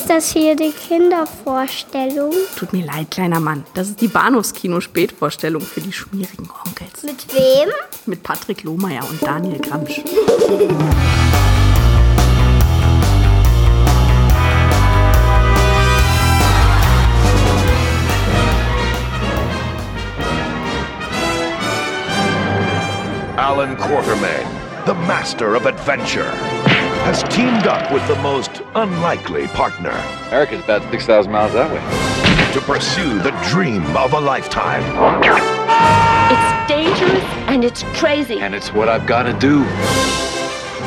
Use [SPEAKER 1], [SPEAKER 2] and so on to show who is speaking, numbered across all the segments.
[SPEAKER 1] Ist das hier die Kindervorstellung?
[SPEAKER 2] Tut mir leid, kleiner Mann. Das ist die Bahnhofskino-Spätvorstellung für die schmierigen Onkels.
[SPEAKER 1] Mit wem?
[SPEAKER 2] Mit Patrick Lohmeier und Daniel Gramsch.
[SPEAKER 3] Alan Quartermain, the master of adventure, has teamed up with the most unlikely partner
[SPEAKER 4] America's about 6,000 miles that way.
[SPEAKER 3] to pursue the dream of a lifetime.
[SPEAKER 5] It's dangerous and it's crazy.
[SPEAKER 4] And it's what I've got to do.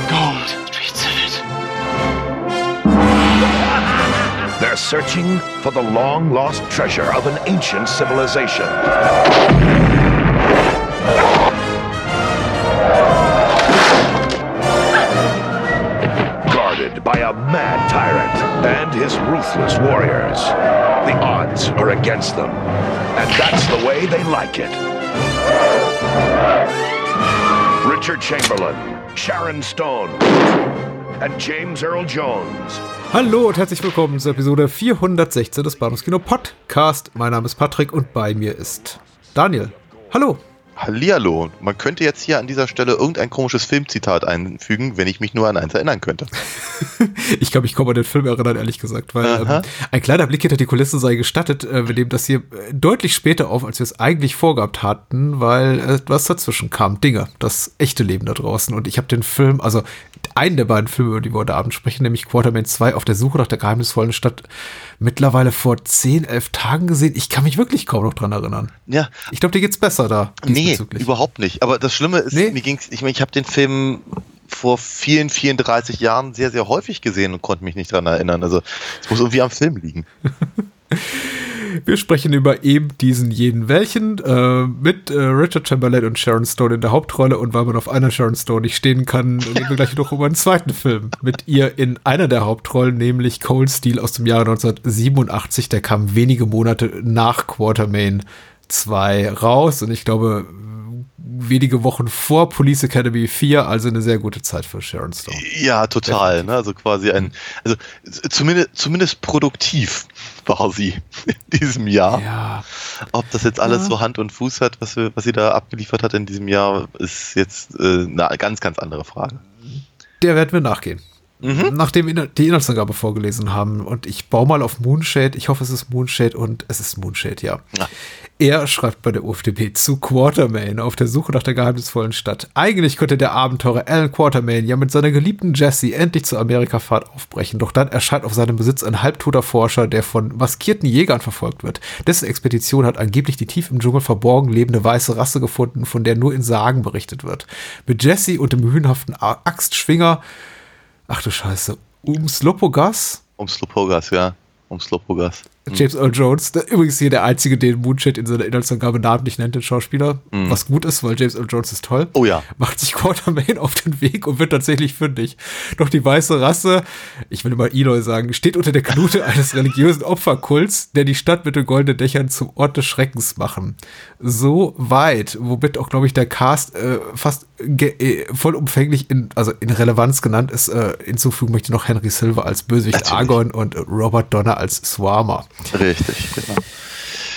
[SPEAKER 6] Gold. Streets of it.
[SPEAKER 3] They're searching for the long lost treasure of an ancient civilization. His ruthless warriors. The odds are against them, and that's the way they like it. Richard Chamberlain, Sharon Stone, and James Earl Jones.
[SPEAKER 7] Hallo und herzlich willkommen zur Episode 416 des Bahnhofskino Podcast. Mein Name ist Patrick und bei mir ist Daniel. Hallo.
[SPEAKER 8] Hallihallo. Man könnte jetzt hier an dieser Stelle irgendein komisches Filmzitat einfügen, wenn ich mich nur an eins erinnern könnte.
[SPEAKER 7] Ich glaube, ich komme an den Film erinnern, ehrlich gesagt, weil ähm, ein kleiner Blick hinter die Kulissen sei gestattet. Äh, wir nehmen das hier äh, deutlich später auf, als wir es eigentlich vorgehabt hatten, weil etwas dazwischen kam. Dinge, das echte Leben da draußen. Und ich habe den Film, also einen der beiden Filme, über die wir heute Abend sprechen, nämlich Quartermain 2 auf der Suche nach der geheimnisvollen Stadt, mittlerweile vor 10, 11 Tagen gesehen. Ich kann mich wirklich kaum noch dran erinnern.
[SPEAKER 8] Ja,
[SPEAKER 7] Ich glaube, dir geht's besser da.
[SPEAKER 8] nee,
[SPEAKER 7] diesbezüglich.
[SPEAKER 8] überhaupt nicht. Aber das Schlimme ist,
[SPEAKER 7] Nee.
[SPEAKER 8] mir ging's, ich meine, ich habe den Film vor vielen, 34 Jahren sehr, sehr häufig gesehen und konnte mich nicht dran erinnern. Also es muss irgendwie am Film liegen.
[SPEAKER 7] Wir sprechen über eben diesen jeden welchen äh, mit äh, Richard Chamberlain und Sharon Stone in der Hauptrolle und weil man auf einer Sharon Stone nicht stehen kann, reden wir gleich noch über einen zweiten Film mit ihr in einer der Hauptrollen, nämlich Cold Steel aus dem Jahre 1987. Der kam wenige Monate nach Quartermain 2 raus und ich glaube wenige Wochen vor Police Academy 4, also eine sehr gute Zeit für Sharon Stone.
[SPEAKER 8] Ja, total. Ne? Also quasi ein, also zumindest, zumindest produktiv war sie in diesem Jahr.
[SPEAKER 7] Ja,
[SPEAKER 8] Ob das jetzt alles
[SPEAKER 7] Ja.
[SPEAKER 8] so Hand und Fuß hat, was, wir, was sie da abgeliefert hat in diesem Jahr, ist jetzt äh, eine ganz, ganz andere Frage.
[SPEAKER 7] der werden wir nachgehen.
[SPEAKER 8] Mhm.
[SPEAKER 7] Nachdem wir die Inhaltsangabe vorgelesen haben und ich baue mal auf Moonshade, ich hoffe es ist Moonshade und es ist Moonshade, ja.
[SPEAKER 8] Ja.
[SPEAKER 7] Er schreibt bei der UFDP zu Quartermain auf der Suche nach der geheimnisvollen Stadt. Eigentlich könnte der Abenteurer Alan Quartermain ja mit seiner geliebten Jessie endlich zur Amerikafahrt aufbrechen, doch dann erscheint auf seinem Besitz ein halbtoter Forscher, der von maskierten Jägern verfolgt wird. Dessen Expedition hat angeblich die tief im Dschungel verborgen lebende weiße Rasse gefunden, von der nur in Sagen berichtet wird. Mit Jessie und dem mühenhaften A- Axtschwinger Ach du Scheiße. Um Slopogas?
[SPEAKER 8] Um Slopogas, ja. Um Slopogas.
[SPEAKER 7] James Earl Jones, der, übrigens hier der einzige, den Moonshade in seiner Inhaltsangabe namentlich nennt, den Schauspieler. Was gut ist, weil James Earl Jones ist toll.
[SPEAKER 8] Oh ja.
[SPEAKER 7] Macht sich Quartermain auf den Weg und wird tatsächlich fündig. Doch die weiße Rasse, ich will immer Eloy sagen, steht unter der Knute eines religiösen Opferkults, der die Stadt mit den goldenen Dächern zum Ort des Schreckens machen. So weit, womit auch, glaube ich, der Cast äh, fast vollumfänglich in, also in Relevanz genannt ist. Äh, hinzufügen möchte noch Henry Silver als Bösewicht
[SPEAKER 8] Natürlich.
[SPEAKER 7] Argon und äh, Robert Donner als Swarmer.
[SPEAKER 8] Richtig, genau.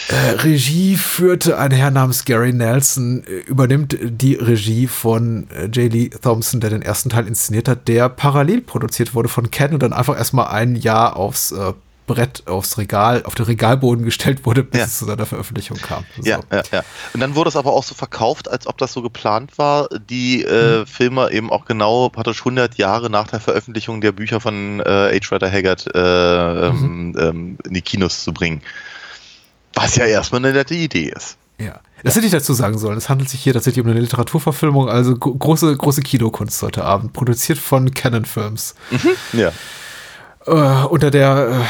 [SPEAKER 7] Äh, Regie führte ein Herr namens Gary Nelson, äh, übernimmt die Regie von äh, J. Lee Thompson, der den ersten Teil inszeniert hat, der parallel produziert wurde von Ken und dann einfach erstmal ein Jahr aufs äh, Brett, aufs Regal, auf den Regalboden gestellt wurde, bis
[SPEAKER 8] Ja.
[SPEAKER 7] es zu seiner Veröffentlichung kam. So.
[SPEAKER 8] Ja, ja, ja. Und dann wurde es aber auch so verkauft, als ob das so geplant war, die äh, Filme eben auch genau praktisch 100 Jahre nach der Veröffentlichung der Bücher von äh, H. Rider Haggard äh, ähm, ähm, in die Kinos zu bringen. Was ja erstmal eine nette Idee ist.
[SPEAKER 7] Ja. Das hätte ich dazu sagen sollen. Es handelt sich hier tatsächlich um eine Literaturverfilmung, also gro- große, große Kinokunst heute Abend, produziert von Canon Films.
[SPEAKER 8] Ja.
[SPEAKER 7] Äh, unter der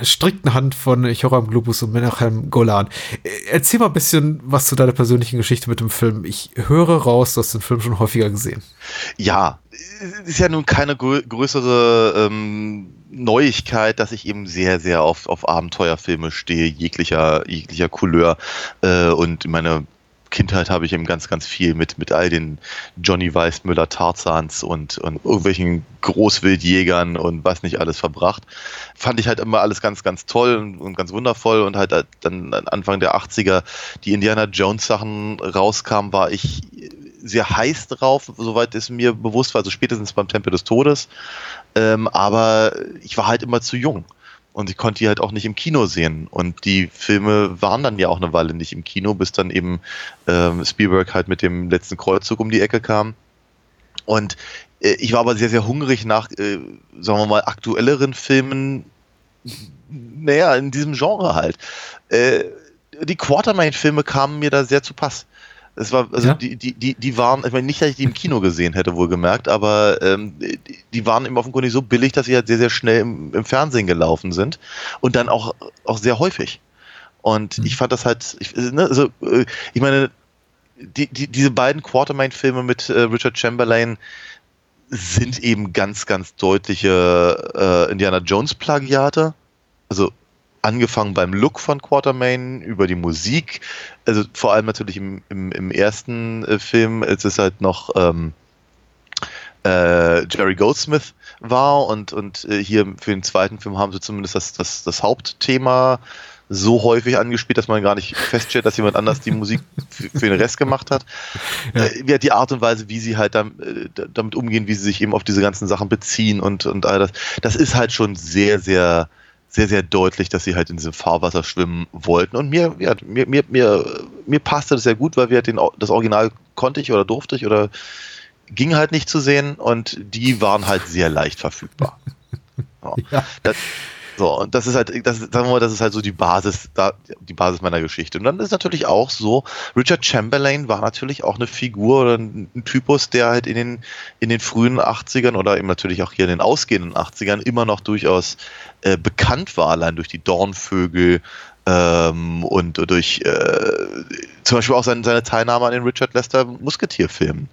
[SPEAKER 7] äh, strikten Hand von Joram Globus und Menachem Golan. Äh, Erzähl mal ein bisschen was zu deiner persönlichen Geschichte mit dem Film. Ich höre raus, du hast den Film schon häufiger gesehen.
[SPEAKER 8] Ja, ist ja nun keine grö größere ähm, Neuigkeit, dass ich eben sehr, sehr auf, auf Abenteuerfilme stehe, jeglicher, jeglicher Couleur. Äh, und meine Kindheit habe ich eben ganz, ganz viel mit, mit all den Johnny Weissmüller Tarzans und, und irgendwelchen Großwildjägern und was nicht alles verbracht. Fand ich halt immer alles ganz, ganz toll und, und ganz wundervoll und halt dann Anfang der 80er die Indiana Jones Sachen rauskamen, war ich sehr heiß drauf, soweit es mir bewusst war, also spätestens beim Tempel des Todes. Ähm, aber ich war halt immer zu jung. Und ich konnte die halt auch nicht im Kino sehen. Und die Filme waren dann ja auch eine Weile nicht im Kino, bis dann eben ähm, Spielberg halt mit dem letzten Kreuzzug um die Ecke kam. Und äh, ich war aber sehr, sehr hungrig nach, äh, sagen wir mal, aktuelleren Filmen, naja, in diesem Genre halt. Äh, die Quartermain-Filme kamen mir da sehr zu Pass. Es war, also ja. die, die, die, die waren, ich meine, nicht, dass ich die im Kino gesehen hätte, wohlgemerkt, aber ähm, die, die waren im offenkundig so billig, dass sie halt sehr, sehr schnell im, im Fernsehen gelaufen sind und dann auch, auch sehr häufig. Und mhm. ich fand das halt, ich, ne, also, äh, ich meine, die, die, diese beiden Quartermain-Filme mit äh, Richard Chamberlain sind eben ganz, ganz deutliche äh, Indiana Jones-Plagiate. Also angefangen beim Look von Quartermain, über die Musik, also vor allem natürlich im, im, im ersten äh, Film, als es halt noch ähm, äh, Jerry Goldsmith war und, und äh, hier für den zweiten Film haben sie zumindest das, das, das Hauptthema so häufig angespielt, dass man gar nicht feststellt, dass jemand anders die Musik für, für den Rest gemacht hat. Ja. Äh, die Art und Weise, wie sie halt damit, äh, damit umgehen, wie sie sich eben auf diese ganzen Sachen beziehen und, und all das, das ist halt schon sehr, sehr sehr, sehr deutlich, dass sie halt in diesem Fahrwasser schwimmen wollten. Und mir, ja, mir, mir, mir, mir passte das sehr gut, weil wir den, das Original konnte ich oder durfte ich oder ging halt nicht zu sehen und die waren halt sehr leicht verfügbar. Ja. Das, so, und das ist halt, das, sagen wir mal, das ist halt so die Basis, da, die Basis meiner Geschichte. Und dann ist natürlich auch so, Richard Chamberlain war natürlich auch eine Figur oder ein, ein Typus, der halt in den, in den frühen 80ern oder eben natürlich auch hier in den ausgehenden 80ern immer noch durchaus äh, bekannt war, allein durch die Dornvögel, ähm, und durch äh, zum Beispiel auch seine, seine Teilnahme an den Richard Lester Musketierfilmen,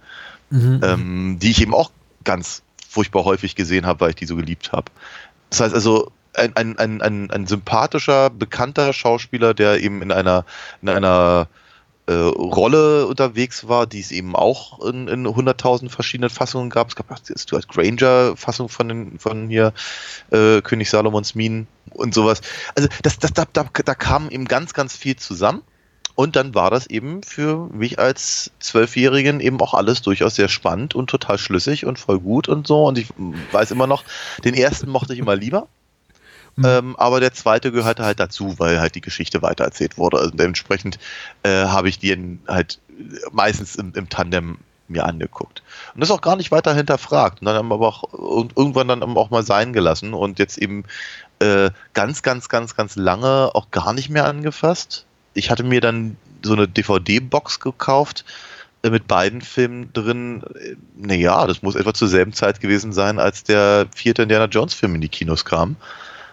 [SPEAKER 8] mhm. ähm, die ich eben auch ganz furchtbar häufig gesehen habe, weil ich die so geliebt habe. Das heißt also, ein, ein, ein, ein, ein sympathischer, bekannter Schauspieler, der eben in einer, in einer äh, Rolle unterwegs war, die es eben auch in, in 100.000 verschiedenen Fassungen gab. Es gab die Stuart Granger-Fassung von, von hier äh, König Salomons Minen und sowas. Also das, das, da, da, da kam eben ganz, ganz viel zusammen. Und dann war das eben für mich als Zwölfjährigen eben auch alles durchaus sehr spannend und total schlüssig und voll gut und so. Und ich weiß immer noch, den ersten mochte ich immer lieber. Mhm. Ähm, aber der zweite gehörte halt dazu, weil halt die Geschichte weitererzählt wurde. Also dementsprechend äh, habe ich den halt meistens im, im Tandem mir angeguckt. Und das auch gar nicht weiter hinterfragt. Und dann haben wir aber auch irgendwann dann auch mal sein gelassen und jetzt eben äh, ganz, ganz, ganz, ganz lange auch gar nicht mehr angefasst. Ich hatte mir dann so eine DVD-Box gekauft äh, mit beiden Filmen drin. Äh, naja, das muss etwa zur selben Zeit gewesen sein, als der vierte Indiana Jones-Film in die Kinos kam.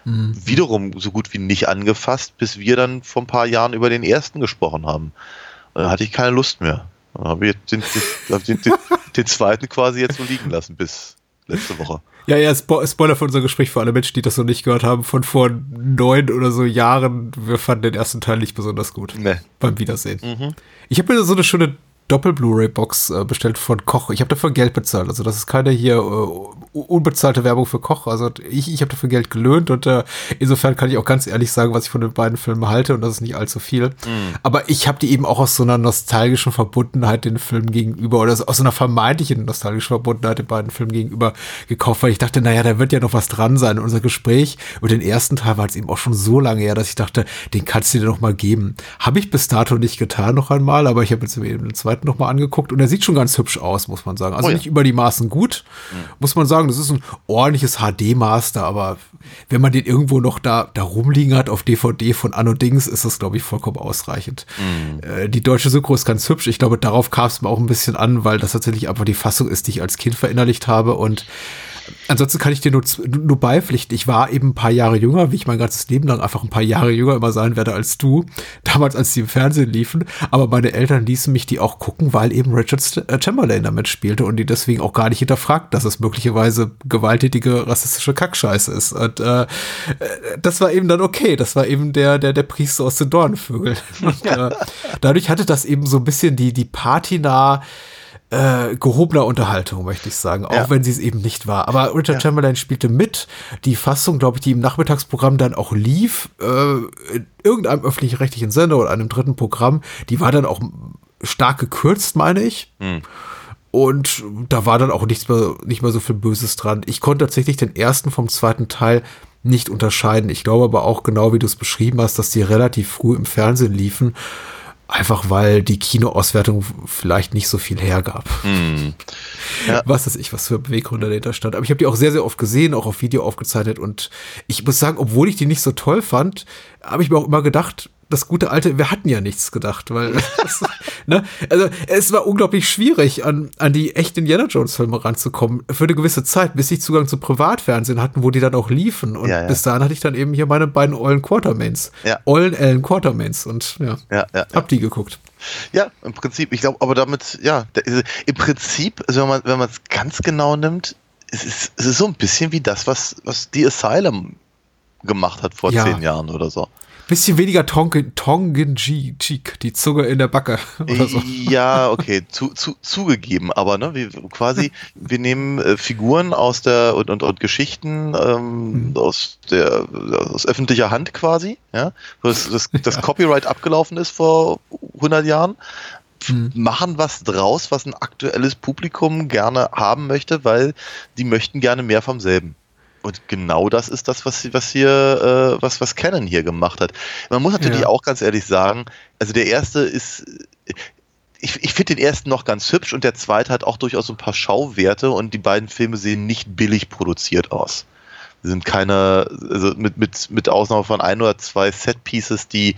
[SPEAKER 8] Mhm. Wiederum so gut wie nicht angefasst, bis wir dann vor ein paar Jahren über den ersten gesprochen haben. Da hatte ich keine Lust mehr. Dann habe ich den, den, den, den, den zweiten quasi jetzt so liegen lassen bis letzte Woche.
[SPEAKER 7] Ja, ja, Spo Spoiler für unser Gespräch für alle Menschen, die das noch nicht gehört haben, von vor neun oder so Jahren. Wir fanden den ersten Teil nicht besonders gut. Nee. Beim Wiedersehen. Mhm. Ich habe mir so eine schöne Doppel-Blu-ray-Box äh, bestellt von Koch. Ich habe dafür Geld bezahlt. Also das ist keine hier äh, unbezahlte Werbung für Koch. Also ich, ich habe dafür Geld gelöhnt und äh, insofern kann ich auch ganz ehrlich sagen, was ich von den beiden Filmen halte und das ist nicht allzu viel. Mhm. Aber ich habe die eben auch aus so einer nostalgischen Verbundenheit den Filmen gegenüber oder aus so einer vermeintlichen nostalgischen Verbundenheit den beiden Filmen gegenüber gekauft, weil ich dachte, naja, da wird ja noch was dran sein. unser Gespräch über den ersten Teil war jetzt eben auch schon so lange her, dass ich dachte, den kannst du dir noch mal geben. Habe ich bis dato nicht getan noch einmal, aber ich habe jetzt eben den zweiten zweiten nochmal angeguckt und er sieht schon ganz hübsch aus, muss man sagen. Also oh ja. nicht über die Maßen gut, mhm. muss man sagen. Das ist ein ordentliches HD-Master, aber wenn man den irgendwo noch da, da rumliegen hat auf DVD von Anno Dings, ist das, glaube ich, vollkommen ausreichend. Mhm. Äh, die deutsche Synchro ist ganz hübsch. Ich glaube, darauf kam es mir auch ein bisschen an, weil das tatsächlich einfach die Fassung ist, die ich als Kind verinnerlicht habe und ansonsten kann ich dir nur, nur beipflichten. Ich war eben ein paar Jahre jünger, wie ich mein ganzes Leben lang einfach ein paar Jahre jünger immer sein werde als du. Damals, als die im Fernsehen liefen. Aber meine Eltern ließen mich die auch gucken, weil eben Richard äh, Chamberlain damit spielte und die deswegen auch gar nicht hinterfragt, dass es möglicherweise gewalttätige rassistische Kackscheiße ist. Und äh, äh, das war eben dann okay. Das war eben der, der, der Priester aus den Dornvögeln. Und, äh, dadurch hatte das eben so ein bisschen die, die Patina äh, gehobener Unterhaltung, möchte ich sagen, auch
[SPEAKER 8] Ja.
[SPEAKER 7] wenn sie es eben nicht war. Aber Richard
[SPEAKER 8] Ja.
[SPEAKER 7] Chamberlain spielte mit. Die Fassung, glaube ich, die im Nachmittagsprogramm dann auch lief, äh, in irgendeinem öffentlich-rechtlichen Sender oder einem dritten Programm, die war dann auch stark gekürzt, meine ich. Und da war dann auch nichts mehr, nicht mehr so viel Böses dran. Ich konnte tatsächlich den ersten vom zweiten Teil nicht unterscheiden. Ich glaube aber auch genau, wie du es beschrieben hast, dass die relativ früh im Fernsehen liefen. Einfach weil die Kinoauswertung vielleicht nicht so viel hergab.
[SPEAKER 8] Ja.
[SPEAKER 7] Was weiß ich, was für Beweggründe dahinter stand. Aber ich habe die auch sehr, sehr oft gesehen, auch auf Video aufgezeichnet. Und ich muss sagen, obwohl ich die nicht so toll fand, habe ich mir auch immer gedacht, das gute alte, wir hatten ja nichts gedacht, weil das, ne, also es war unglaublich schwierig, an, an die echten Indiana Jones Filme ranzukommen für eine gewisse Zeit, bis ich Zugang zu Privatfernsehen hatten, wo die dann auch liefen. Und
[SPEAKER 8] Ja, ja.
[SPEAKER 7] bis dahin hatte ich dann eben hier meine beiden ollen Quartermains.
[SPEAKER 8] Ja.
[SPEAKER 7] Ollen Ellen Quartermains und ja,
[SPEAKER 8] Ja, ja,
[SPEAKER 7] hab die geguckt.
[SPEAKER 8] Ja, im Prinzip, ich glaube, aber damit, ja, ist- im Prinzip, also wenn man wenn man es ganz genau nimmt, es ist, es ist so ein bisschen wie das, was, was die Asylum gemacht hat vor
[SPEAKER 7] Ja.
[SPEAKER 8] zehn Jahren oder so.
[SPEAKER 7] Bisschen weniger Tongen, Tongen Cheek, die Zunge in der Backe oder so.
[SPEAKER 8] Ja, okay, zu, zu, zugegeben, aber ne, wir quasi, wir nehmen äh, Figuren aus der und, und, und Geschichten ähm, aus der aus öffentlicher Hand quasi, ja, wo das, das, das Copyright abgelaufen ist vor 100 Jahren, machen was draus, was ein aktuelles Publikum gerne haben möchte, weil die möchten gerne mehr vom selben. Und genau das ist das, was, was hier, äh, was, was Canon hier gemacht hat. Man muss natürlich
[SPEAKER 7] Ja.
[SPEAKER 8] auch ganz ehrlich sagen, also der erste ist, ich, ich finde den ersten noch ganz hübsch und der zweite hat auch durchaus ein paar Schauwerte und die beiden Filme sehen nicht billig produziert aus. Sie sind keine, also mit, mit, mit Ausnahme von ein oder zwei Set-Pieces, die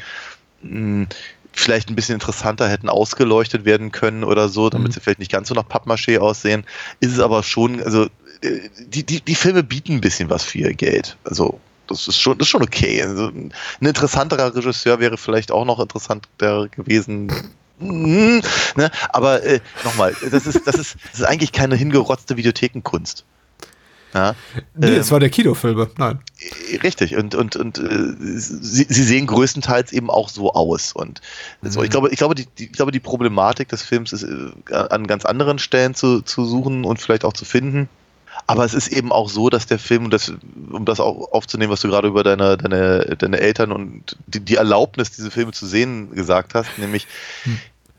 [SPEAKER 8] mh, vielleicht ein bisschen interessanter hätten ausgeleuchtet werden können oder so, damit
[SPEAKER 7] Mhm.
[SPEAKER 8] sie vielleicht nicht ganz so nach Pappmaché aussehen, ist es aber schon, also die, die, die Filme bieten ein bisschen was für ihr Geld. Also das ist schon, das ist schon okay. Also, ein interessanterer Regisseur wäre vielleicht auch noch interessanter gewesen. Mhm, ne? Aber äh, nochmal, das ist, das, ist, das ist eigentlich keine hingerotzte Videothekenkunst. Ja?
[SPEAKER 7] Nee,
[SPEAKER 8] Ähm,
[SPEAKER 7] es war der Kinofilme. Nein.
[SPEAKER 8] Richtig, und, und, und äh, sie, sie sehen größtenteils eben auch so aus. Und so, ich glaube, ich glaube, die, die, ich glaube, die Problematik des Films ist äh, an ganz anderen Stellen zu, zu suchen und vielleicht auch zu finden. Aber es ist eben auch so, dass der Film, und das, um das auch aufzunehmen, was du gerade über deine, deine, deine Eltern und die, die Erlaubnis, diese Filme zu sehen, gesagt hast, nämlich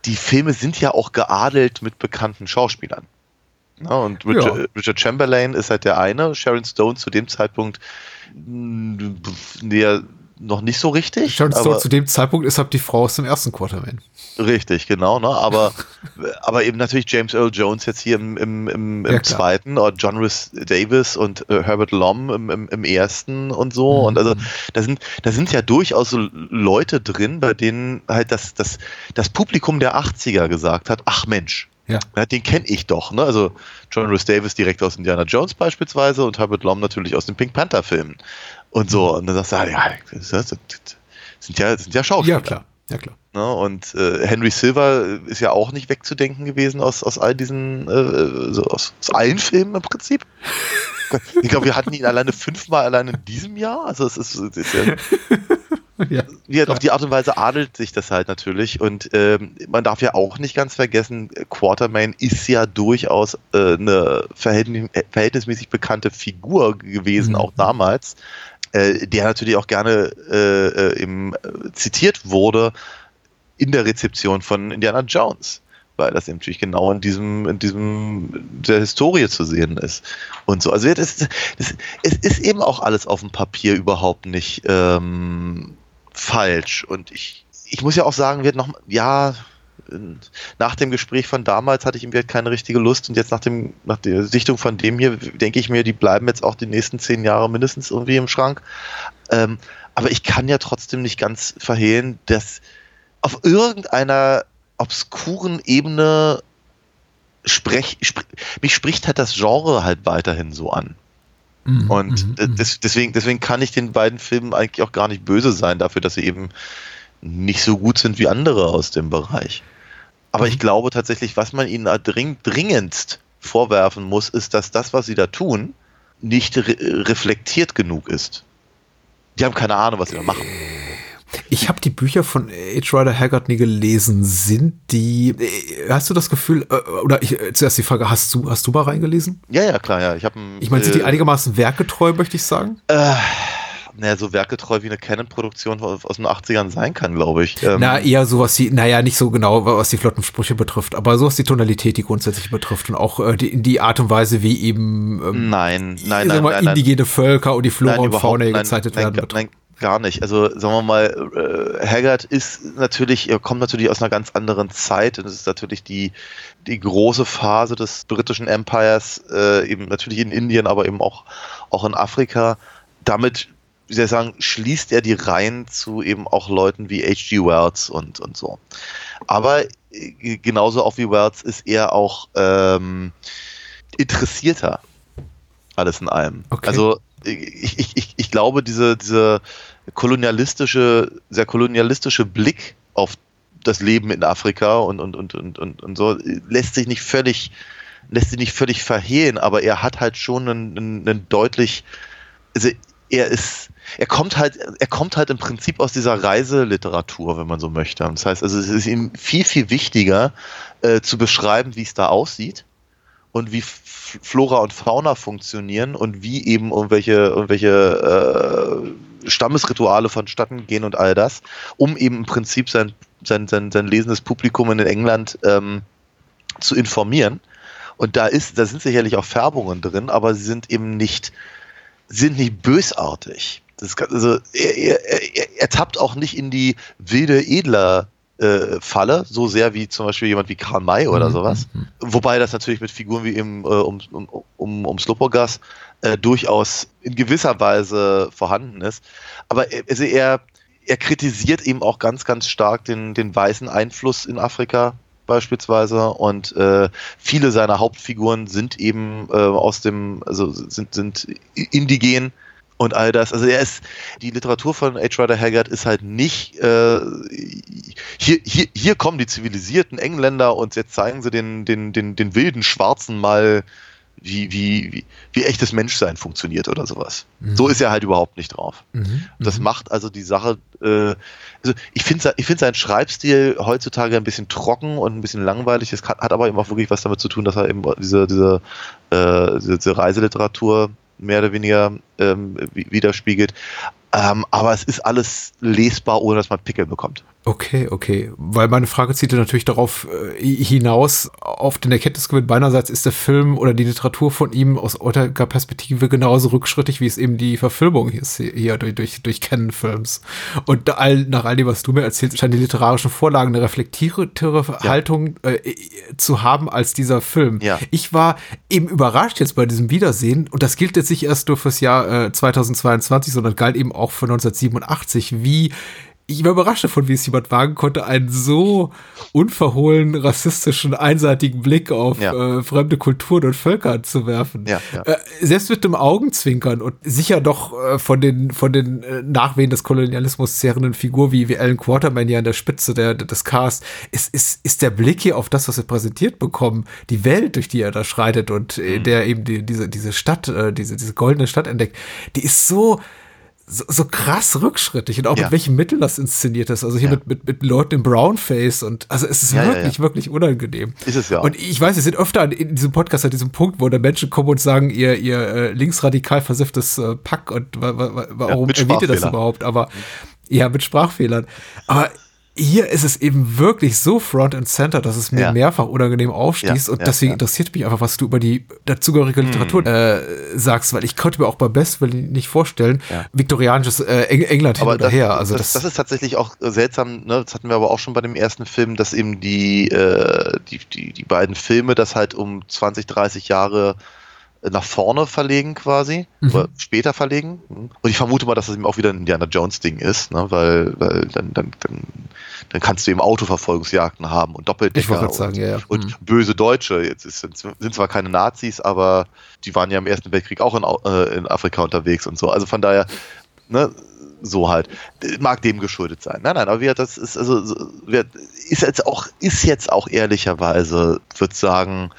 [SPEAKER 8] die Filme sind ja auch geadelt mit bekannten Schauspielern. Ja, und Richard,
[SPEAKER 7] Ja.
[SPEAKER 8] Richard Chamberlain ist halt der eine, Sharon Stone zu dem Zeitpunkt nee, noch nicht so richtig.
[SPEAKER 7] Stone
[SPEAKER 8] aber-
[SPEAKER 7] zu dem Zeitpunkt ist halt die Frau aus dem ersten Quarterman.
[SPEAKER 8] Richtig, genau, ne? Aber, aber eben natürlich James Earl Jones jetzt hier im, im, im, im
[SPEAKER 7] Ja,
[SPEAKER 8] zweiten, oder John Rhys Davis und äh, Herbert Lom im, im, im ersten und so. Und also da sind, da sind ja durchaus so Leute drin, bei denen halt das, das, das Publikum der 80er gesagt hat, ach Mensch,
[SPEAKER 7] Ja.
[SPEAKER 8] ja, den kenne ich doch. Ne? Also John Rhys Davis direkt aus Indiana Jones beispielsweise und Herbert Lom natürlich aus den Pink Panther Filmen. Und so. Und dann sagst du, ah, ja, das, sind ja, das sind ja Schauspieler.
[SPEAKER 7] Ja, klar. Ja, klar.
[SPEAKER 8] Ne? Und äh, Henry Silver ist ja auch nicht wegzudenken gewesen aus, aus all diesen, äh, so aus, aus allen Filmen im Prinzip. Ich glaube, wir hatten ihn alleine fünfmal allein in diesem Jahr. Also es ist, es ist ja,
[SPEAKER 7] Ja.
[SPEAKER 8] wie halt auf die Art und Weise adelt sich das halt natürlich. Und ähm, man darf ja auch nicht ganz vergessen, Quartermain ist ja durchaus äh, eine verhältnis verhältnismäßig bekannte Figur gewesen,
[SPEAKER 7] Mhm.
[SPEAKER 8] auch damals, äh, der natürlich auch gerne äh, äh, im, äh, zitiert wurde in der Rezeption von Indiana Jones. Weil das natürlich genau in diesem, in diesem der Historie zu sehen ist. Und so. Also das, das, es ist eben auch alles auf dem Papier überhaupt nicht ähm, falsch. Und ich, ich muss ja auch sagen, wird noch, ja, nach dem Gespräch von damals hatte ich ihm keine richtige Lust und jetzt nach dem, nach der Sichtung von dem hier, denke ich mir, die bleiben jetzt auch die nächsten zehn Jahre mindestens irgendwie im Schrank. Ähm, aber ich kann ja trotzdem nicht ganz verhehlen, dass auf irgendeiner obskuren Ebene sprech, sprech, mich spricht halt das Genre halt weiterhin so an. Und äh, des, deswegen, deswegen kann ich den beiden Filmen eigentlich auch gar nicht böse sein dafür, dass sie eben nicht so gut sind wie andere aus dem Bereich. Aber ich glaube tatsächlich, was man ihnen dring, dringendst vorwerfen muss, ist, dass das, was sie da tun, nicht re reflektiert genug ist. Die haben keine Ahnung, was sie da machen.
[SPEAKER 7] Ich habe die Bücher von H. Rider Haggard nie gelesen. Sind die, äh, hast du das Gefühl, äh, oder ich, äh, zuerst die Frage, hast du, hast du mal reingelesen?
[SPEAKER 8] Ja, ja, klar, ja. Ich, hab,
[SPEAKER 7] ich meine, sind die einigermaßen werketreu, möchte ich sagen?
[SPEAKER 8] Äh, naja, so werketreu wie eine Canon-Produktion aus den 80ern sein kann, glaube ich. Ähm,
[SPEAKER 7] Na, eher sowas wie, naja, nicht so genau, was die Flottensprüche betrifft, aber so was die Tonalität, die grundsätzlich betrifft und auch äh, die, die Art und Weise, wie eben ähm,
[SPEAKER 8] nein, nein,
[SPEAKER 7] sagen wir,
[SPEAKER 8] nein, nein,
[SPEAKER 7] indigene Völker und die Flora
[SPEAKER 8] Nein,
[SPEAKER 7] und Fauna
[SPEAKER 8] nein,
[SPEAKER 7] gezeichnet
[SPEAKER 8] nein,
[SPEAKER 7] werden.
[SPEAKER 8] Nein, gar nicht. Also sagen wir mal, äh, Haggard ist natürlich, er kommt natürlich aus einer ganz anderen Zeit und es ist natürlich die, die große Phase des britischen Empires, äh, eben natürlich in Indien, aber eben auch, auch in Afrika. Damit, wie soll ich sagen, schließt er die Reihen zu eben auch Leuten wie H.G. Wells und, und so. Aber äh, genauso auch wie Wells ist er auch ähm, interessierter. Alles in allem.
[SPEAKER 7] Okay.
[SPEAKER 8] Also ich, ich, ich, ich glaube, diese, diese kolonialistische, sehr kolonialistische Blick auf das Leben in Afrika und, und, und, und, und, und so lässt sich nicht völlig, lässt sich nicht völlig verhehlen, aber er hat halt schon einen, einen, einen deutlich, also er ist, er kommt halt, er kommt halt im Prinzip aus dieser Reiseliteratur, wenn man so möchte. Das heißt, also es ist ihm viel, viel wichtiger, äh, zu beschreiben, wie es da aussieht und wie Flora und Fauna funktionieren und wie eben irgendwelche, irgendwelche äh, Stammesrituale vonstatten gehen und all das, um eben im Prinzip sein, sein, sein, sein lesendes Publikum in England ähm, zu informieren. Und da ist, da sind sicherlich auch Färbungen drin, aber sie sind eben nicht, sind nicht bösartig. Das also er, er, er, er tappt auch nicht in die wilde Edler äh, Falle, so sehr wie zum Beispiel jemand wie Karl May oder
[SPEAKER 7] Mhm,
[SPEAKER 8] sowas. Wobei das natürlich mit Figuren wie eben äh, um, um, um, um äh, durchaus in gewisser Weise vorhanden ist. Aber er- also er, er kritisiert eben auch ganz, ganz stark den, den weißen Einfluss in Afrika beispielsweise und äh, viele seiner Hauptfiguren sind eben äh, aus dem, also sind, sind indigen und all das. Also er ist, die Literatur von H. Rider Haggard ist halt nicht, äh, hier, hier, hier kommen die zivilisierten Engländer und jetzt zeigen sie den, den, den, den wilden Schwarzen mal, wie, wie, wie, wie echtes Menschsein funktioniert oder sowas. So ist er halt überhaupt nicht drauf.
[SPEAKER 7] Mhm.
[SPEAKER 8] Das macht also die Sache, äh, also ich finde ich find seinen Schreibstil heutzutage ein bisschen trocken und ein bisschen langweilig. Das hat, aber eben auch wirklich was damit zu tun, dass er eben diese, diese, äh, diese, Reiseliteratur mehr oder weniger ähm, wi- widerspiegelt. Ähm, aber es ist alles lesbar, ohne dass man Pickel bekommt.
[SPEAKER 7] Okay, okay. Weil meine Frage zielte natürlich darauf äh, hinaus, auf den Erkenntnisgewinn. Beinerseits ist der Film oder die Literatur von ihm aus heutiger Perspektive genauso rückschrittig, wie es eben die Verfilmung hier ist, hier durch, durch, durch Canon-Films. Und all, nach all dem, was du mir erzählst, scheinen die literarischen Vorlagen eine reflektiertere Haltung äh, zu haben als dieser Film.
[SPEAKER 8] Ja.
[SPEAKER 7] Ich war eben überrascht jetzt bei diesem Wiedersehen, und das gilt jetzt nicht erst nur fürs Jahr äh, 2022, sondern galt eben auch für 1987, wie ich war überrascht davon, wie es jemand wagen konnte, einen so unverhohlen rassistischen, einseitigen Blick auf
[SPEAKER 8] Ja.
[SPEAKER 7] äh, fremde Kulturen und Völker zu werfen.
[SPEAKER 8] Ja, ja.
[SPEAKER 7] Äh, selbst mit dem Augenzwinkern und sicher doch äh, von den, von den äh, Nachwehen des Kolonialismus zehrenden Figur wie, wie Alan Quarterman ja an der Spitze der, des Cast, ist, ist, ist der Blick hier auf das, was wir präsentiert bekommen, die Welt, durch die er da schreitet und äh,
[SPEAKER 8] Mhm.
[SPEAKER 7] der eben die, diese, diese Stadt, äh, diese, diese goldene Stadt entdeckt, die ist so, so, so krass rückschrittig und auch
[SPEAKER 8] Ja.
[SPEAKER 7] mit welchen Mitteln das inszeniert ist. Also hier
[SPEAKER 8] Ja.
[SPEAKER 7] mit, mit, mit Leuten im Brownface und also es ist
[SPEAKER 8] Ja,
[SPEAKER 7] wirklich, wirklich unangenehm.
[SPEAKER 8] Ist es ja.
[SPEAKER 7] Und ich weiß, wir sind öfter an- in diesem Podcast an diesem Punkt, wo da Menschen kommen und sagen, ihr, ihr äh, linksradikal versifftes äh, Pack und wa, wa, wa, warum erwähnt ihr das überhaupt? Aber ja, mit Sprachfehlern. Aber hier ist es eben wirklich so front and center, dass es mir
[SPEAKER 8] Ja.
[SPEAKER 7] mehrfach unangenehm aufstieß
[SPEAKER 8] Ja,
[SPEAKER 7] und
[SPEAKER 8] ja,
[SPEAKER 7] deswegen interessiert mich einfach, was du über die dazugehörige Literatur äh, sagst, weil ich konnte mir auch beim Besten nicht vorstellen, viktorianisches äh, Eng England hin
[SPEAKER 8] Aber
[SPEAKER 7] oder
[SPEAKER 8] das,
[SPEAKER 7] her. Also
[SPEAKER 8] das, das ist tatsächlich auch äh, seltsam, ne? das hatten wir aber auch schon bei dem ersten Film, dass eben die, äh, die, die, die beiden Filme das halt um 20, 30 Jahre nach vorne verlegen quasi,
[SPEAKER 7] Mhm.
[SPEAKER 8] oder später verlegen. Und ich vermute mal, dass das eben auch wieder ein Indiana Jones-Ding ist, ne? weil, weil dann, dann, dann, dann kannst du eben Autoverfolgungsjagden haben und Doppeldecker
[SPEAKER 7] gerade sagen,
[SPEAKER 8] und,
[SPEAKER 7] ja, ja.
[SPEAKER 8] und
[SPEAKER 7] Mhm.
[SPEAKER 8] böse Deutsche. Jetzt ist, sind, sind zwar keine Nazis, aber die waren ja im Ersten Weltkrieg auch in, äh, in Afrika unterwegs und so. Also von daher, ne, so halt. Mag dem geschuldet sein. Nein, nein, aber wir, das ist, also, so- wir, ist jetzt auch, ist jetzt auch ehrlicherweise, würde sagen,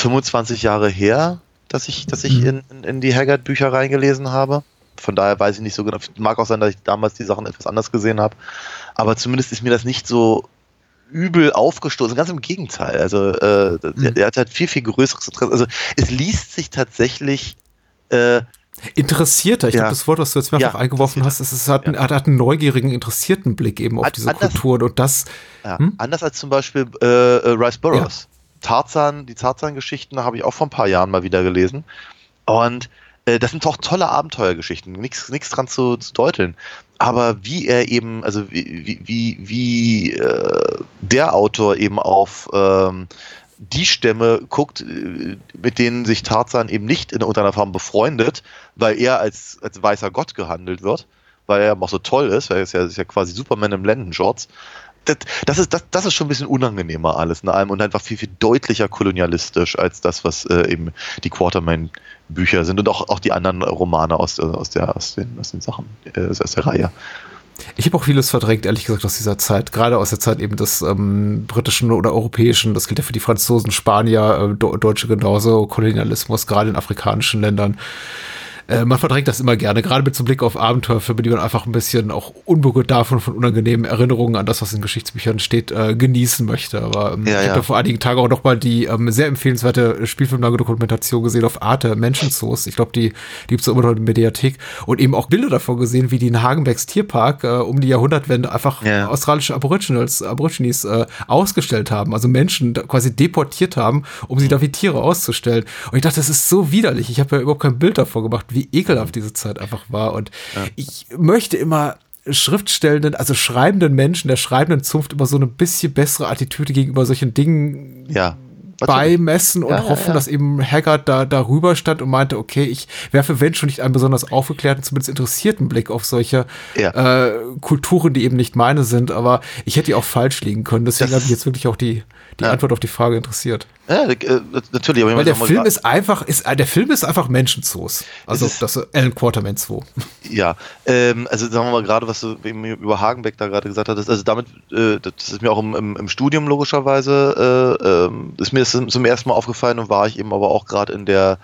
[SPEAKER 8] 25 Jahre her, dass ich, dass ich
[SPEAKER 7] Mhm.
[SPEAKER 8] in, in, in die Haggard-Bücher reingelesen habe. Von daher weiß ich nicht so genau. Mag auch sein, dass ich damals die Sachen etwas anders gesehen habe. Aber zumindest ist mir das nicht so übel aufgestoßen. Ganz im Gegenteil. Also, äh, der, der hat halt viel, viel größeres Interesse. Also, es liest sich tatsächlich, äh,
[SPEAKER 7] Interessierter, ich
[SPEAKER 8] Ja.
[SPEAKER 7] glaube, das Wort, was du jetzt mehrfach
[SPEAKER 8] Ja,
[SPEAKER 7] eingeworfen hast, ist, es hat, einen- hat einen neugierigen, interessierten Blick eben auf
[SPEAKER 8] An-
[SPEAKER 7] diese
[SPEAKER 8] anders-
[SPEAKER 7] Kulturen und das,
[SPEAKER 8] Ja,
[SPEAKER 7] Hm?
[SPEAKER 8] anders als zum Beispiel äh, äh, Rice Burroughs. Tarzan, die Tarzan-Geschichten habe ich auch vor ein paar Jahren mal wieder gelesen. Und äh, das sind doch tolle Abenteuergeschichten, nichts dran zu, zu deuteln. Aber wie er eben, also wie, wie, wie, wie äh, der Autor eben auf ähm, die Stämme guckt, äh, mit denen sich Tarzan eben nicht in irgendeiner Form befreundet, weil er als, als weißer Gott gehandelt wird, weil er auch so toll ist, weil er ist ja, ist ja quasi Superman im Lendenshorts. Das, das, ist, das, das ist schon ein bisschen unangenehmer alles in allem und einfach viel, viel deutlicher kolonialistisch als das, was äh, eben die Quartermain-Bücher sind und auch, auch die anderen Romane aus, äh, aus, der, aus, den, aus den Sachen, äh, aus der Reihe.
[SPEAKER 7] ich habe auch vieles verdrängt, ehrlich gesagt, aus dieser Zeit, gerade aus der Zeit eben des ähm, britischen oder europäischen, das gilt ja für die Franzosen, Spanier, äh, Deutsche genauso, Kolonialismus, gerade in afrikanischen Ländern. Äh, man verdrängt das immer gerne, gerade mit einem Blick auf Abenteuerfilme, die man einfach ein bisschen auch unberührt davon von unangenehmen Erinnerungen an das, was in Geschichtsbüchern steht, äh, genießen möchte. Aber ähm,
[SPEAKER 8] Ja,
[SPEAKER 7] ich habe
[SPEAKER 8] ja.
[SPEAKER 7] da vor einigen Tagen auch noch mal die ähm, sehr empfehlenswerte Spielfilmlange Dokumentation gesehen auf Arte, Menschenzoos. Ich glaube, die, die gibt's immer noch in der Mediathek. Und eben auch Bilder davon gesehen, wie die in Hagenbecks Tierpark äh, um die Jahrhundertwende einfach
[SPEAKER 8] Ja.
[SPEAKER 7] australische Aborigines, Aborigines äh, ausgestellt haben, also Menschen quasi deportiert haben, um sie da wie Tiere auszustellen. Und ich dachte, das ist so widerlich. Ich habe ja überhaupt kein Bild davor gemacht, wie ekelhaft diese Zeit einfach war. Und ich möchte immer schriftstellenden, also schreibenden Menschen, der schreibenden Zunft immer so eine bisschen bessere Attitüde gegenüber solchen Dingen
[SPEAKER 8] Ja.
[SPEAKER 7] beimessen und
[SPEAKER 8] Ja, ja,
[SPEAKER 7] hoffen,
[SPEAKER 8] ja.
[SPEAKER 7] dass eben Haggard da darüber stand und meinte, okay, ich werfe, wenn schon nicht einen besonders aufgeklärten, zumindest interessierten Blick auf solche
[SPEAKER 8] Ja.
[SPEAKER 7] äh, Kulturen, die eben nicht meine sind, aber ich hätte die auch falsch liegen können. Deswegen habe ich jetzt wirklich auch die, die
[SPEAKER 8] Ja.
[SPEAKER 7] Antwort auf die Frage interessiert.
[SPEAKER 8] Ja, äh, natürlich, aber
[SPEAKER 7] Weil der Film ist einfach, ist, äh, der Film ist einfach Menschenzoos. Also
[SPEAKER 8] ist-
[SPEAKER 7] das Alan Quarterman 2.
[SPEAKER 8] Ja, ähm, also sagen wir mal gerade, was du über Hagenbeck da gerade gesagt hattest, also damit, äh, das ist mir auch im, im, im Studium logischerweise, äh, ähm, ist mir das zum ersten Mal aufgefallen und war ich eben aber auch gerade in der, äh,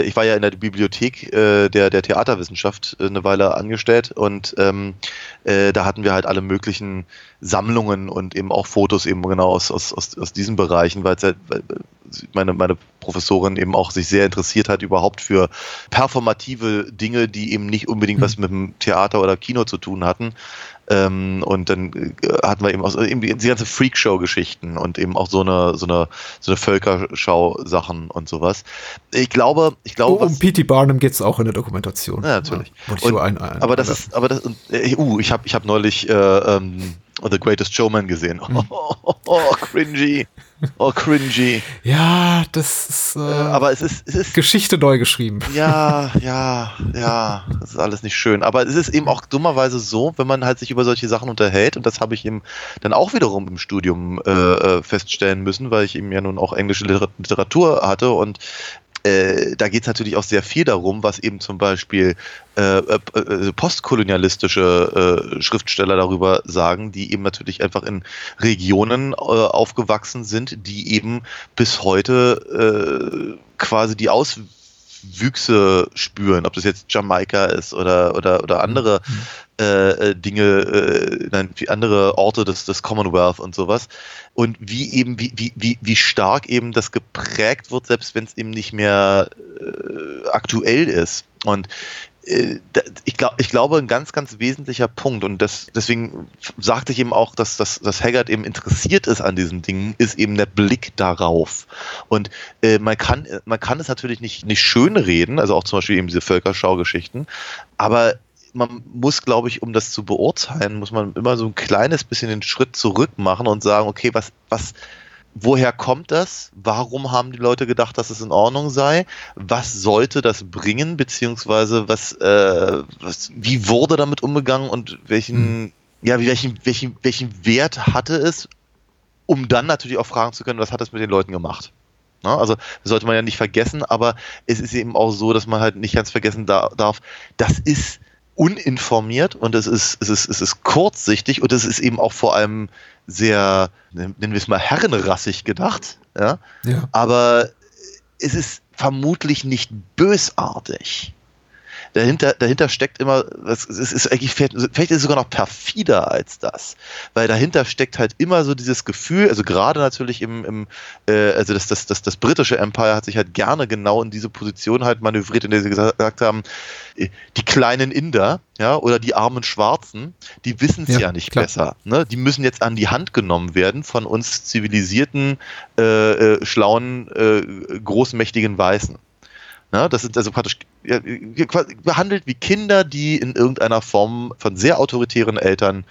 [SPEAKER 8] ich war ja in der Bibliothek äh, der, der Theaterwissenschaft äh, eine Weile angestellt und ähm, äh, da hatten wir halt alle möglichen Sammlungen und eben auch Fotos eben genau aus, aus, aus, aus diesen Bereichen, weil, halt, weil meine, meine Professorin eben auch sich sehr interessiert hat überhaupt für performative Dinge, die eben nicht unbedingt was mit dem Theater oder Kino zu tun hatten. Ähm, und dann äh, hatten wir eben auch so, eben die, ganze Freakshow-Geschichten und eben auch so eine, so eine, so eine Völkerschau-Sachen und sowas. Ich glaube, ich glaube,
[SPEAKER 7] Oh, um P.T. Barnum geht es auch in der Dokumentation.
[SPEAKER 8] Ja, natürlich.
[SPEAKER 7] ich
[SPEAKER 8] Und-
[SPEAKER 7] ein, ein,
[SPEAKER 8] aber das ist, aber das, und, äh, uh, ich habe ich hab neulich äh, ähm, The Greatest Showman gesehen. Oh, oh, oh, cringy. Oh, cringy.
[SPEAKER 7] Ja, das ist äh,
[SPEAKER 8] Aber es ist, es ist
[SPEAKER 7] Geschichte neu geschrieben.
[SPEAKER 8] Ja, ja, ja, das ist alles nicht schön. Aber es ist eben auch dummerweise so, wenn man halt sich über solche Sachen unterhält, und das habe ich eben dann auch wiederum im Studium äh, äh, feststellen müssen, weil ich eben ja nun auch englische Liter- Literatur hatte und äh, da geht es natürlich auch sehr viel darum, was eben zum Beispiel äh, äh, äh, postkolonialistische äh, Schriftsteller darüber sagen, die eben natürlich einfach in Regionen äh, aufgewachsen sind, die eben bis heute quasi die Auswüchse spüren, ob das jetzt Jamaika ist oder, oder, oder andere äh, äh, Dinge, äh, nein, andere Orte des, des Commonwealth und sowas. Und wie eben, wie, wie, wie, wie stark eben das geprägt wird, selbst wenn es eben nicht mehr äh, aktuell ist. Und ich, glaub, ich glaube, ein ganz, ganz wesentlicher Punkt, und das, deswegen sagte ich eben auch, dass, dass, dass Haggard eben interessiert ist an diesen Dingen, ist eben der Blick darauf. Und äh, man, kann, man kann es natürlich nicht, nicht schön reden, also auch zum Beispiel eben diese Völkerschau-Geschichten, aber man muss, glaube ich, um das zu beurteilen, muss man immer so ein kleines bisschen den Schritt zurück machen und sagen, okay, was, was, woher kommt das? Warum haben die Leute gedacht, dass es in Ordnung sei? Was sollte das bringen? Beziehungsweise was, äh, was wie wurde damit umgegangen und welchen, ja, wie- welchen, welchen, welchen Wert hatte es, um dann natürlich auch fragen zu können, was hat es mit den Leuten gemacht? Ne? Also das sollte man ja nicht vergessen, aber es ist eben auch so, dass man halt nicht ganz vergessen da, darf, das ist uninformiert und es ist, es ist, es ist kurzsichtig und es ist eben auch vor allem sehr, nennen wir es mal, herrenrassig gedacht. Ja?
[SPEAKER 7] Ja.
[SPEAKER 8] aber es ist vermutlich nicht bösartig. Dahinter, dahinter steckt immer, es ist, eigentlich, vielleicht vielleicht ist es sogar noch perfider als das, weil dahinter steckt halt immer so dieses Gefühl, also gerade natürlich im, im äh, also das, das, das, das britische Empire hat sich halt gerne genau in diese Position halt manövriert, in der sie gesagt haben, äh, die kleinen Inder, ja, oder die armen Schwarzen, die wissen es
[SPEAKER 7] Ja,
[SPEAKER 8] ja, nicht
[SPEAKER 7] klar.
[SPEAKER 8] besser. Ne? Die müssen jetzt an die Hand genommen werden von uns zivilisierten, äh, äh, schlauen, äh, großmächtigen Weißen. Ja, das sind also praktisch ja, quasi behandelt wie Kinder, die in irgendeiner Form von sehr autoritären Eltern,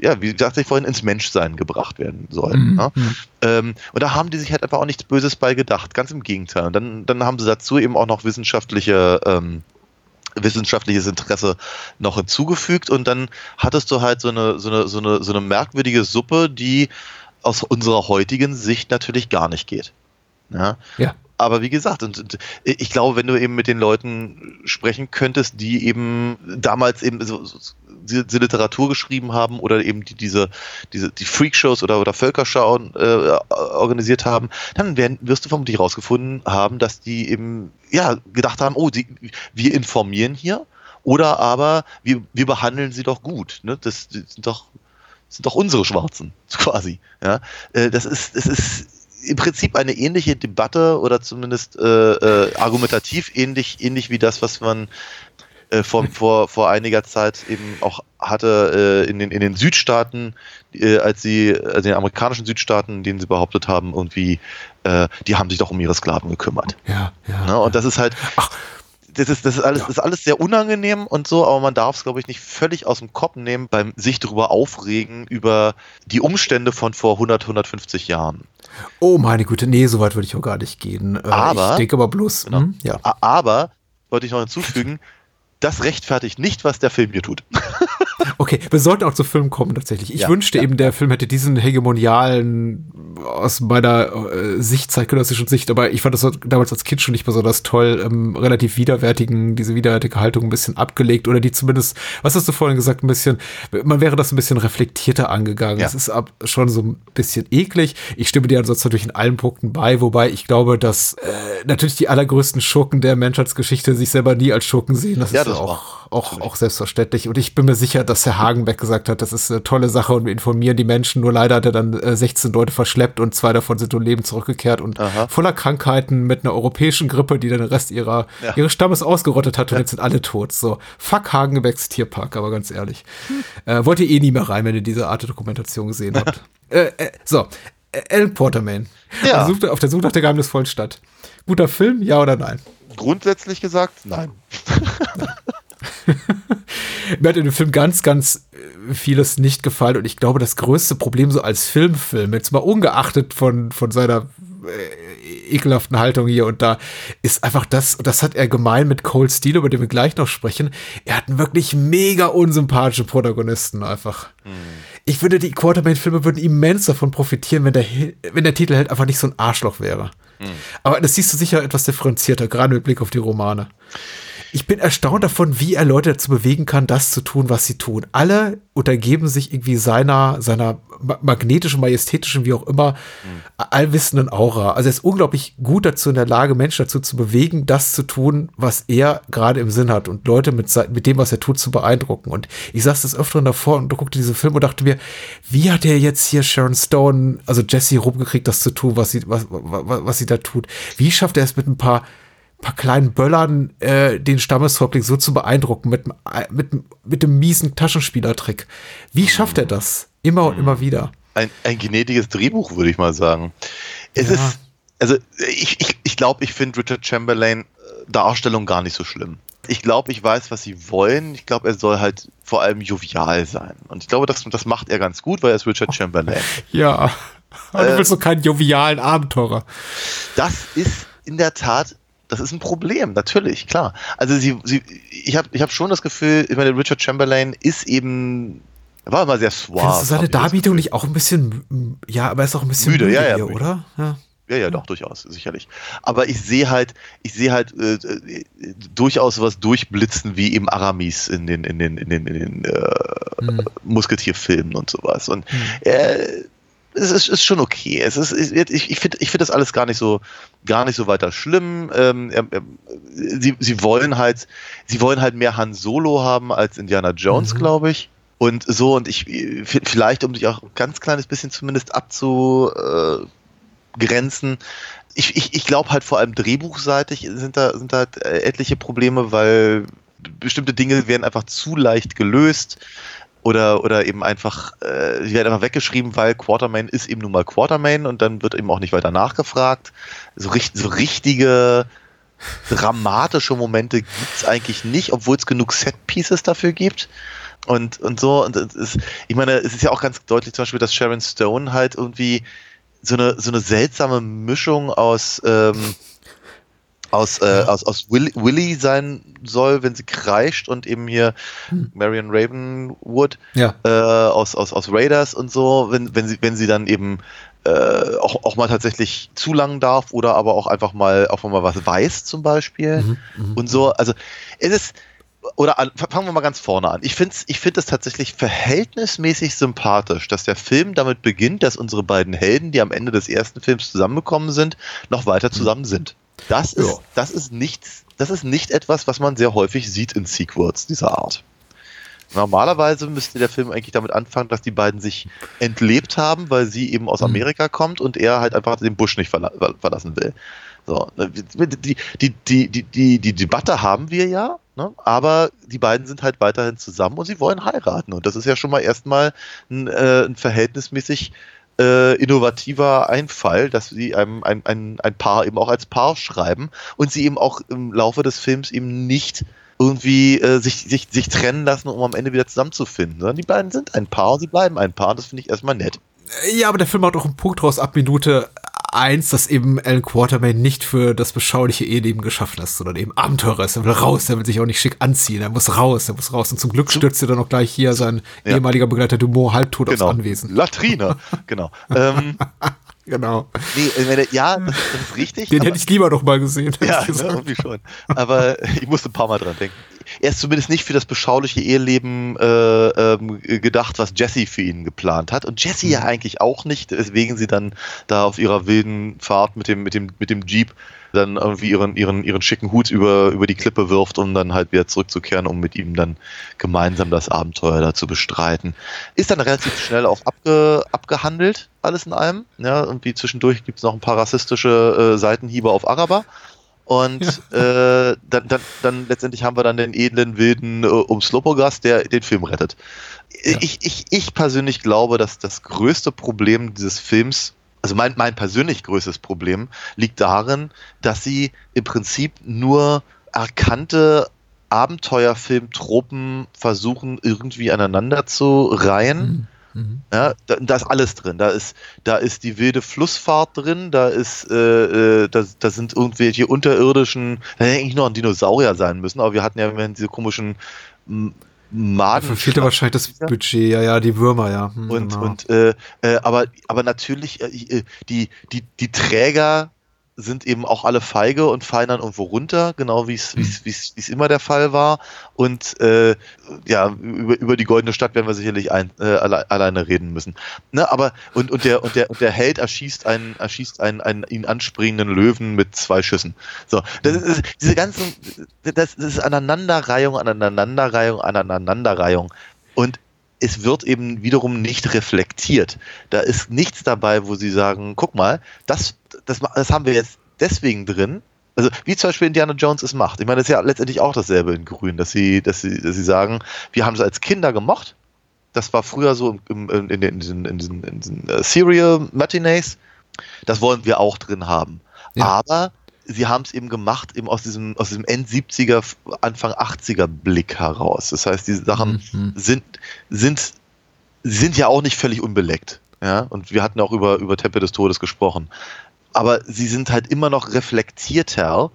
[SPEAKER 8] ja, wie sagte ich vorhin, ins Menschsein gebracht werden sollen.
[SPEAKER 7] Mhm.
[SPEAKER 8] Ja? Ähm, und da haben die sich halt einfach auch nichts Böses bei gedacht, ganz im Gegenteil. Und dann, dann haben sie dazu eben auch noch wissenschaftliche ähm, wissenschaftliches Interesse noch hinzugefügt und dann hattest du halt so eine, so eine, so eine, so eine merkwürdige Suppe, die aus unserer heutigen Sicht natürlich gar nicht geht. Ja.
[SPEAKER 7] Ja.
[SPEAKER 8] Aber wie gesagt, und, und ich glaube, wenn du eben mit den Leuten sprechen könntest, die eben damals eben so, so, diese Literatur geschrieben haben oder eben die, diese, diese, die Freakshows oder, oder Völkerschauen äh, organisiert haben, dann werden, wirst du vermutlich herausgefunden haben, dass die eben ja gedacht haben, oh, die, wir informieren hier oder aber wir, wir behandeln sie doch gut. Ne? Das, das sind doch das sind doch unsere Schwarzen, quasi. Ja? Äh, Das ist, es ist im Prinzip eine ähnliche Debatte oder zumindest äh, äh, argumentativ ähnlich, ähnlich wie das, was man äh, vor, vor, vor einiger Zeit eben auch hatte äh, in, den, in den Südstaaten, äh, als sie, also den amerikanischen Südstaaten, denen sie behauptet haben, irgendwie, äh, die haben sich doch um ihre Sklaven gekümmert.
[SPEAKER 7] Ja, ja.
[SPEAKER 8] Ne? Und das ist halt, das ist, das ist alles, das ist alles sehr unangenehm und so, aber man darf es, glaube ich, nicht völlig aus dem Kopf nehmen beim sich darüber aufregen über die Umstände von vor 100, 150 Jahren.
[SPEAKER 7] Oh meine Güte, nee, so weit würde ich auch gar nicht gehen. Äh,
[SPEAKER 8] Aber-
[SPEAKER 7] ich denke aber bloß,
[SPEAKER 8] Genau.
[SPEAKER 7] hm, ja.
[SPEAKER 8] Aber, wollte ich noch hinzufügen, das rechtfertigt nicht, was der Film hier tut.
[SPEAKER 7] Okay, wir sollten auch zu Filmen kommen tatsächlich. Ich
[SPEAKER 8] Ja,
[SPEAKER 7] wünschte
[SPEAKER 8] ja,
[SPEAKER 7] eben, der Film hätte diesen hegemonialen, aus meiner äh, Sicht, zeitgenössischen Sicht, aber ich fand das damals als Kind schon nicht besonders toll, ähm, relativ widerwärtigen, diese widerwärtige Haltung ein bisschen abgelegt oder die zumindest, was hast du vorhin gesagt, ein bisschen, man wäre das ein bisschen reflektierter angegangen.
[SPEAKER 8] Ja.
[SPEAKER 7] Es ist ab, schon so ein bisschen eklig. Ich stimme dir ansonsten natürlich in allen Punkten bei, wobei ich glaube, dass äh, natürlich die allergrößten Schurken der Menschheitsgeschichte sich selber nie als Schurken sehen. Das
[SPEAKER 8] Ja, das
[SPEAKER 7] ja
[SPEAKER 8] war-
[SPEAKER 7] auch, auch, auch selbstverständlich. Und ich bin mir sicher, dass Herr Hagenbeck gesagt hat, das ist eine tolle Sache und wir informieren die Menschen. Nur leider hat er dann äh, 16 Leute verschleppt und zwei davon sind um Leben zurückgekehrt und
[SPEAKER 8] Aha.
[SPEAKER 7] voller Krankheiten mit einer europäischen Grippe, die dann den Rest ihrer,
[SPEAKER 8] Ja.
[SPEAKER 7] ihres Stammes ausgerottet hat und jetzt sind alle tot. So, fuck Hagenbecks Tierpark, aber ganz ehrlich. Äh, wollt ihr eh nie mehr rein, wenn ihr diese Art der Dokumentation gesehen habt. äh, äh, so, äh, Alan Porterman.
[SPEAKER 8] Ja.
[SPEAKER 7] Auf der Suche- Auf der Suche nach der geheimnisvollen Stadt. Guter Film, ja oder nein?
[SPEAKER 8] Grundsätzlich gesagt, nein.
[SPEAKER 7] Mir hat in dem Film ganz, ganz äh, vieles nicht gefallen und ich glaube, das größte Problem so als Filmfilm, jetzt mal ungeachtet von, von seiner äh, ekelhaften Haltung hier und da, ist einfach das, und das hat er gemein mit Cole Steele, über den wir gleich noch sprechen, er hat einen wirklich mega unsympathische Protagonisten einfach. Ich finde, die Quartermain-Filme würden immens davon profitieren, wenn der, wenn der Titelheld einfach nicht so ein Arschloch wäre. Aber das siehst du sicher etwas differenzierter, gerade mit Blick auf die Romane. Ich bin erstaunt davon, wie er Leute dazu bewegen kann, das zu tun, was sie tun. Alle untergeben sich irgendwie seiner, seiner ma- magnetischen, majestätischen, wie auch immer, allwissenden Aura. Also er ist unglaublich gut dazu in der Lage, Menschen dazu zu bewegen, das zu tun, was er gerade im Sinn hat und Leute mit, mit dem, was er tut, zu beeindrucken. Und ich saß des Öfteren davor und guckte diesen Film und dachte mir, wie hat er jetzt hier Sharon Stone, also Jesse rumgekriegt, das zu tun, was sie, was, was, was sie da tut? Wie schafft er es mit ein paar paar kleinen Böllern äh, den Stammeshäuptling so zu beeindrucken mit, einem- mit, mit dem miesen Taschenspielertrick. Wie schafft er das? Immer und immer wieder.
[SPEAKER 8] Ein, ein genetiges Drehbuch, würde ich mal sagen. Es
[SPEAKER 7] Ja.
[SPEAKER 8] ist, also ich, ich, ich glaube, ich finde Richard Chamberlain äh, Darstellung gar nicht so schlimm. Ich glaube, ich weiß, was sie wollen. Ich glaube, er soll halt vor allem jovial sein. Und ich glaube, das, das macht er ganz gut, weil er ist Richard Chamberlain.
[SPEAKER 7] Ja. Aber du willst doch keinen jovialen Abenteurer.
[SPEAKER 8] Das ist in der Tat, das ist ein Problem, natürlich, klar. Also sie, sie ich habe ich hab schon das Gefühl, ich meine, Richard Chamberlain ist eben, er war immer sehr suave.
[SPEAKER 7] Findest du seine Darbietung nicht auch ein bisschen, ja, aber er ist auch ein bisschen
[SPEAKER 8] Müde, ja, ja,
[SPEAKER 7] hier,
[SPEAKER 8] müde.
[SPEAKER 7] oder? Ja.
[SPEAKER 8] Ja, ja, doch, durchaus, sicherlich. Aber ich sehe halt, ich sehe halt äh, äh, durchaus was durchblitzen wie eben Aramis in den, in den, in den, in den äh,
[SPEAKER 7] Hm.
[SPEAKER 8] Musketierfilmen und sowas. Und äh, es ist, ist schon okay. Es ist, ich, ich finde ich finde das alles gar nicht so, gar nicht so weiter schlimm. Ähm, ähm, sie, sie wollen halt, sie wollen halt mehr Han Solo haben als Indiana Jones,
[SPEAKER 7] Mhm.
[SPEAKER 8] glaube ich. Und so, und ich, äh, vielleicht, um dich auch ein ganz kleines bisschen zumindest abzu, äh. Ich, ich, ich glaube halt vor allem drehbuchseitig sind da, sind da halt äh, etliche Probleme, weil bestimmte Dinge werden einfach zu leicht gelöst oder, oder eben einfach, äh, die werden einfach weggeschrieben, weil Quartermain ist eben nun mal Quartermain und dann wird eben auch nicht weiter nachgefragt. So, richt, so richtige dramatische Momente gibt's eigentlich nicht, obwohl es genug Set-Pieces dafür gibt. Und, und so, und es ist, ich meine, es ist ja auch ganz deutlich zum Beispiel, dass Sharon Stone halt irgendwie so eine, so eine seltsame Mischung aus, ähm, aus, äh, aus, aus Will, Willy sein soll, wenn sie kreischt und eben hier Marion Ravenwood
[SPEAKER 7] Ja.
[SPEAKER 8] äh, aus, aus, aus Raiders und so, wenn, wenn sie, wenn sie dann eben äh, auch, auch mal tatsächlich zu lang darf oder aber auch einfach mal auch mal was weiß zum Beispiel
[SPEAKER 7] Mhm, mhm.
[SPEAKER 8] und so. Also es ist oder an, fangen wir mal ganz vorne an. Ich finde ich finde es tatsächlich verhältnismäßig sympathisch, dass der Film damit beginnt, dass unsere beiden Helden, die am Ende des ersten Films zusammengekommen sind, noch weiter zusammen sind. Das ist,
[SPEAKER 7] Ja.
[SPEAKER 8] das ist nichts, das ist nicht etwas, was man sehr häufig sieht in Sequels dieser Art. Normalerweise müsste der Film eigentlich damit anfangen, dass die beiden sich entlebt haben, weil sie eben aus
[SPEAKER 7] Mhm.
[SPEAKER 8] Amerika kommt und er halt einfach den Busch nicht verla ver- verlassen will. So, ne, die, die, die, die, die, die Debatte haben wir ja, ne? aber die beiden sind halt weiterhin zusammen und sie wollen heiraten. Und das ist ja schon mal erstmal ein, äh, ein verhältnismäßig äh, innovativer Einfall, dass sie einem ein, ein, ein Paar eben auch als Paar schreiben und sie eben auch im Laufe des Films eben nicht irgendwie äh, sich, sich, sich trennen lassen, um am Ende wieder zusammenzufinden. Sondern die beiden sind ein Paar sie bleiben ein Paar. Das finde ich erstmal nett.
[SPEAKER 7] Ja, aber der Film macht auch einen Punkt raus ab Minute eins, dass eben Alan Quartermain nicht für das beschauliche Eheleben geschaffen ist, sondern eben Abenteurer ist. Er will raus, er will sich auch nicht schick anziehen, er muss raus, er muss raus. Und zum Glück stürzt er dann auch gleich hier sein
[SPEAKER 8] Ja.
[SPEAKER 7] ehemaliger Begleiter Dumont halbtot
[SPEAKER 8] Genau.
[SPEAKER 7] aufs Anwesen.
[SPEAKER 8] Latrine. genau. Ähm,
[SPEAKER 7] Genau.
[SPEAKER 8] nee, meine, ja, das, das ist richtig.
[SPEAKER 7] Den
[SPEAKER 8] aber-
[SPEAKER 7] hätte ich lieber noch mal gesehen.
[SPEAKER 8] Ja, ne, irgendwie schon. Aber ich musste ein paar Mal dran denken. Er ist zumindest nicht für das beschauliche Eheleben äh, ähm, gedacht, was Jessie für ihn geplant hat. Und Jessie ja eigentlich auch nicht, weswegen sie dann da auf ihrer wilden Fahrt mit dem, mit dem, mit dem Jeep dann irgendwie ihren, ihren, ihren schicken Hut über, über die Klippe wirft, um dann halt wieder zurückzukehren, um mit ihm dann gemeinsam das Abenteuer da zu bestreiten. Ist dann relativ schnell auch abge, abgehandelt, alles in allem. Ja, irgendwie zwischendurch gibt es noch ein paar rassistische äh, Seitenhiebe auf Araber. Und äh, dann, dann, dann letztendlich haben wir dann den edlen Wilden äh, um Slopogast, der den Film rettet.
[SPEAKER 7] Ja.
[SPEAKER 8] Ich, ich, ich persönlich glaube, dass das größte Problem dieses Films, also mein, mein persönlich größtes Problem, liegt darin, dass sie im Prinzip nur erkannte Abenteuerfilmtropen versuchen, irgendwie aneinander zu reihen.
[SPEAKER 7] Mhm.
[SPEAKER 8] Ja, da, da ist alles drin. Da ist, da ist die wilde Flussfahrt drin, da ist, äh, äh, da, da sind irgendwelche unterirdischen, da hätte eigentlich noch ein Dinosaurier sein müssen, aber wir hatten ja diese komischen Maden.
[SPEAKER 7] Dafür fehlte wahrscheinlich das Budget, ja, ja, die Würmer, ja. Hm,
[SPEAKER 8] Und,
[SPEAKER 7] genau.
[SPEAKER 8] und äh, äh, aber, aber natürlich, äh, äh, die, die, die Träger sind eben auch alle feige und fallen dann irgendwo runter, genau wie es wie es- wie es wie es immer der Fall war. Und äh, ja, über, über die goldene Stadt werden wir sicherlich ein, äh, alle, alleine reden müssen. Ne, aber und, und der und der und der Held erschießt einen erschießt einen, einen ihn anspringenden Löwen mit zwei Schüssen. So, das ist, diese ganzen das, das ist Aneinanderreihung, Aneinanderreihung, Aneinanderreihung. Und es wird eben wiederum nicht reflektiert. Da ist nichts dabei, wo sie sagen, guck mal, das, das, das haben wir jetzt deswegen drin. Also wie zum Beispiel Indiana Jones es macht. Ich meine, das ist ja letztendlich auch dasselbe in Grün, dass sie, dass sie, dass sie sagen, wir haben es als Kinder gemocht. Das war früher so im, im, in, den, in in diesen, in diesen äh, Serial Matinees. Das wollen wir auch drin haben.
[SPEAKER 7] Ja.
[SPEAKER 8] Aber sie haben es eben gemacht, eben aus diesem, aus diesem End-70er, Anfang 80er Blick heraus. Das heißt, diese Sachen
[SPEAKER 7] Mhm.
[SPEAKER 8] sind, sind, sind ja auch nicht völlig unbeleckt. Ja, und wir hatten auch über, über Tempel des Todes gesprochen. Aber sie sind halt immer noch reflektierter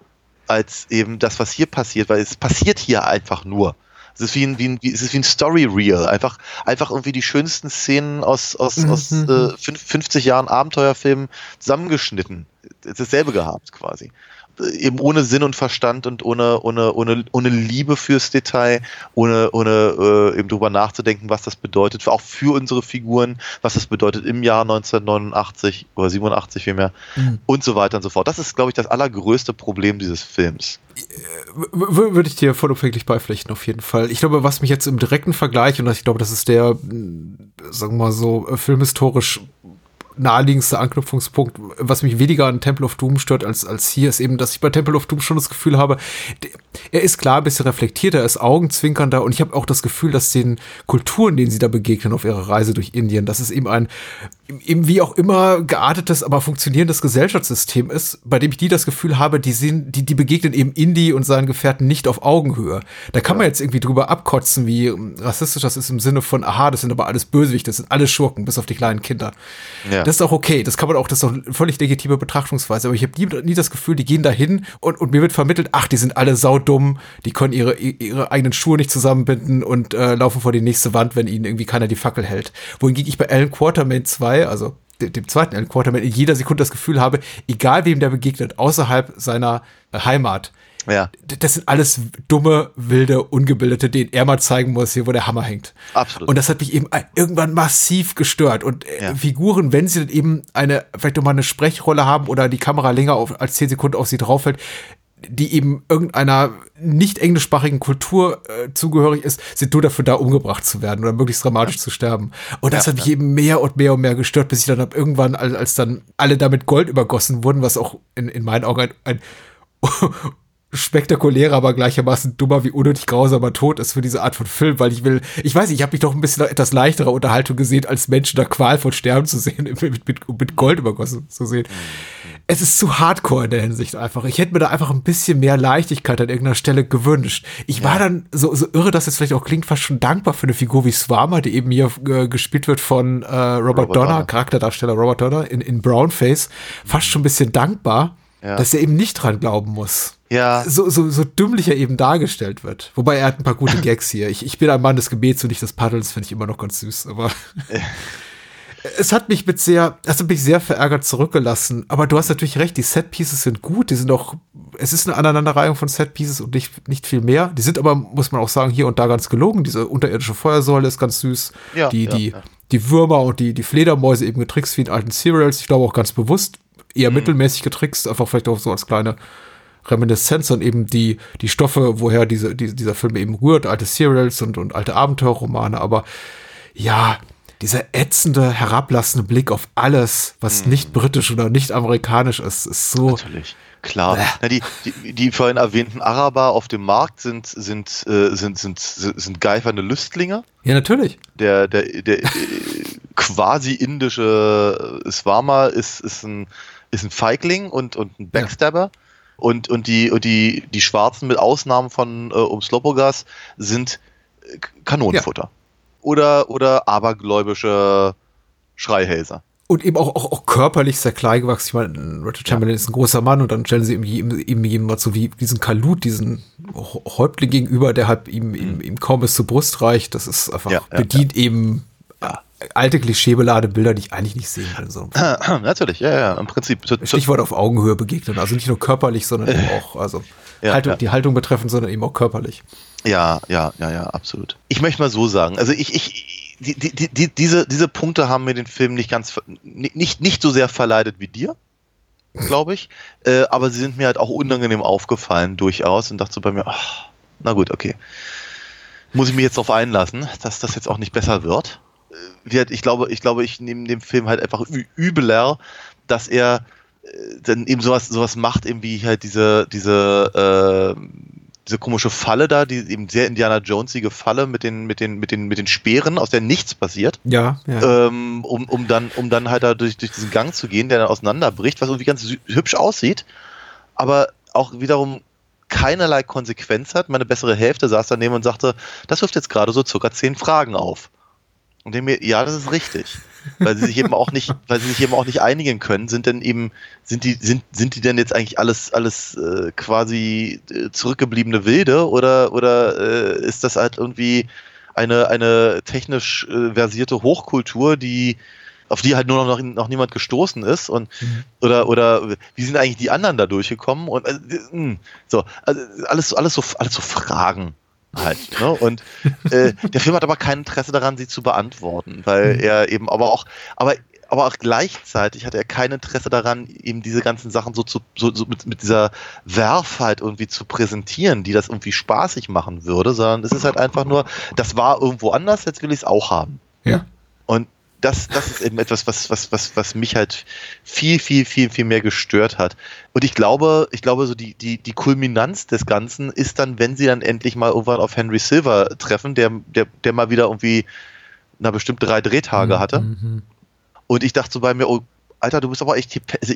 [SPEAKER 8] als eben das, was hier passiert, weil es passiert hier einfach nur. Es ist wie ein, wie ein, wie, es ist wie ein Story-Reel. Einfach, einfach irgendwie die schönsten Szenen aus, aus,
[SPEAKER 7] Mhm.
[SPEAKER 8] aus äh, fünf- 50 Jahren Abenteuerfilmen zusammengeschnitten. Dasselbe gehabt quasi. Äh, Eben ohne Sinn und Verstand und ohne, ohne, ohne, ohne Liebe fürs Detail, ohne, ohne äh, eben drüber nachzudenken, was das bedeutet, auch für unsere Figuren, was das bedeutet im Jahr 1989 oder 87 vielmehr
[SPEAKER 7] Mhm.
[SPEAKER 8] und so weiter und so fort. Das ist, glaube ich, das allergrößte Problem dieses Films.
[SPEAKER 7] W- Würde ich dir vollumfänglich beipflichten, auf jeden Fall. Ich glaube, was mich jetzt im direkten Vergleich, und ich glaube, das ist der, sagen wir mal so, äh, filmhistorisch naheliegendste Anknüpfungspunkt, was mich weniger an Temple of Doom stört als, als hier, ist eben, dass ich bei Temple of Doom schon das Gefühl habe, er ist klar ein bisschen reflektierter, er ist augenzwinkernder und ich habe auch das Gefühl, dass den Kulturen, denen sie da begegnen auf ihrer Reise durch Indien, dass es eben ein, eben wie auch immer geartetes, aber funktionierendes Gesellschaftssystem ist, bei dem ich nie das Gefühl habe, die sind, die, die begegnen eben Indy und seinen Gefährten nicht auf Augenhöhe. Da kann man jetzt irgendwie drüber abkotzen, wie ähm, rassistisch das ist im Sinne von, aha, das sind aber alles Bösewichte, das sind alles Schurken, bis auf die kleinen Kinder.
[SPEAKER 8] Ja.
[SPEAKER 7] Das ist auch okay, das kann man auch, das ist auch eine völlig legitime Betrachtungsweise, aber ich habe nie, nie das Gefühl, die gehen da hin und, und mir wird vermittelt, ach, die sind alle saudumm, die können ihre, ihre eigenen Schuhe nicht zusammenbinden und äh, laufen vor die nächste Wand, wenn ihnen irgendwie keiner die Fackel hält. Wohingegen ich bei Alan Quartermain 2, also de- dem zweiten Alan Quartermain, in jeder Sekunde das Gefühl habe, egal wem der begegnet, außerhalb seiner äh, Heimat,
[SPEAKER 8] Ja,
[SPEAKER 7] das sind alles dumme, wilde, ungebildete, denen er mal zeigen muss, hier, wo der Hammer hängt.
[SPEAKER 8] Absolut.
[SPEAKER 7] Und das hat mich eben äh, irgendwann massiv gestört. Und äh,
[SPEAKER 8] Ja.
[SPEAKER 7] Figuren, wenn sie dann eben eine, vielleicht nochmal eine Sprechrolle haben oder die Kamera länger auf, als zehn Sekunden auf sie drauffällt, die eben irgendeiner nicht englischsprachigen Kultur äh, zugehörig ist, sind nur dafür da, umgebracht zu werden oder möglichst dramatisch zu sterben. Und das
[SPEAKER 8] Ja,
[SPEAKER 7] hat mich eben mehr und mehr und mehr gestört, bis ich dann ab irgendwann, als, als dann alle damit Gold übergossen wurden, was auch in, in meinen Augen ein, ein spektakulärer, aber gleichermaßen dummer wie unnötig grausamer Tod ist für diese Art von Film, weil ich will, ich weiß nicht, ich habe mich doch ein bisschen etwas leichterer Unterhaltung gesehen, als Menschen da Qual von Sterben zu sehen, mit, mit, mit Gold übergossen zu sehen. Es ist zu hardcore in der Hinsicht einfach. Ich hätte mir da einfach ein bisschen mehr Leichtigkeit an irgendeiner Stelle gewünscht. Ich war dann so, so irre, dass es vielleicht auch klingt, fast schon dankbar für eine Figur wie Swarmer, die eben hier äh, gespielt wird von äh, Robert,
[SPEAKER 8] Robert
[SPEAKER 7] Donner,
[SPEAKER 8] Donner.
[SPEAKER 7] Charakterdarsteller Robert Donner in, in Brownface. Fast schon ein bisschen dankbar,
[SPEAKER 8] Ja.
[SPEAKER 7] dass er eben nicht dran glauben muss
[SPEAKER 8] ja,
[SPEAKER 7] so, so, so dümmlich er eben dargestellt wird. Wobei er hat ein paar gute Gags hier. Ich, ich bin ein Mann des Gebets und nicht des Paddels, finde ich immer noch ganz süß, aber. Es hat mich mit sehr, es hat mich sehr verärgert zurückgelassen. Aber du hast natürlich recht, die Set-Pieces sind gut. Die sind auch, es ist eine Aneinanderreihung von Set-Pieces und nicht, nicht viel mehr. Die sind aber, muss man auch sagen, hier und da ganz gelogen. Diese unterirdische Feuersäule ist ganz süß.
[SPEAKER 8] Ja,
[SPEAKER 7] die,
[SPEAKER 8] ja,
[SPEAKER 7] die,
[SPEAKER 8] ja.
[SPEAKER 7] die Würmer und die, die Fledermäuse eben getrickst wie in alten Serials. Ich glaube auch ganz bewusst.
[SPEAKER 8] Mhm.
[SPEAKER 7] Eher mittelmäßig getrickst, einfach vielleicht auch so als kleine Reminiszenz und eben die, die Stoffe, woher diese, die, dieser Film eben rührt, alte Serials und, und alte Abenteuerromane, aber ja, dieser ätzende, herablassende Blick auf alles, was nicht britisch oder nicht amerikanisch ist, ist so.
[SPEAKER 8] natürlich. Klar. Na, die, die, die vorhin erwähnten Araber auf dem Markt sind, sind, äh, sind, sind, sind, sind geifernde Lüstlinge.
[SPEAKER 7] Ja, natürlich.
[SPEAKER 8] Der, der, der äh, quasi indische Swama ist, ist, ein, ist ein Feigling und, und ein Backstabber. Und, und, die, und die, die Schwarzen, mit Ausnahmen von äh, Umslopogas, sind äh, Kanonenfutter. Oder, oder abergläubische Schreihälser.
[SPEAKER 7] Und eben auch, auch, auch körperlich sehr klein gewachsen. Ich meine, Richard Chamberlain ist ein großer Mann und dann stellen sie ihm, ihm, ihm jemand so wie diesen Kalut, diesen Häuptling gegenüber, der halt ihm, ihm, ihm kaum bis zur Brust reicht. Das ist einfach,
[SPEAKER 8] Ja, ja,
[SPEAKER 7] bedient eben alte klischeebeladene Bilder, die ich eigentlich nicht sehen will. So.
[SPEAKER 8] Natürlich, ja, ja, im Prinzip.
[SPEAKER 7] Stichwort auf Augenhöhe begegnen. Also nicht nur körperlich, sondern eben auch, also
[SPEAKER 8] Ja,
[SPEAKER 7] Haltung,
[SPEAKER 8] ja.
[SPEAKER 7] die Haltung betreffend, sondern eben auch körperlich.
[SPEAKER 8] Ja, ja, ja, ja, absolut. Ich möchte mal so sagen, also ich, ich, die, die, die, diese, diese Punkte haben mir den Film nicht ganz, nicht, nicht so sehr verleidet wie dir, glaube ich, äh, aber sie sind mir halt auch unangenehm aufgefallen durchaus und dachte so bei mir, ach, na gut, okay. Muss ich mich jetzt darauf einlassen, dass das jetzt auch nicht besser wird. Ich glaube, ich glaube, ich nehme dem Film halt einfach ü- übeler, dass er äh, dann eben sowas, sowas macht, eben wie halt diese, diese, äh, diese komische Falle da, die eben sehr Indiana Jonesige Falle mit den, mit den, mit den, mit den Speeren, aus der nichts passiert,
[SPEAKER 7] Ja, ja.
[SPEAKER 8] ähm, um, um dann, um dann halt da durch, durch diesen Gang zu gehen, der dann auseinanderbricht, was irgendwie ganz hübsch aussieht, aber auch wiederum keinerlei Konsequenz hat. Meine bessere Hälfte saß daneben und sagte, das wirft jetzt gerade so circa zehn Fragen auf. Und dem mir, ja, das ist richtig. weil sie sich eben auch nicht, weil sie sich eben auch nicht einigen können, sind denn eben, sind die, sind, sind die denn jetzt eigentlich alles, alles äh, quasi äh, zurückgebliebene Wilde oder, oder äh, ist das halt irgendwie eine, eine technisch äh, versierte Hochkultur, die auf die halt nur noch, noch niemand gestoßen ist und mhm. oder oder wie sind eigentlich die anderen da durchgekommen und äh, hm, so also alles alles so alles so Fragen halt ne? und äh, der Film hat aber kein Interesse daran sie zu beantworten weil mhm. er eben aber auch aber aber auch gleichzeitig hat er kein Interesse daran, eben diese ganzen Sachen so zu, so, so mit, mit dieser Werfheit irgendwie zu präsentieren, die das irgendwie spaßig machen würde, sondern es ist halt einfach nur, das war irgendwo anders, jetzt will ich es auch haben.
[SPEAKER 7] Ja.
[SPEAKER 8] Und das, das ist eben etwas, was, was, was, was mich halt viel, viel, viel, viel mehr gestört hat. Und ich glaube, ich glaube, so die, die, die Kulminanz des Ganzen ist dann, wenn sie dann endlich mal irgendwann auf Henry Silver treffen, der, der, der mal wieder irgendwie na bestimmt drei Drehtage mhm. hatte. Mhm. Und ich dachte so bei mir, oh, Alter, du bist aber echt also,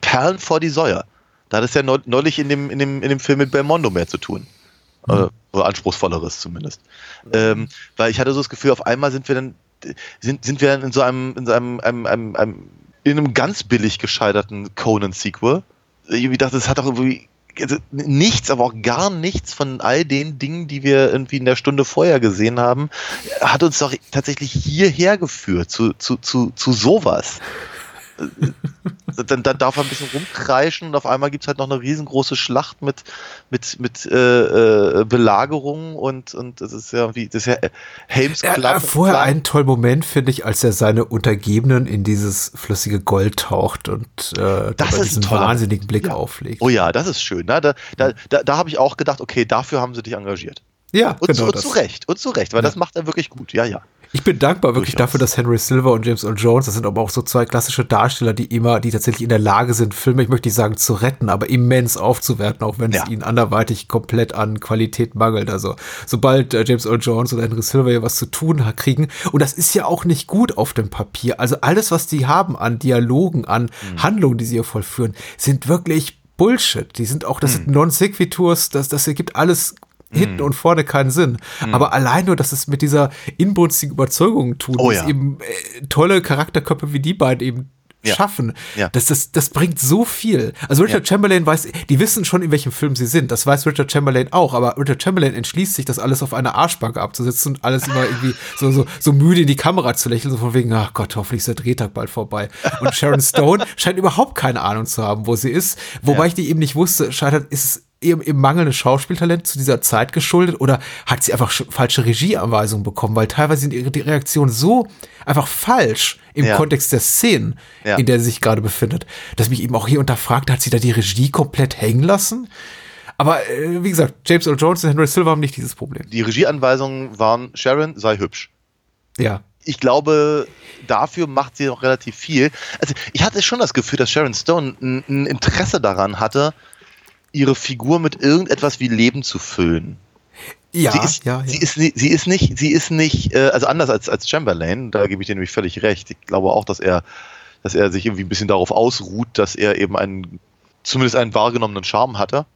[SPEAKER 8] Perlen vor die Säue. Da hat es ja neulich in dem, in dem, in dem Film mit Belmondo mehr zu tun. Mhm. Äh, oder anspruchsvolleres zumindest. Ähm, weil ich hatte so das Gefühl, auf einmal sind wir dann sind, sind wir in so einem, in so einem, einem, einem, einem in einem ganz billig gescheiterten Conan-Sequel. Ich dachte, es hat doch irgendwie also nichts, aber auch gar nichts von all den Dingen, die wir irgendwie in der Stunde vorher gesehen haben, hat uns doch tatsächlich hierher geführt, zu, zu, zu, zu sowas. Äh, dann, dann darf er ein bisschen rumkreischen und auf einmal gibt es halt noch eine riesengroße Schlacht mit, mit, mit äh, äh, Belagerung und, und das ist ja wie, das ist ja Helms
[SPEAKER 7] Club. Er, vorher einen tollen Moment, finde ich, als er seine Untergebenen in dieses flüssige Gold taucht und äh,
[SPEAKER 8] das
[SPEAKER 7] diesen wahnsinnigen Blick
[SPEAKER 8] ja.
[SPEAKER 7] auflegt.
[SPEAKER 8] Oh ja, das ist schön. Ne? Da, da, da, da habe ich auch gedacht, okay, dafür haben sie dich engagiert.
[SPEAKER 7] Ja,
[SPEAKER 8] und, genau zu, und zu Recht, und zu Recht, weil ja. das macht er wirklich gut, ja, ja.
[SPEAKER 7] Ich bin dankbar wirklich Durchaus. dafür, dass Henry Silver und James Earl Jones, das sind aber auch so zwei klassische Darsteller, die immer, die tatsächlich in der Lage sind, Filme, ich möchte nicht sagen zu retten, aber immens aufzuwerten, auch wenn ja. es ihnen anderweitig komplett an Qualität mangelt. Also sobald äh, James Earl Jones oder Henry Silver hier was zu tun kriegen, und das ist ja auch nicht gut auf dem Papier. Also alles, was die haben an Dialogen, an mhm. Handlungen, die sie hier vollführen, sind wirklich Bullshit. Die sind auch, das hm. sind Non-Sequiturs, das, das ergibt alles hinten mm. und vorne keinen Sinn. Mm. Aber allein nur, dass es mit dieser inbrünstigen Überzeugung tut, oh, ja. eben äh, tolle Charakterköpfe wie die beiden eben ja. schaffen. Ja. Das, das, das bringt so viel. Also Richard ja. Chamberlain weiß, die wissen schon, in welchem Film sie sind. Das weiß Richard Chamberlain auch. Aber Richard Chamberlain entschließt sich, das alles auf einer Arschbank abzusetzen und alles immer irgendwie so, so, so müde in die Kamera zu lächeln, so von wegen, ach Gott, hoffentlich ist der Drehtag bald vorbei. Und Sharon Stone scheint überhaupt keine Ahnung zu haben, wo sie ist. Wobei ich die eben nicht wusste, scheitert, ist es ihrem, ihrem mangelnden Schauspieltalent zu dieser Zeit geschuldet oder hat sie einfach falsche Regieanweisungen bekommen? Weil teilweise sind ihre Reaktionen so einfach falsch im ja. Kontext der Szenen, ja. in der sie sich gerade befindet, dass mich eben auch hier unterfragt, hat sie da die Regie komplett hängen lassen? Aber äh, wie gesagt, James Earl Jones und Henry Silver haben nicht dieses Problem.
[SPEAKER 8] Die Regieanweisungen waren Sharon, sei hübsch.
[SPEAKER 7] Ja.
[SPEAKER 8] Ich glaube, dafür macht sie noch relativ viel. Also ich hatte schon das Gefühl, dass Sharon Stone ein, ein Interesse daran hatte, ihre Figur mit irgendetwas wie Leben zu füllen.
[SPEAKER 7] Ja,
[SPEAKER 8] sie ist,
[SPEAKER 7] ja, ja.
[SPEAKER 8] Sie ist, sie ist nicht, sie ist nicht, äh, also anders als, als Chamberlain, da gebe ich dir nämlich völlig recht. Ich glaube auch, dass er, dass er sich irgendwie ein bisschen darauf ausruht, dass er eben einen, zumindest einen wahrgenommenen Charme hatte.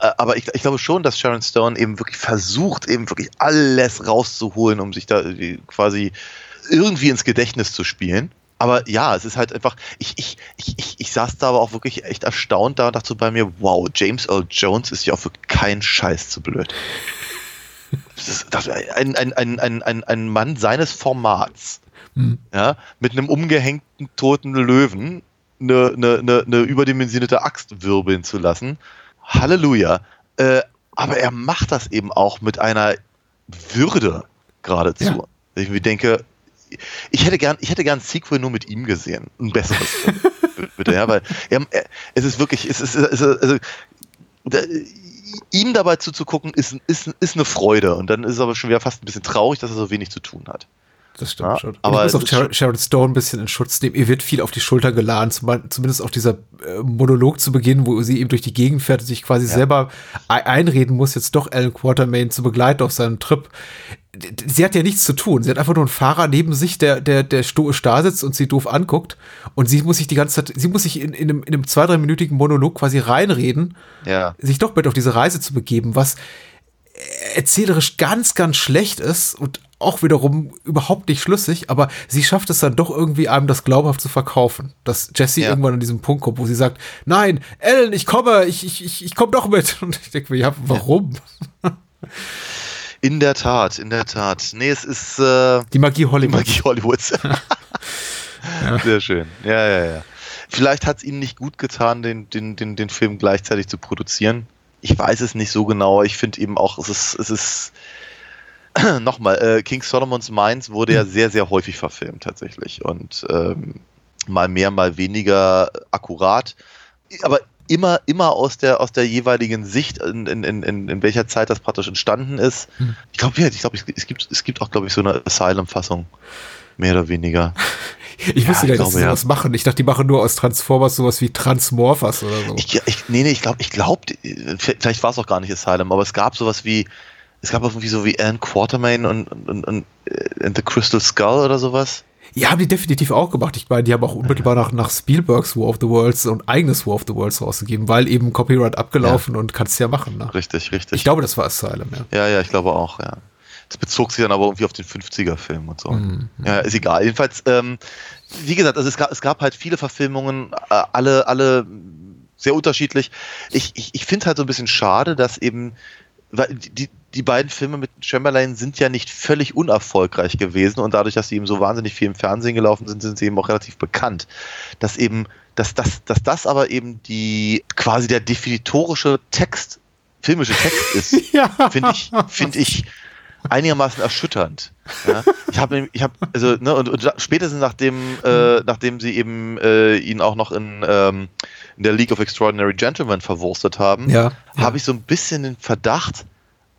[SPEAKER 8] Äh, aber ich, ich glaube schon, dass Sharon Stone eben wirklich versucht, eben wirklich alles rauszuholen, um sich da quasi irgendwie ins Gedächtnis zu spielen aber ja, es ist halt einfach, ich, ich, ich, ich, ich saß da aber auch wirklich echt erstaunt da und dachte so bei mir, wow, James Earl Jones ist ja auch für keinen Scheiß zu blöd. Das ist, das, ein, ein, ein, ein, ein, ein Mann seines Formats, hm. ja, mit einem umgehängten toten Löwen eine, eine, eine, eine überdimensionierte Axt wirbeln zu lassen. Halleluja. Äh, aber er macht das eben auch mit einer Würde geradezu. Ja. Ich mir denke, ich hätte gern, ich hätte gern ein Sequel nur mit ihm gesehen. Ein besseres. bitte, ja, weil er, es ist wirklich, es ist, es ist also, da, ihm dabei zuzugucken, ist, ist, ist eine Freude. Und dann ist es aber schon wieder fast ein bisschen traurig, dass er so wenig zu tun hat.
[SPEAKER 7] Das stimmt ja, schon. Aber ich muss auch Sharon Stone ein bisschen in Schutz nehmen. Ihr wird viel auf die Schulter geladen, zumindest auch dieser äh, Monolog zu Beginn, wo sie eben durch die Gegend fährt und sich quasi ja. selber einreden muss, jetzt doch Alan Quartermain zu begleiten auf seinem Trip sie hat ja nichts zu tun. Sie hat einfach nur einen Fahrer neben sich, der, der, der stoisch da sitzt und sie doof anguckt. Und sie muss sich die ganze Zeit, sie muss sich in, in einem, in einem zwei, dreiminütigen Monolog quasi reinreden,
[SPEAKER 8] ja.
[SPEAKER 7] sich doch mit auf diese Reise zu begeben, was erzählerisch ganz, ganz schlecht ist und auch wiederum überhaupt nicht schlüssig, aber sie schafft es dann doch irgendwie einem das glaubhaft zu verkaufen, dass Jessie
[SPEAKER 8] Ja.
[SPEAKER 7] irgendwann an diesem Punkt kommt, wo sie sagt, nein, Ellen, ich komme, ich, ich, ich, ich komme doch mit. Und ich denke mir, ja, warum?
[SPEAKER 8] In der Tat, in der Tat. Nee, es ist äh,
[SPEAKER 7] Die Magie
[SPEAKER 8] die
[SPEAKER 7] Hollywood.
[SPEAKER 8] Magie Hollywoods. Sehr schön. Ja, ja, ja. Vielleicht hat es ihnen nicht gut getan, den, den, den, den Film gleichzeitig zu produzieren. Ich weiß es nicht so genau. Ich finde eben auch, es ist, es ist nochmal, äh, King Solomon's Mines wurde ja sehr, sehr häufig verfilmt tatsächlich. Und ähm, mal mehr, mal weniger akkurat. Aber immer, immer aus der, aus der jeweiligen Sicht, in, in, in, in welcher Zeit das praktisch entstanden ist.
[SPEAKER 7] Hm.
[SPEAKER 8] Ich glaube, ja, ich glaube, es, gibt, es gibt auch, glaube ich, so eine Asylum-Fassung. Mehr oder weniger.
[SPEAKER 7] Ich wusste
[SPEAKER 8] Ja,
[SPEAKER 7] gar nicht,
[SPEAKER 8] ich
[SPEAKER 7] dass sie
[SPEAKER 8] glaube, ja.
[SPEAKER 7] sowas machen. Ich dachte, die machen nur aus Transformers sowas wie Transmorphers oder so.
[SPEAKER 8] Ich, ich, nee, nee, ich glaube, ich glaube, vielleicht war es auch gar nicht Asylum, aber es gab sowas wie, es gab irgendwie so wie Alan Quatermain und, und, und, äh, and The Crystal Skull oder sowas.
[SPEAKER 7] Ja, haben die definitiv auch gemacht. Ich meine, die haben auch unmittelbar nach, nach Spielbergs War of the Worlds und eigenes War of the Worlds rausgegeben, weil eben Copyright abgelaufen und kannst ja machen. Ne?
[SPEAKER 8] Richtig, richtig.
[SPEAKER 7] Ich glaube, das war Asylum, ja.
[SPEAKER 8] Ja, ja, ich glaube auch, ja. Das bezog sich dann aber irgendwie auf den 50er-Film und so.
[SPEAKER 7] Mhm.
[SPEAKER 8] Ja, ist egal. Jedenfalls, ähm, wie gesagt, also es gab, es gab halt viele Verfilmungen, äh, alle, alle sehr unterschiedlich. Ich, ich, ich finde halt so ein bisschen schade, dass eben, weil die, die beiden Filme mit Chamberlain sind ja nicht völlig unerfolgreich gewesen und dadurch, dass sie eben so wahnsinnig viel im Fernsehen gelaufen sind, sind sie eben auch relativ bekannt. Dass eben, dass das, dass das aber eben die quasi der definitorische Text, filmische Text ist,
[SPEAKER 7] Ja.
[SPEAKER 8] finde ich, finde ich einigermaßen erschütternd. Ja? Ich habe, ich habe, also ne, und, und spätestens nachdem, äh, nachdem sie eben äh, ihn auch noch in, ähm, in der League of Extraordinary Gentlemen verwurstet haben,
[SPEAKER 7] Ja,
[SPEAKER 8] habe ich so ein bisschen den Verdacht,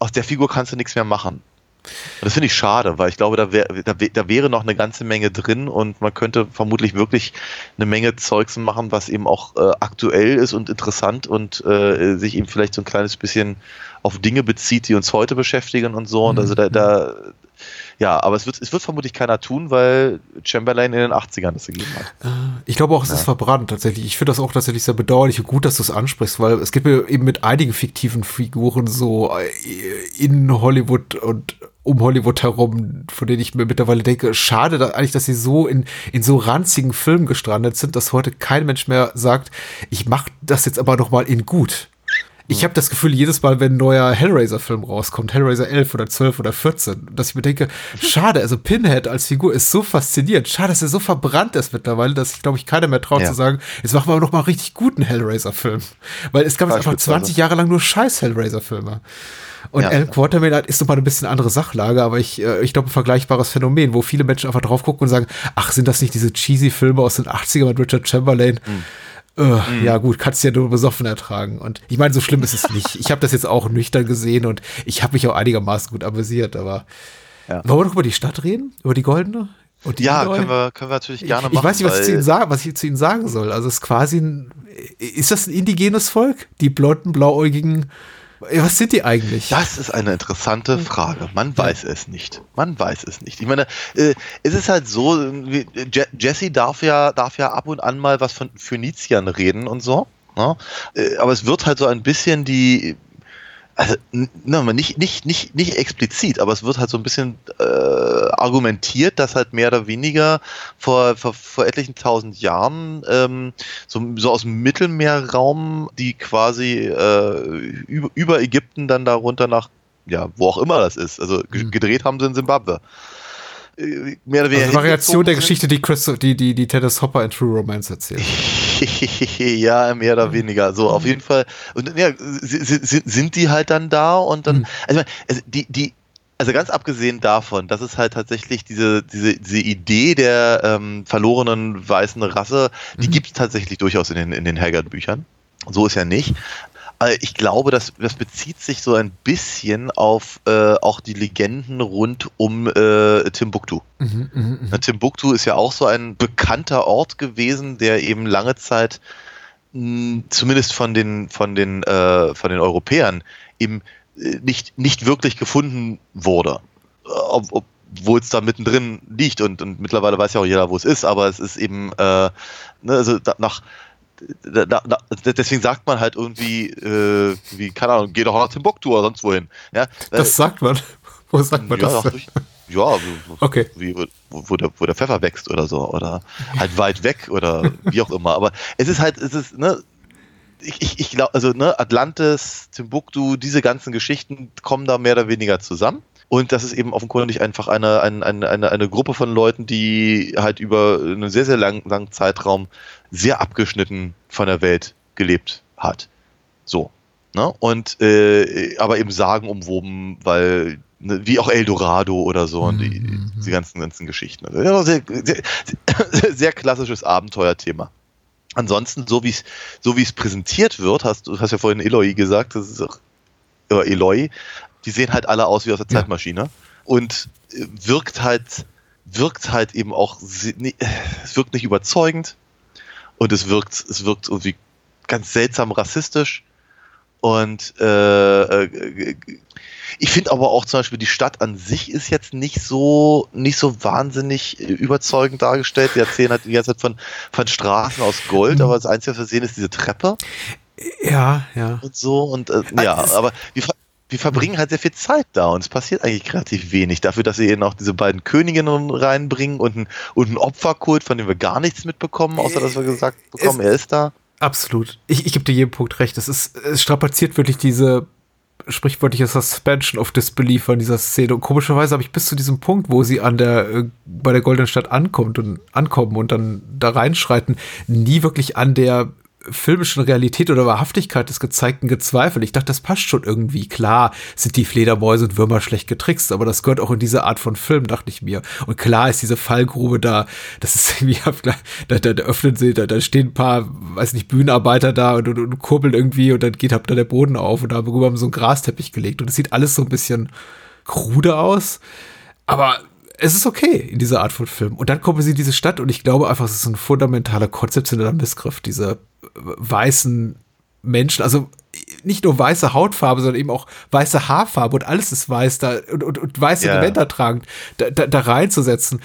[SPEAKER 8] aus der Figur kannst du nichts mehr machen. Und das finde ich schade, weil ich glaube, da, wär, da, wär- da wäre noch eine ganze Menge drin und man könnte vermutlich wirklich eine Menge Zeugs machen, was eben auch äh, aktuell ist und interessant und äh, sich eben vielleicht so ein kleines bisschen auf Dinge bezieht, die uns heute beschäftigen und so. Und also da, da ja, aber es wird, es wird vermutlich keiner tun, weil Chamberlain in den 80ern das gegeben hat.
[SPEAKER 7] Ich glaube auch, es ist verbrannt tatsächlich. Ich finde das auch tatsächlich sehr bedauerlich und gut, dass du es ansprichst, weil es gibt ja eben mit einigen fiktiven Figuren so äh, in Hollywood und um Hollywood herum, von denen ich mir mittlerweile denke, schade da eigentlich, dass sie so in, in so ranzigen Filmen gestrandet sind, dass heute kein Mensch mehr sagt, ich mache das jetzt aber noch mal in gut. Ich habe das Gefühl, jedes Mal, wenn ein neuer Hellraiser-Film rauskommt, Hellraiser 11 oder 12 oder 14, dass ich mir denke, schade, also Pinhead als Figur ist so faszinierend. Schade, dass er so verbrannt ist mittlerweile, dass ich, glaube ich, keiner mehr traut
[SPEAKER 8] Ja.
[SPEAKER 7] zu sagen, jetzt machen wir aber noch mal einen richtig guten Hellraiser-Film. Weil es gab jetzt einfach
[SPEAKER 8] Beispielsweise.
[SPEAKER 7] 20 Jahre lang nur scheiß Hellraiser-Filme. Und
[SPEAKER 8] Ja.
[SPEAKER 7] Alan Quatermain hat- ist nochmal eine bisschen andere Sachlage, aber ich, äh, ich glaube, ein vergleichbares Phänomen, wo viele Menschen einfach drauf gucken und sagen, ach, sind das nicht diese cheesy Filme aus den 80ern mit Richard Chamberlain?
[SPEAKER 8] Hm.
[SPEAKER 7] Äh, Ja gut, kannst du ja nur besoffen ertragen. Und ich meine, so schlimm ist es nicht. Ich habe das jetzt auch nüchtern gesehen und ich habe mich auch einigermaßen gut amüsiert, aber
[SPEAKER 8] Ja.
[SPEAKER 7] wollen wir noch über die Stadt reden? Über die Goldene? Und die
[SPEAKER 8] Ja,
[SPEAKER 7] Indoi?
[SPEAKER 8] können wir, können wir natürlich gerne
[SPEAKER 7] ich,
[SPEAKER 8] machen.
[SPEAKER 7] ich weiß nicht, was ich, zu ihnen sagen, was ich zu ihnen sagen soll. Also es ist quasi ein, ist das ein indigenes Volk? Die blonden, blauäugigen, was sind die eigentlich?
[SPEAKER 8] Das ist eine interessante Frage. Man weiß es nicht. Man weiß es nicht. Ich meine, äh, es ist halt so, wie- Je Jesse darf ja, darf ja ab und an mal was von Phöniziern reden und so. Ne? Äh, Aber es wird halt so ein bisschen die, also n- ne, nicht, nicht, nicht, nicht explizit, aber es wird halt so ein bisschen äh, argumentiert, dass halt mehr oder weniger vor, vor, vor etlichen tausend Jahren ähm, so, so aus dem Mittelmeerraum, die quasi äh, über, über Ägypten dann darunter nach, ja, wo auch immer das ist, also ge- gedreht haben sie in Zimbabwe. Äh, Mehr oder weniger
[SPEAKER 7] Also Variation der Geschichte, die Chris, die, die, die Dennis Hopper in True Romance erzählt.
[SPEAKER 8] ja, mehr oder weniger. So, auf jeden Fall. Und ja, si- si- si- sind die halt dann da und dann,
[SPEAKER 7] Mhm.
[SPEAKER 8] also, also die, die, also ganz abgesehen davon, dass es halt tatsächlich diese, diese, diese Idee der ähm, verlorenen weißen Rasse, die
[SPEAKER 7] Mhm.
[SPEAKER 8] gibt es tatsächlich durchaus in den, in den Haggard-Büchern. So ist ja nicht. Äh, Ich glaube, das, das bezieht sich so ein bisschen auf äh, auch die Legenden rund um äh, Timbuktu.
[SPEAKER 7] Mhm, mhm.
[SPEAKER 8] Na, Timbuktu ist ja auch so ein bekannter Ort gewesen, der eben lange Zeit mh, zumindest von den von den äh, von den Europäern eben äh, nicht nicht wirklich gefunden wurde, Äh, ob, obwohl es da mittendrin liegt und, und mittlerweile weiß ja auch jeder, wo es ist, aber es ist eben äh, ne, also da, nach da, da, deswegen sagt man halt irgendwie, äh, wie, keine Ahnung, geh doch nach Timbuktu oder sonst wohin. Ja,
[SPEAKER 7] Das sagt man. Wo sagt man
[SPEAKER 8] ja,
[SPEAKER 7] das?
[SPEAKER 8] durch, Ja,
[SPEAKER 7] Okay.
[SPEAKER 8] wie, wo, wo, der, wo der Pfeffer wächst oder so. Oder halt weit weg oder wie auch immer. Aber es ist halt, es ist, ne, ich, ich, ich glaube, also ne, Atlantis, Timbuktu, diese ganzen Geschichten kommen da mehr oder weniger zusammen. Und das ist eben offenkundig einfach eine, eine, eine, eine, eine Gruppe von Leuten, die halt über einen sehr, sehr langen, langen Zeitraum sehr abgeschnitten von der Welt gelebt hat. So. Ne? Und äh, aber eben sagenumwoben, weil, ne, wie auch Eldorado oder so und die,
[SPEAKER 7] Mhm.
[SPEAKER 8] die ganzen, ganzen Geschichten. Also, sehr, sehr, sehr, klassisches Abenteuerthema. Ansonsten, so wie es so wie es präsentiert wird, hast du hast ja vorhin Eloy gesagt, das ist auch äh, Eloy, die sehen halt alle aus wie aus der
[SPEAKER 7] Ja.
[SPEAKER 8] Zeitmaschine und äh, wirkt halt wirkt halt eben auch äh, es wirkt nicht überzeugend und es wirkt es wirkt irgendwie ganz seltsam rassistisch und äh, äh, ich finde aber auch zum Beispiel die Stadt an sich ist jetzt nicht so nicht so wahnsinnig äh, überzeugend dargestellt. Die erzählen halt die ganze Zeit von, von Straßen aus Gold, aber das Einzige, was wir sehen, ist diese Treppe
[SPEAKER 7] Ja, ja.
[SPEAKER 8] und so und äh, ja,
[SPEAKER 7] es-
[SPEAKER 8] aber wir, ver- wir verbringen halt sehr viel Zeit da und es passiert eigentlich relativ wenig dafür, dass sie eben auch diese beiden Königinnen reinbringen und ein, und ein Opferkult, von dem wir gar nichts mitbekommen, außer dass wir gesagt bekommen, er ist da.
[SPEAKER 7] Absolut. Ich, ich gebe dir jeden Punkt recht. Es ist, es strapaziert wirklich diese sprichwörtliche Suspension of Disbelief an dieser Szene. Und komischerweise habe ich bis zu diesem Punkt, wo sie an der, äh, bei der Goldenen Stadt ankommt und ankommen und dann da reinschreiten, nie wirklich an der filmischen Realität oder Wahrhaftigkeit des Gezeigten gezweifelt. Ich dachte, das passt schon irgendwie. Klar sind die Fledermäuse und Würmer schlecht getrickst, aber das gehört auch in diese Art von Film, dachte ich mir. Und klar ist diese Fallgrube da, das ist irgendwie, da, da, da öffnen sie, da, da stehen ein paar, weiß nicht, Bühnenarbeiter da und, und, und kurbeln irgendwie und dann geht hab da der Boden auf und darüber haben sie so einen Grasteppich gelegt und es sieht alles so ein bisschen krude aus. Aber es ist okay in dieser Art von Film. Und dann kommen sie in diese Stadt und ich glaube einfach, es ist ein fundamentaler konzeptioneller Missgriff, diese äh, weißen Menschen, also nicht nur weiße Hautfarbe, sondern eben auch weiße Haarfarbe und alles ist weiß da und, und, und weiße
[SPEAKER 8] Ja.
[SPEAKER 7] Gewänder tragend, da, da, da reinzusetzen.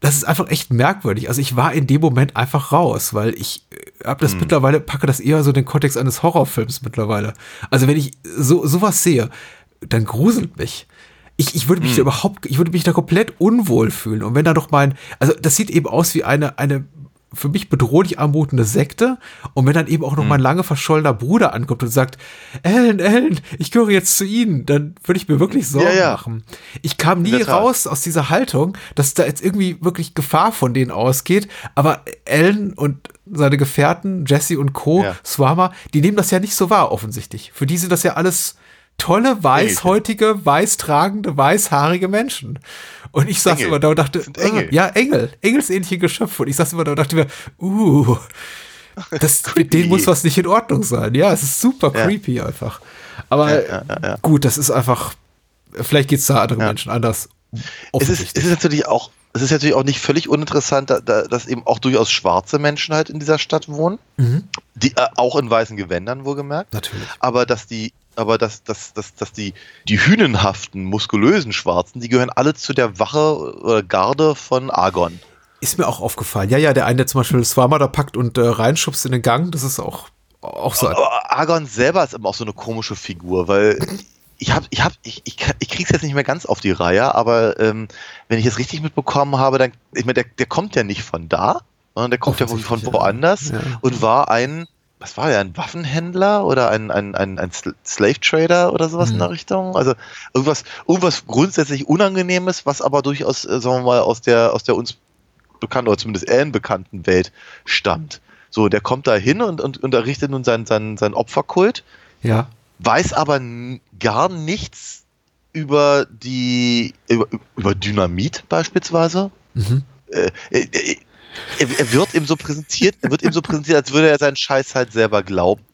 [SPEAKER 7] Das ist einfach echt merkwürdig. Also ich war in dem Moment einfach raus, weil ich habe das mittlerweile, packe das eher so in den Kontext eines Horrorfilms mittlerweile. Also wenn ich so sowas sehe, dann gruselt mich. Ich, ich würde mich da überhaupt, ich würde mich da komplett unwohl fühlen. Und wenn da doch mein, also das sieht eben aus wie eine, eine für mich bedrohlich anmutende Sekte. Und wenn dann eben auch noch mein lange verschollener Bruder ankommt und sagt, Ellen, Ellen, ich gehöre jetzt zu Ihnen, dann würde ich mir wirklich Sorgen
[SPEAKER 8] Ja, ja.
[SPEAKER 7] machen. Ich kam nie raus aus dieser Haltung, dass da jetzt irgendwie wirklich Gefahr von denen ausgeht. Aber Ellen und seine Gefährten, Jesse und Co.,
[SPEAKER 8] Ja.
[SPEAKER 7] Swama, die nehmen das ja nicht so wahr, offensichtlich. Für die sind das ja alles tolle, weißhäutige, weißtragende, weißhaarige Menschen. Und ich saß
[SPEAKER 8] Engel.
[SPEAKER 7] immer da und dachte,
[SPEAKER 8] Engel.
[SPEAKER 7] äh, ja, Engel, engelsähnliche Geschöpfe. Und ich saß immer da und dachte mir, uh, das, mit denen muss was nicht in Ordnung sein. Ja, es ist super
[SPEAKER 8] Ja.
[SPEAKER 7] creepy einfach. Aber
[SPEAKER 8] Ja, ja,
[SPEAKER 7] gut, das ist einfach, vielleicht geht es da anderen. Menschen anders.
[SPEAKER 8] Es ist, es ist natürlich auch, es ist natürlich auch nicht völlig uninteressant, da, da, dass eben auch durchaus schwarze Menschen halt in dieser Stadt wohnen,
[SPEAKER 7] Mhm.
[SPEAKER 8] die äh, auch in weißen Gewändern wohlgemerkt.
[SPEAKER 7] Natürlich.
[SPEAKER 8] aber dass die, aber dass, dass, dass, dass die, die hünenhaften, muskulösen Schwarzen, die gehören alle zu der Wache oder Garde von Argon.
[SPEAKER 7] Ist mir auch aufgefallen. Ja, ja, der eine, der zum Beispiel Swama da packt und äh, reinschubst in den Gang, das ist auch, auch so.
[SPEAKER 8] Aber Argon selber ist immer auch so eine komische Figur, weil ich hab, ich hab, ich, ich, ich krieg's jetzt nicht mehr ganz auf die Reihe, aber ähm, wenn ich es richtig mitbekommen habe, dann, ich meine, der, der kommt ja nicht von da, sondern der kommt ja von
[SPEAKER 7] Offensichtlich, ja.
[SPEAKER 8] woanders
[SPEAKER 7] Ja.
[SPEAKER 8] und war ein, was war der, ein Waffenhändler oder ein, ein, ein, ein Sl- Slave Trader oder sowas in
[SPEAKER 7] Mhm.
[SPEAKER 8] der Richtung? Also irgendwas, irgendwas grundsätzlich Unangenehmes, was aber durchaus, äh, sagen wir mal, aus der, aus der uns bekannten oder zumindest allen bekannten Welt stammt. So, der kommt da hin und, und, und errichtet nun seinen, seinen, seinen Opferkult,
[SPEAKER 7] Ja.
[SPEAKER 8] weiß aber gar nichts über die, über, über Dynamit beispielsweise.
[SPEAKER 7] Mhm.
[SPEAKER 8] Äh, äh, äh, er, er wird ihm so präsentiert, er wird ihm so präsentiert, als würde er seinen Scheiß halt selber glauben.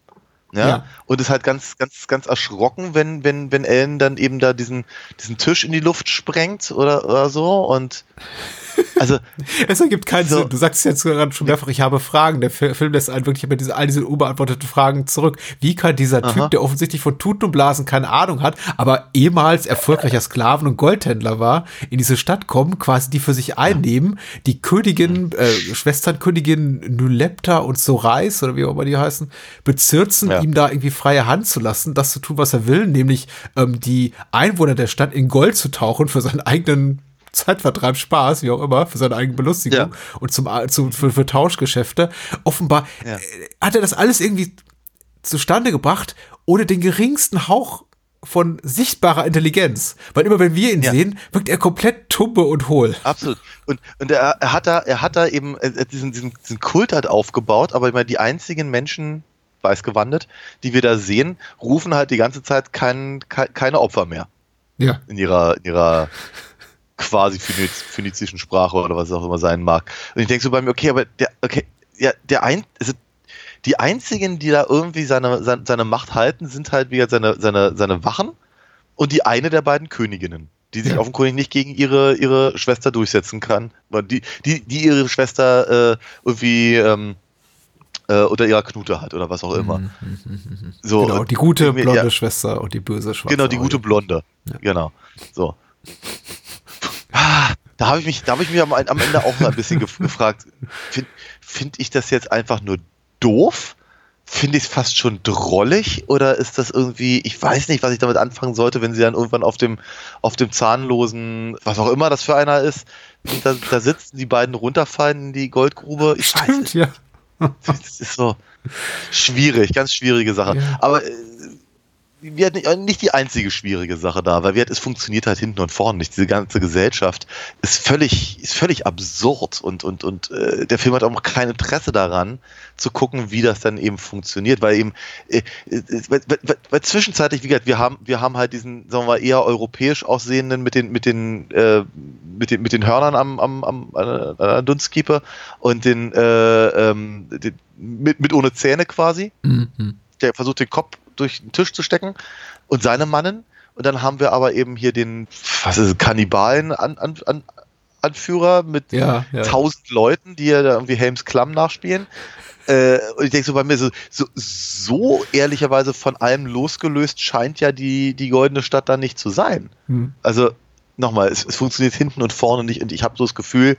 [SPEAKER 8] Ja?
[SPEAKER 7] Ja.
[SPEAKER 8] Und ist halt ganz, ganz, ganz erschrocken, wenn, wenn, wenn Ellen dann eben da diesen, diesen Tisch in die Luft sprengt oder, oder so. Und also,
[SPEAKER 7] Es ergibt keinen
[SPEAKER 8] So.
[SPEAKER 7] Sinn. Du sagst jetzt gerade schon mehrfach, ich habe Fragen. Der Fi- Film lässt einen wirklich immer diese, all diese unbeantworteten Fragen zurück. Wie kann dieser
[SPEAKER 8] Aha.
[SPEAKER 7] Typ, der offensichtlich von Tuten und Blasen keine Ahnung hat, aber ehemals erfolgreicher Sklaven- und Goldhändler war, in diese Stadt kommen, quasi die für sich einnehmen, die Königin, äh, Schwesternkönigin Nylepta und Sorais, oder wie auch immer die heißen, bezirzen,
[SPEAKER 8] Ja.
[SPEAKER 7] Ihm da irgendwie freie Hand zu lassen, das zu tun, was er will, nämlich ähm, die Einwohner der Stadt in Gold zu tauchen für seinen eigenen Zeitvertreib, Spaß, wie auch immer, für seine eigene Belustigung
[SPEAKER 8] Ja.
[SPEAKER 7] und zum, zu, für, für Tauschgeschäfte. Offenbar
[SPEAKER 8] Ja.
[SPEAKER 7] äh, hat er das alles irgendwie zustande gebracht, ohne den geringsten Hauch von sichtbarer Intelligenz. Weil immer wenn wir ihn
[SPEAKER 8] Ja.
[SPEAKER 7] sehen, wirkt er komplett tumbe und hohl.
[SPEAKER 8] Absolut. Und, und er, er hat da, er hat da eben äh, diesen, diesen, diesen Kult halt aufgebaut, aber immer die einzigen Menschen, weiß gewandet, die wir da sehen, rufen halt die ganze Zeit kein, ke- keine Opfer mehr
[SPEAKER 7] Ja.
[SPEAKER 8] in ihrer, in ihrer quasi phöniz, phönizischen Sprache oder was es auch immer sein mag. Und ich denke so bei mir, okay, aber der, okay, ja, der ein, also die einzigen, die da irgendwie seine, seine, seine Macht halten, sind halt wieder seine, seine, seine Wachen und die eine der beiden Königinnen, die sich
[SPEAKER 7] Ja.
[SPEAKER 8] offenkundig nicht gegen ihre, ihre Schwester durchsetzen kann. Die, die, die ihre Schwester äh, irgendwie ähm, äh, unter ihrer Knute hat oder was auch immer. So,
[SPEAKER 7] Genau, die gute blonde
[SPEAKER 8] ja.
[SPEAKER 7] Schwester und die böse Schwester.
[SPEAKER 8] Genau, die gute Blonde.
[SPEAKER 7] Ja.
[SPEAKER 8] Genau. So. Ah, Da habe ich mich, da habe ich mich am, am Ende auch so ein bisschen gef gefragt, finde find ich das jetzt einfach nur doof? Finde ich es fast schon drollig oder ist das irgendwie, ich weiß nicht, was ich damit anfangen sollte, wenn sie dann irgendwann auf dem, auf dem zahnlosen, was auch immer das für einer ist, da, da sitzen, die beiden runterfallen in die Goldgrube. Ich weiß
[SPEAKER 7] Stimmt,
[SPEAKER 8] nicht.
[SPEAKER 7] ja.
[SPEAKER 8] Das ist so schwierig, ganz schwierige Sache.
[SPEAKER 7] Ja.
[SPEAKER 8] Aber äh, wir hatten nicht, die einzige schwierige Sache da, weil wir, es funktioniert halt hinten und vorne nicht. Diese ganze Gesellschaft ist völlig, ist völlig absurd und, und, und äh, der Film hat auch kein Interesse daran, zu gucken, wie das dann eben funktioniert, weil eben, äh, äh, weil, weil, weil zwischenzeitlich, wie gesagt, wir haben, wir haben halt diesen, sagen wir mal, eher europäisch aussehenden mit den, mit den, äh, mit den, mit den Hörnern am, am, am an der Dunstkeeper und den, äh, ähm, den mit, mit ohne Zähne quasi
[SPEAKER 7] Mhm.
[SPEAKER 8] der versucht den Kopf durch den Tisch zu stecken und seine Mannen. Und dann haben wir aber eben hier den, was ist es, Kannibalen an, an, an, Anführer mit
[SPEAKER 7] Ja, ja.
[SPEAKER 8] tausend Leuten, die ja da irgendwie Helms Klamm nachspielen. Äh, und ich denke so bei mir, so, so, so ehrlicherweise von allem losgelöst scheint ja die, die goldene Stadt da nicht zu sein.
[SPEAKER 7] Mhm.
[SPEAKER 8] Also nochmal, es, es funktioniert hinten und vorne nicht und ich habe so das Gefühl,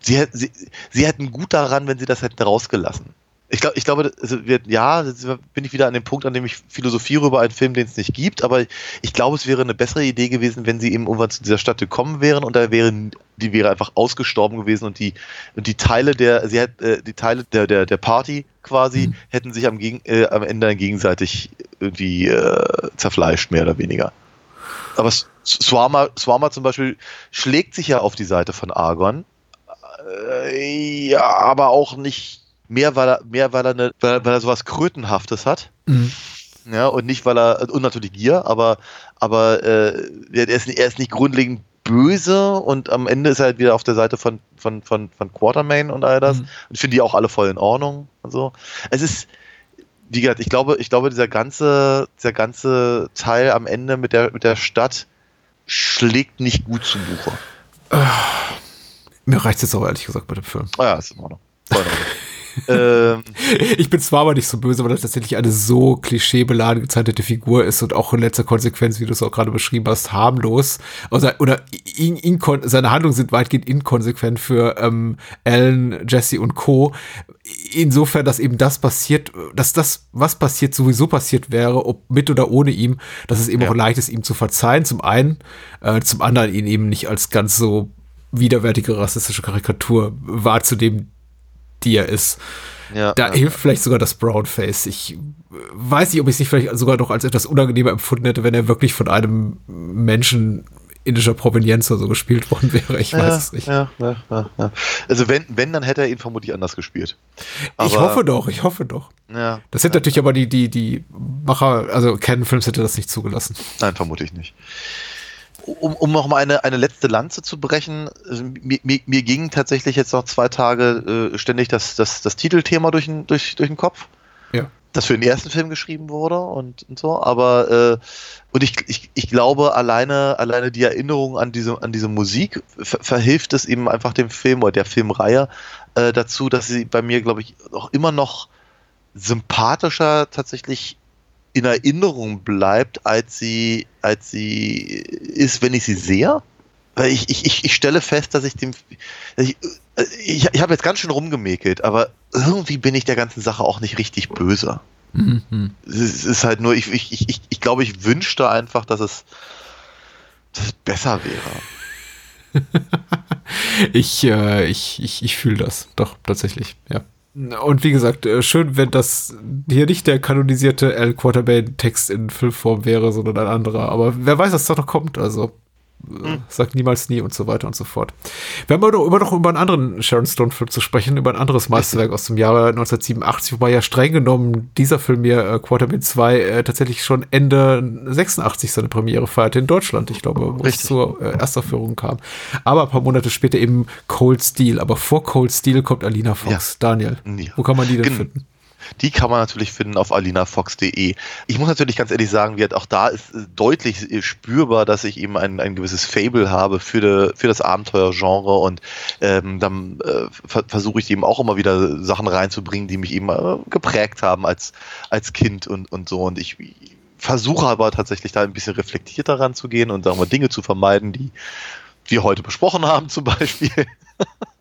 [SPEAKER 8] sie, sie, sie hätten gut daran, wenn sie das hätten rausgelassen. Ich, glaub, ich glaube, also wir, ja, bin ich wieder an dem Punkt, an dem ich philosophiere über einen Film, den es nicht gibt, aber ich glaube, es wäre eine bessere Idee gewesen, wenn sie eben irgendwann zu dieser Stadt gekommen wären und da wären, die wäre einfach ausgestorben gewesen und die, und die Teile der, sie hat, äh, die Teile der, der, der Party quasi hätten sich am, Gegen, äh, am Ende dann gegenseitig irgendwie äh, zerfleischt, mehr oder weniger. Aber Swarma, Swarma zum Beispiel schlägt sich ja auf die Seite von Argon. Äh, ja, aber auch nicht mehr, weil er, mehr, weil er, eine, weil, weil er sowas Krötenhaftes hat.
[SPEAKER 7] Mhm.
[SPEAKER 8] Ja, und nicht, weil er, und natürlich Gier, aber, aber äh, er, ist, nicht- er ist nicht grundlegend böse und am Ende ist er halt wieder auf der Seite von, von, von, von Quartermain und all das.
[SPEAKER 7] Mhm.
[SPEAKER 8] Und ich finde die auch alle voll in Ordnung und so. Es ist, wie gesagt, ich glaube, ich glaube, dieser ganze, dieser ganze Teil am Ende mit der, mit der Stadt schlägt nicht gut zu Buche.
[SPEAKER 7] Mir reicht es jetzt auch ehrlich gesagt bei dem Film.
[SPEAKER 8] Ah ja, ist in Ordnung. Voll in Ordnung. ähm,
[SPEAKER 7] Ich bin zwar aber nicht so böse, weil das tatsächlich eine so klischeebeladen gezeichnete Figur ist und auch in letzter Konsequenz, wie du es auch gerade beschrieben hast, harmlos. Also, oder in, in, seine Handlungen sind weitgehend inkonsequent für ähm, Alan, Jesse und Co. Insofern, dass eben das passiert, dass das, was passiert, sowieso passiert wäre, ob mit oder ohne ihm, dass es eben
[SPEAKER 8] Ja.
[SPEAKER 7] auch leicht ist, ihm zu verzeihen, zum einen, äh, zum anderen ihn eben nicht als ganz so widerwärtige rassistische Karikatur wahrzunehmen, die er ist.
[SPEAKER 8] ja,
[SPEAKER 7] Da
[SPEAKER 8] ja.
[SPEAKER 7] hilft vielleicht sogar das Brownface. Ich äh, weiß nicht, ob ich es nicht vielleicht sogar noch als etwas unangenehmer empfunden hätte, wenn er wirklich von einem Menschen indischer Provenienz oder so gespielt worden wäre. Ich weiß
[SPEAKER 8] ja,
[SPEAKER 7] es nicht.
[SPEAKER 8] Ja, ja. Also wenn, wenn, dann hätte er ihn vermutlich anders gespielt.
[SPEAKER 7] ich
[SPEAKER 8] Aber-
[SPEAKER 7] hoffe doch, ich hoffe doch.
[SPEAKER 8] Ja,
[SPEAKER 7] Das hätte natürlich aber die, die, die Macher, also Canon Films hätte das nicht zugelassen.
[SPEAKER 8] Nein, vermute ich nicht. Um, um noch mal eine, eine letzte Lanze zu brechen, also mir, mir, mir ging tatsächlich jetzt noch zwei Tage äh, ständig das, das, das Titelthema durch den, durch, durch den Kopf,
[SPEAKER 7] Ja.
[SPEAKER 8] das für den ersten Film geschrieben wurde und, und so, aber äh, und ich, ich, ich glaube, alleine, alleine die Erinnerung an diese, an diese Musik ver verhilft es eben einfach dem Film oder der Filmreihe äh, dazu, dass sie bei mir, glaube ich, auch immer noch sympathischer tatsächlich in Erinnerung bleibt, als sie, als sie ist, wenn ich sie sehe. Weil ich, ich, ich, stelle fest, dass ich dem. dass Ich, ich, ich habe jetzt ganz schön rumgemäkelt, aber irgendwie bin ich der ganzen Sache auch nicht richtig böse.
[SPEAKER 7] Mhm.
[SPEAKER 8] Es ist halt nur, ich, ich, ich, ich- ich glaube, ich wünschte einfach, dass es, dass es besser wäre.
[SPEAKER 7] ich, äh, ich, ich, ich fühle das. Doch, tatsächlich, ja. Und wie gesagt, äh, schön, wenn das hier nicht der kanonisierte Al Quartermain-Text in Filmform wäre, sondern ein anderer. Aber wer weiß, was da noch kommt. Also hm. sagt niemals nie und so weiter und so fort. Wir haben aber immer noch über einen anderen Sharon Stone-Film zu sprechen, über ein anderes Meisterwerk aus dem Jahre 1987, wobei ja streng genommen dieser Film hier, äh, Quartermain 2, äh, tatsächlich schon Ende 86 seine Premiere feierte in Deutschland, ich glaube, wo Richtig. es zur äh, Erstaufführung kam. Aber ein paar Monate später eben Cold Steel, aber vor Cold Steel kommt Alina Fox. Ja. Daniel, ja. wo kann man die denn Gen finden?
[SPEAKER 8] Die kann man natürlich finden auf alinafox.de. Ich muss natürlich ganz ehrlich sagen, auch da ist deutlich spürbar, dass ich eben ein, ein gewisses Fable habe für, de, für das Abenteuergenre und ähm, dann äh, ver versuche ich eben auch immer wieder Sachen reinzubringen, die mich eben äh, geprägt haben als, als Kind und, und so. Und ich versuche aber tatsächlich da ein bisschen reflektierter ranzugehen und sagen wir Dinge zu vermeiden, die wir heute besprochen haben zum Beispiel.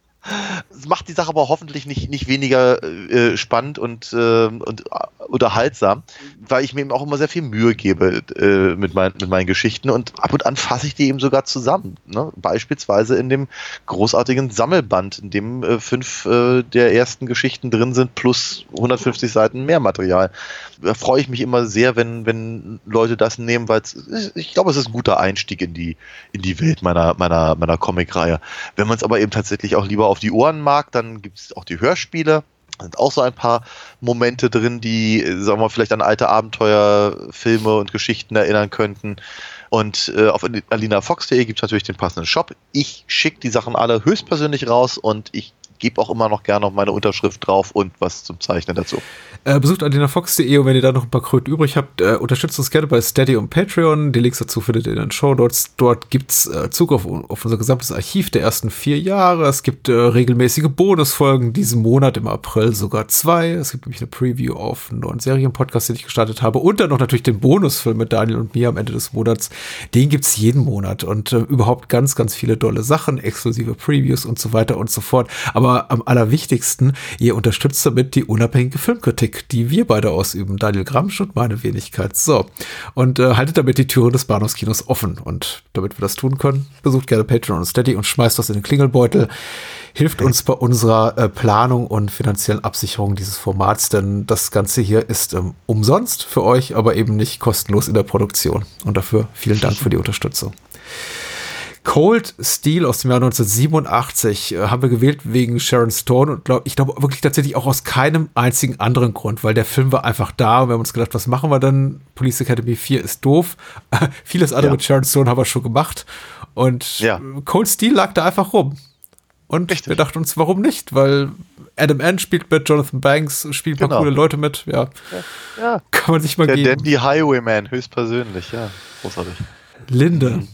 [SPEAKER 8] Es macht die Sache aber hoffentlich nicht, nicht weniger äh, spannend und, äh, und äh, unterhaltsam, weil ich mir eben auch immer sehr viel Mühe gebe äh, mit, mein, mit meinen Geschichten und ab und an fasse ich die eben sogar zusammen. Ne? Beispielsweise in dem großartigen Sammelband, in dem äh, fünf äh, der ersten Geschichten drin sind, plus 150 Seiten mehr Material. Da freue ich mich immer sehr, wenn, wenn Leute das nehmen, weil ich glaube, es ist ein guter Einstieg in die, in die Welt meiner, meiner, meiner Comic-Reihe. Wenn man es aber eben tatsächlich auch lieber auf die Ohren mag, dann gibt es auch die Hörspiele. Da sind auch so ein paar Momente drin, die, sagen wir mal, vielleicht an alte Abenteuerfilme und Geschichten erinnern könnten. Und äh, auf alinafox.de gibt es natürlich den passenden Shop. Ich schicke die Sachen alle höchstpersönlich raus und ich gebe auch immer noch gerne noch meine Unterschrift drauf und was zum Zeichnen dazu.
[SPEAKER 7] Äh, besucht adinafox.de und wenn ihr da noch ein paar Kröten übrig habt, äh, unterstützt uns gerne bei Steady und Patreon. Die Links dazu findet ihr in den Show Notes. Dort gibt's äh, Zugriff auf, auf, unser gesamtes Archiv der ersten vier Jahre. Es gibt äh, regelmäßige Bonusfolgen, diesen Monat im April sogar zwei. Es gibt nämlich eine Preview auf einen neuen Serienpodcast, den ich gestartet habe. Und dann noch natürlich den Bonusfilm mit Daniel und mir am Ende des Monats. Den gibt's jeden Monat und äh, überhaupt ganz, ganz viele tolle Sachen, exklusive Previews und so weiter und so fort. Aber am allerwichtigsten, ihr unterstützt damit die unabhängige Filmkritik Kritik, die wir beide ausüben, Daniel Gramsch und meine Wenigkeit. So. Und äh, haltet damit die Türen des Bahnhofskinos offen. Und damit wir das tun können, besucht gerne Patreon und Steady und schmeißt das in den Klingelbeutel. Hilft uns bei unserer äh, Planung und finanziellen Absicherung dieses Formats, denn das Ganze hier ist ähm, umsonst für euch, aber eben nicht kostenlos in der Produktion. Und dafür vielen Dank für die Unterstützung. Cold Steel aus dem Jahr 1987 äh, haben wir gewählt wegen Sharon Stone und glaub, ich glaube wirklich tatsächlich auch aus keinem einzigen anderen Grund, weil der Film war einfach da und wir haben uns gedacht, was machen wir dann? Police Academy 4 ist doof. Vieles andere ja. mit Sharon Stone haben wir schon gemacht und ja. Cold Steel lag da einfach rum. Und Richtig. wir dachten uns, warum nicht? Weil Adam N. spielt mit, Jonathan Banks spielt ein paar genau. coole Leute mit. Ja. ja. Kann man sich mal
[SPEAKER 8] Der
[SPEAKER 7] geben.
[SPEAKER 8] Dandy Highwayman, höchstpersönlich, ja. Großartig.
[SPEAKER 7] Linde. Mhm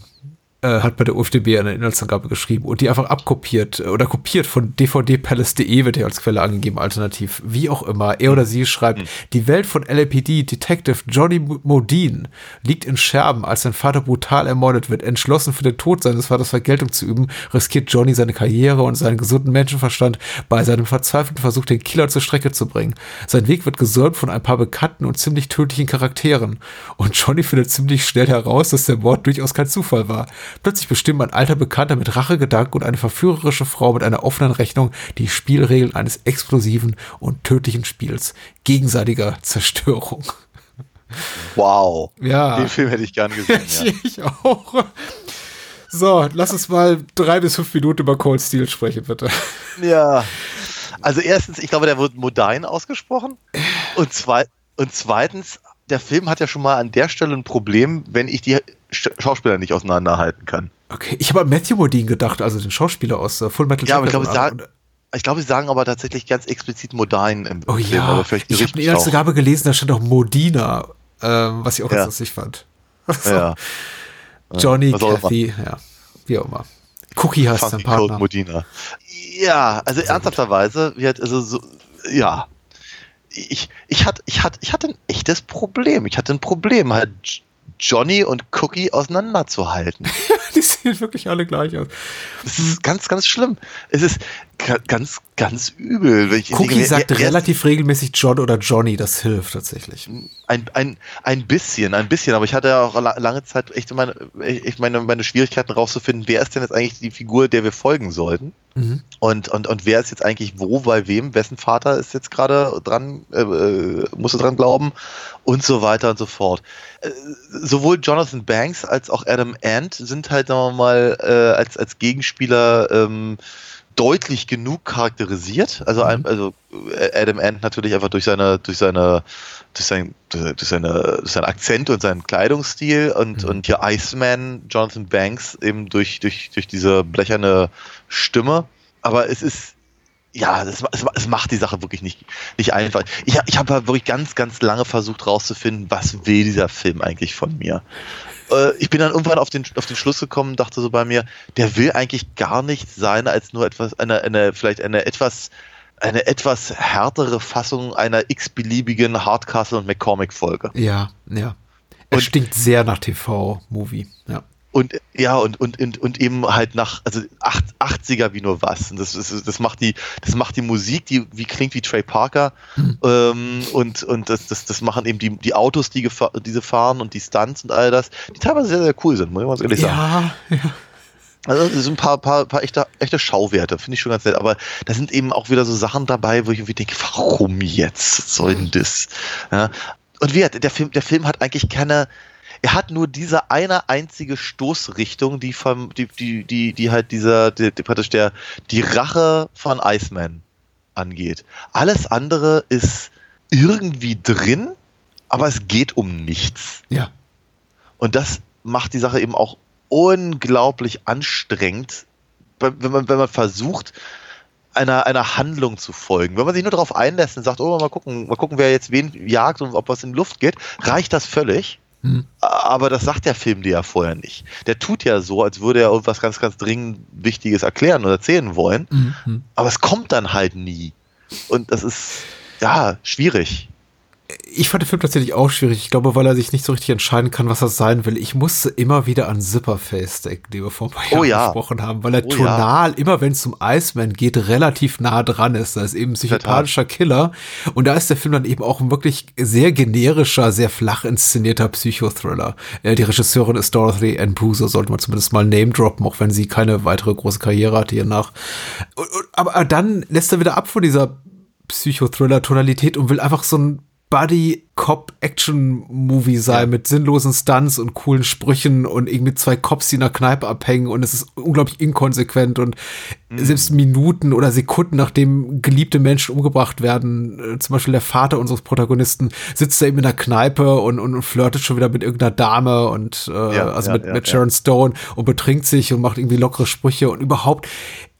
[SPEAKER 7] äh, hat bei der UFDB eine Inhaltsangabe geschrieben und die einfach abkopiert äh, oder kopiert von dvdpalace.de wird ja als Quelle angegeben, alternativ, wie auch immer. Er oder sie schreibt, mhm. die Welt von LAPD Detective Johnny Modine liegt in Scherben, als sein Vater brutal ermordet wird. Entschlossen für den Tod seines Vaters Vergeltung zu üben, riskiert Johnny seine Karriere und seinen gesunden Menschenverstand bei seinem verzweifelten Versuch, den Killer zur Strecke zu bringen. Sein Weg wird gesäumt von ein paar bekannten und ziemlich tödlichen Charakteren. Und Johnny findet ziemlich schnell heraus, dass der Mord durchaus kein Zufall war. Plötzlich bestimmen ein alter Bekannter mit Rachegedanken und eine verführerische Frau mit einer offenen Rechnung die Spielregeln eines explosiven und tödlichen Spiels gegenseitiger Zerstörung.
[SPEAKER 8] Wow.
[SPEAKER 7] Ja.
[SPEAKER 8] Den Film hätte ich gern gesehen. Ja.
[SPEAKER 7] ich auch. So, lass uns mal drei bis fünf Minuten über Cold Steel sprechen, bitte.
[SPEAKER 8] Ja. Also erstens, ich glaube, der wird Modine ausgesprochen. Und, zwei, und zweitens, der Film hat ja schon mal an der Stelle ein Problem, wenn ich die Schauspieler nicht auseinanderhalten kann.
[SPEAKER 7] Okay, ich habe an Matthew Modine gedacht, also den Schauspieler aus uh, Full Metal
[SPEAKER 8] Ja, aber ich glaube, sie sagen, ich glaube, sie sagen aber tatsächlich ganz explizit Modine im
[SPEAKER 7] oh, Film. Ja. Aber vielleicht ich habe eine Inhaltsangabe gelesen, da stand auch Modina, ähm, was ich auch ja. ganz lustig fand. so. Ja. Johnny, Kathy, ja, wie auch immer. Cookie heißt sein Partner. Cold
[SPEAKER 8] Modina. Ja, also Sehr ernsthafterweise, wird also so, ja, ich, ich, hatte, ich, hatte, ich hatte ein echtes Problem. Ich hatte ein Problem, halt Johnny und Cookie auseinanderzuhalten.
[SPEAKER 7] Die sehen wirklich alle gleich aus.
[SPEAKER 8] Das ist ganz, ganz schlimm. Es ist ga- ganz, ganz übel. Wenn ich
[SPEAKER 7] Cookie
[SPEAKER 8] denke,
[SPEAKER 7] sagt relativ regelmäßig John oder Johnny, das hilft tatsächlich.
[SPEAKER 8] Ein, ein, ein bisschen, ein bisschen, aber ich hatte ja auch la- lange Zeit echt meine, ich meine, meine Schwierigkeiten rauszufinden, wer ist denn jetzt eigentlich die Figur, der wir folgen sollten?
[SPEAKER 7] Mhm.
[SPEAKER 8] Und, und, und wer ist jetzt eigentlich wo, bei wem, wessen Vater ist jetzt gerade dran, äh, äh, musste dran glauben und so weiter und so fort. Äh, sowohl Jonathan Banks als auch Adam Ant sind halt, sagen wir mal, äh, als, als Gegenspieler ähm, deutlich genug charakterisiert. Also, ein, also äh, Adam Ant natürlich einfach durch seine, durch seine, durch sein, durch seine, durch seinen Akzent und seinen Kleidungsstil und, und hier Iceman, Jonathan Banks eben durch, durch, durch diese blecherne Stimme. Aber es ist, ja, es, es, es macht die Sache wirklich nicht, nicht einfach. Ich, ich habe halt wirklich ganz, ganz lange versucht rauszufinden, was will dieser Film eigentlich von mir. Äh, ich bin dann irgendwann auf den, auf den Schluss gekommen, dachte so bei mir, der will eigentlich gar nicht sein als nur etwas, eine, eine, vielleicht eine etwas, eine etwas härtere Fassung einer x-beliebigen Hardcastle und McCormick-Folge.
[SPEAKER 7] Ja, ja. Es
[SPEAKER 8] Und-
[SPEAKER 7] stinkt sehr nach TV-Movie. Ja.
[SPEAKER 8] Und ja, und, und, und, und eben halt nach, also acht- 80er wie nur was. Und das, das, das macht die, das macht die Musik, die wie klingt wie Trey Parker. Ähm, und und das, das, das machen eben die, die Autos, die diese fahren und die Stunts und all das, die teilweise sehr, sehr cool sind, muss ich mal ehrlich sagen.
[SPEAKER 7] Ja, ja.
[SPEAKER 8] Also es sind ein paar, paar, paar echte, echte Schauwerte, finde ich schon ganz nett. Aber da sind eben auch wieder so Sachen dabei, wo ich irgendwie denke, warum jetzt? Soll denn das? Ja. Und wie der Film, der Film hat eigentlich keine, er hat nur diese eine einzige Stoßrichtung, die vom, die, die, die, die halt dieser, die, die, praktisch der, die Rache von Iceman angeht. Alles andere ist irgendwie drin, aber es geht um nichts.
[SPEAKER 7] ja.
[SPEAKER 8] Und das macht die Sache eben auch unglaublich anstrengend, wenn man, wenn man versucht, einer, einer Handlung zu folgen. Wenn man sich nur darauf einlässt und sagt, oh, mal gucken, mal gucken, wer jetzt wen jagt und ob was in die Luft geht, reicht das völlig.
[SPEAKER 7] Hm.
[SPEAKER 8] Aber das sagt der Film dir ja vorher nicht. Der tut ja so, als würde er irgendwas ganz, ganz dringend Wichtiges erklären oder erzählen wollen.
[SPEAKER 7] Mhm.
[SPEAKER 8] Aber es kommt dann halt nie. Und das ist, ja, schwierig.
[SPEAKER 7] Ich fand den Film tatsächlich auch schwierig. Ich glaube, weil er sich nicht so richtig entscheiden kann, was er sein will. Ich musste immer wieder an Zipperface denken, den wir vor ein paar Jahren
[SPEAKER 8] ja.
[SPEAKER 7] gesprochen haben, weil er
[SPEAKER 8] Oh ja.
[SPEAKER 7] tonal, immer wenn es zum Iceman geht, relativ nah dran ist. Da ist eben ein psychopathischer Killer. Und da ist der Film dann eben auch ein wirklich sehr generischer, sehr flach inszenierter Psychothriller. Die Regisseurin ist Dorothy Ann Bruce, sollte man zumindest mal Name droppen, auch wenn sie keine weitere große Karriere hatte hier nach. Und, und, aber dann lässt er wieder ab von dieser Psychothriller-Tonalität und will einfach so ein Buddy Buddy-Cop-Action-Movie sein mit sinnlosen Stunts und coolen Sprüchen und irgendwie zwei Cops, die in der Kneipe abhängen und es ist unglaublich inkonsequent und selbst Minuten oder Sekunden, nachdem geliebte Menschen umgebracht werden, äh, zum Beispiel der Vater unseres Protagonisten, sitzt er eben in der Kneipe und, und flirtet schon wieder mit irgendeiner Dame und äh,
[SPEAKER 8] Ja,
[SPEAKER 7] also
[SPEAKER 8] ja,
[SPEAKER 7] mit,
[SPEAKER 8] ja,
[SPEAKER 7] mit
[SPEAKER 8] ja.
[SPEAKER 7] Sharon Stone und betrinkt sich und macht irgendwie lockere Sprüche und überhaupt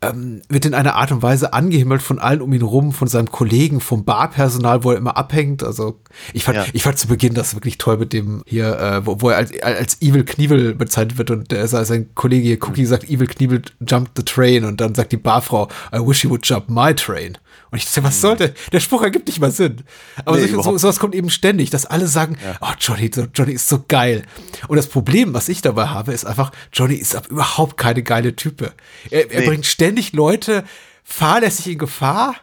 [SPEAKER 7] ähm, wird in einer Art und Weise angehimmelt von allen um ihn rum, von seinem Kollegen, vom Barpersonal, wo er immer abhängt. Also ich fand,
[SPEAKER 8] Ja.
[SPEAKER 7] ich fand zu Beginn das wirklich toll mit dem hier, äh, wo, wo er als, als Evil Knievel bezeichnet wird und der, sein Kollege hier, Cookie sagt, Evil Knievel jumped the train und dann sagt die Barfrau, I wish he would jump my train. Und ich dachte, was sollte? Der Spruch ergibt nicht mal Sinn. Aber
[SPEAKER 8] Nee,
[SPEAKER 7] so, sowas kommt eben ständig, dass alle sagen, oh, Johnny, Johnny ist so geil. Und das Problem, was ich dabei habe, ist einfach, Johnny ist überhaupt keine geile Type. Er, er
[SPEAKER 8] Nee.
[SPEAKER 7] bringt ständig Leute fahrlässig in Gefahr.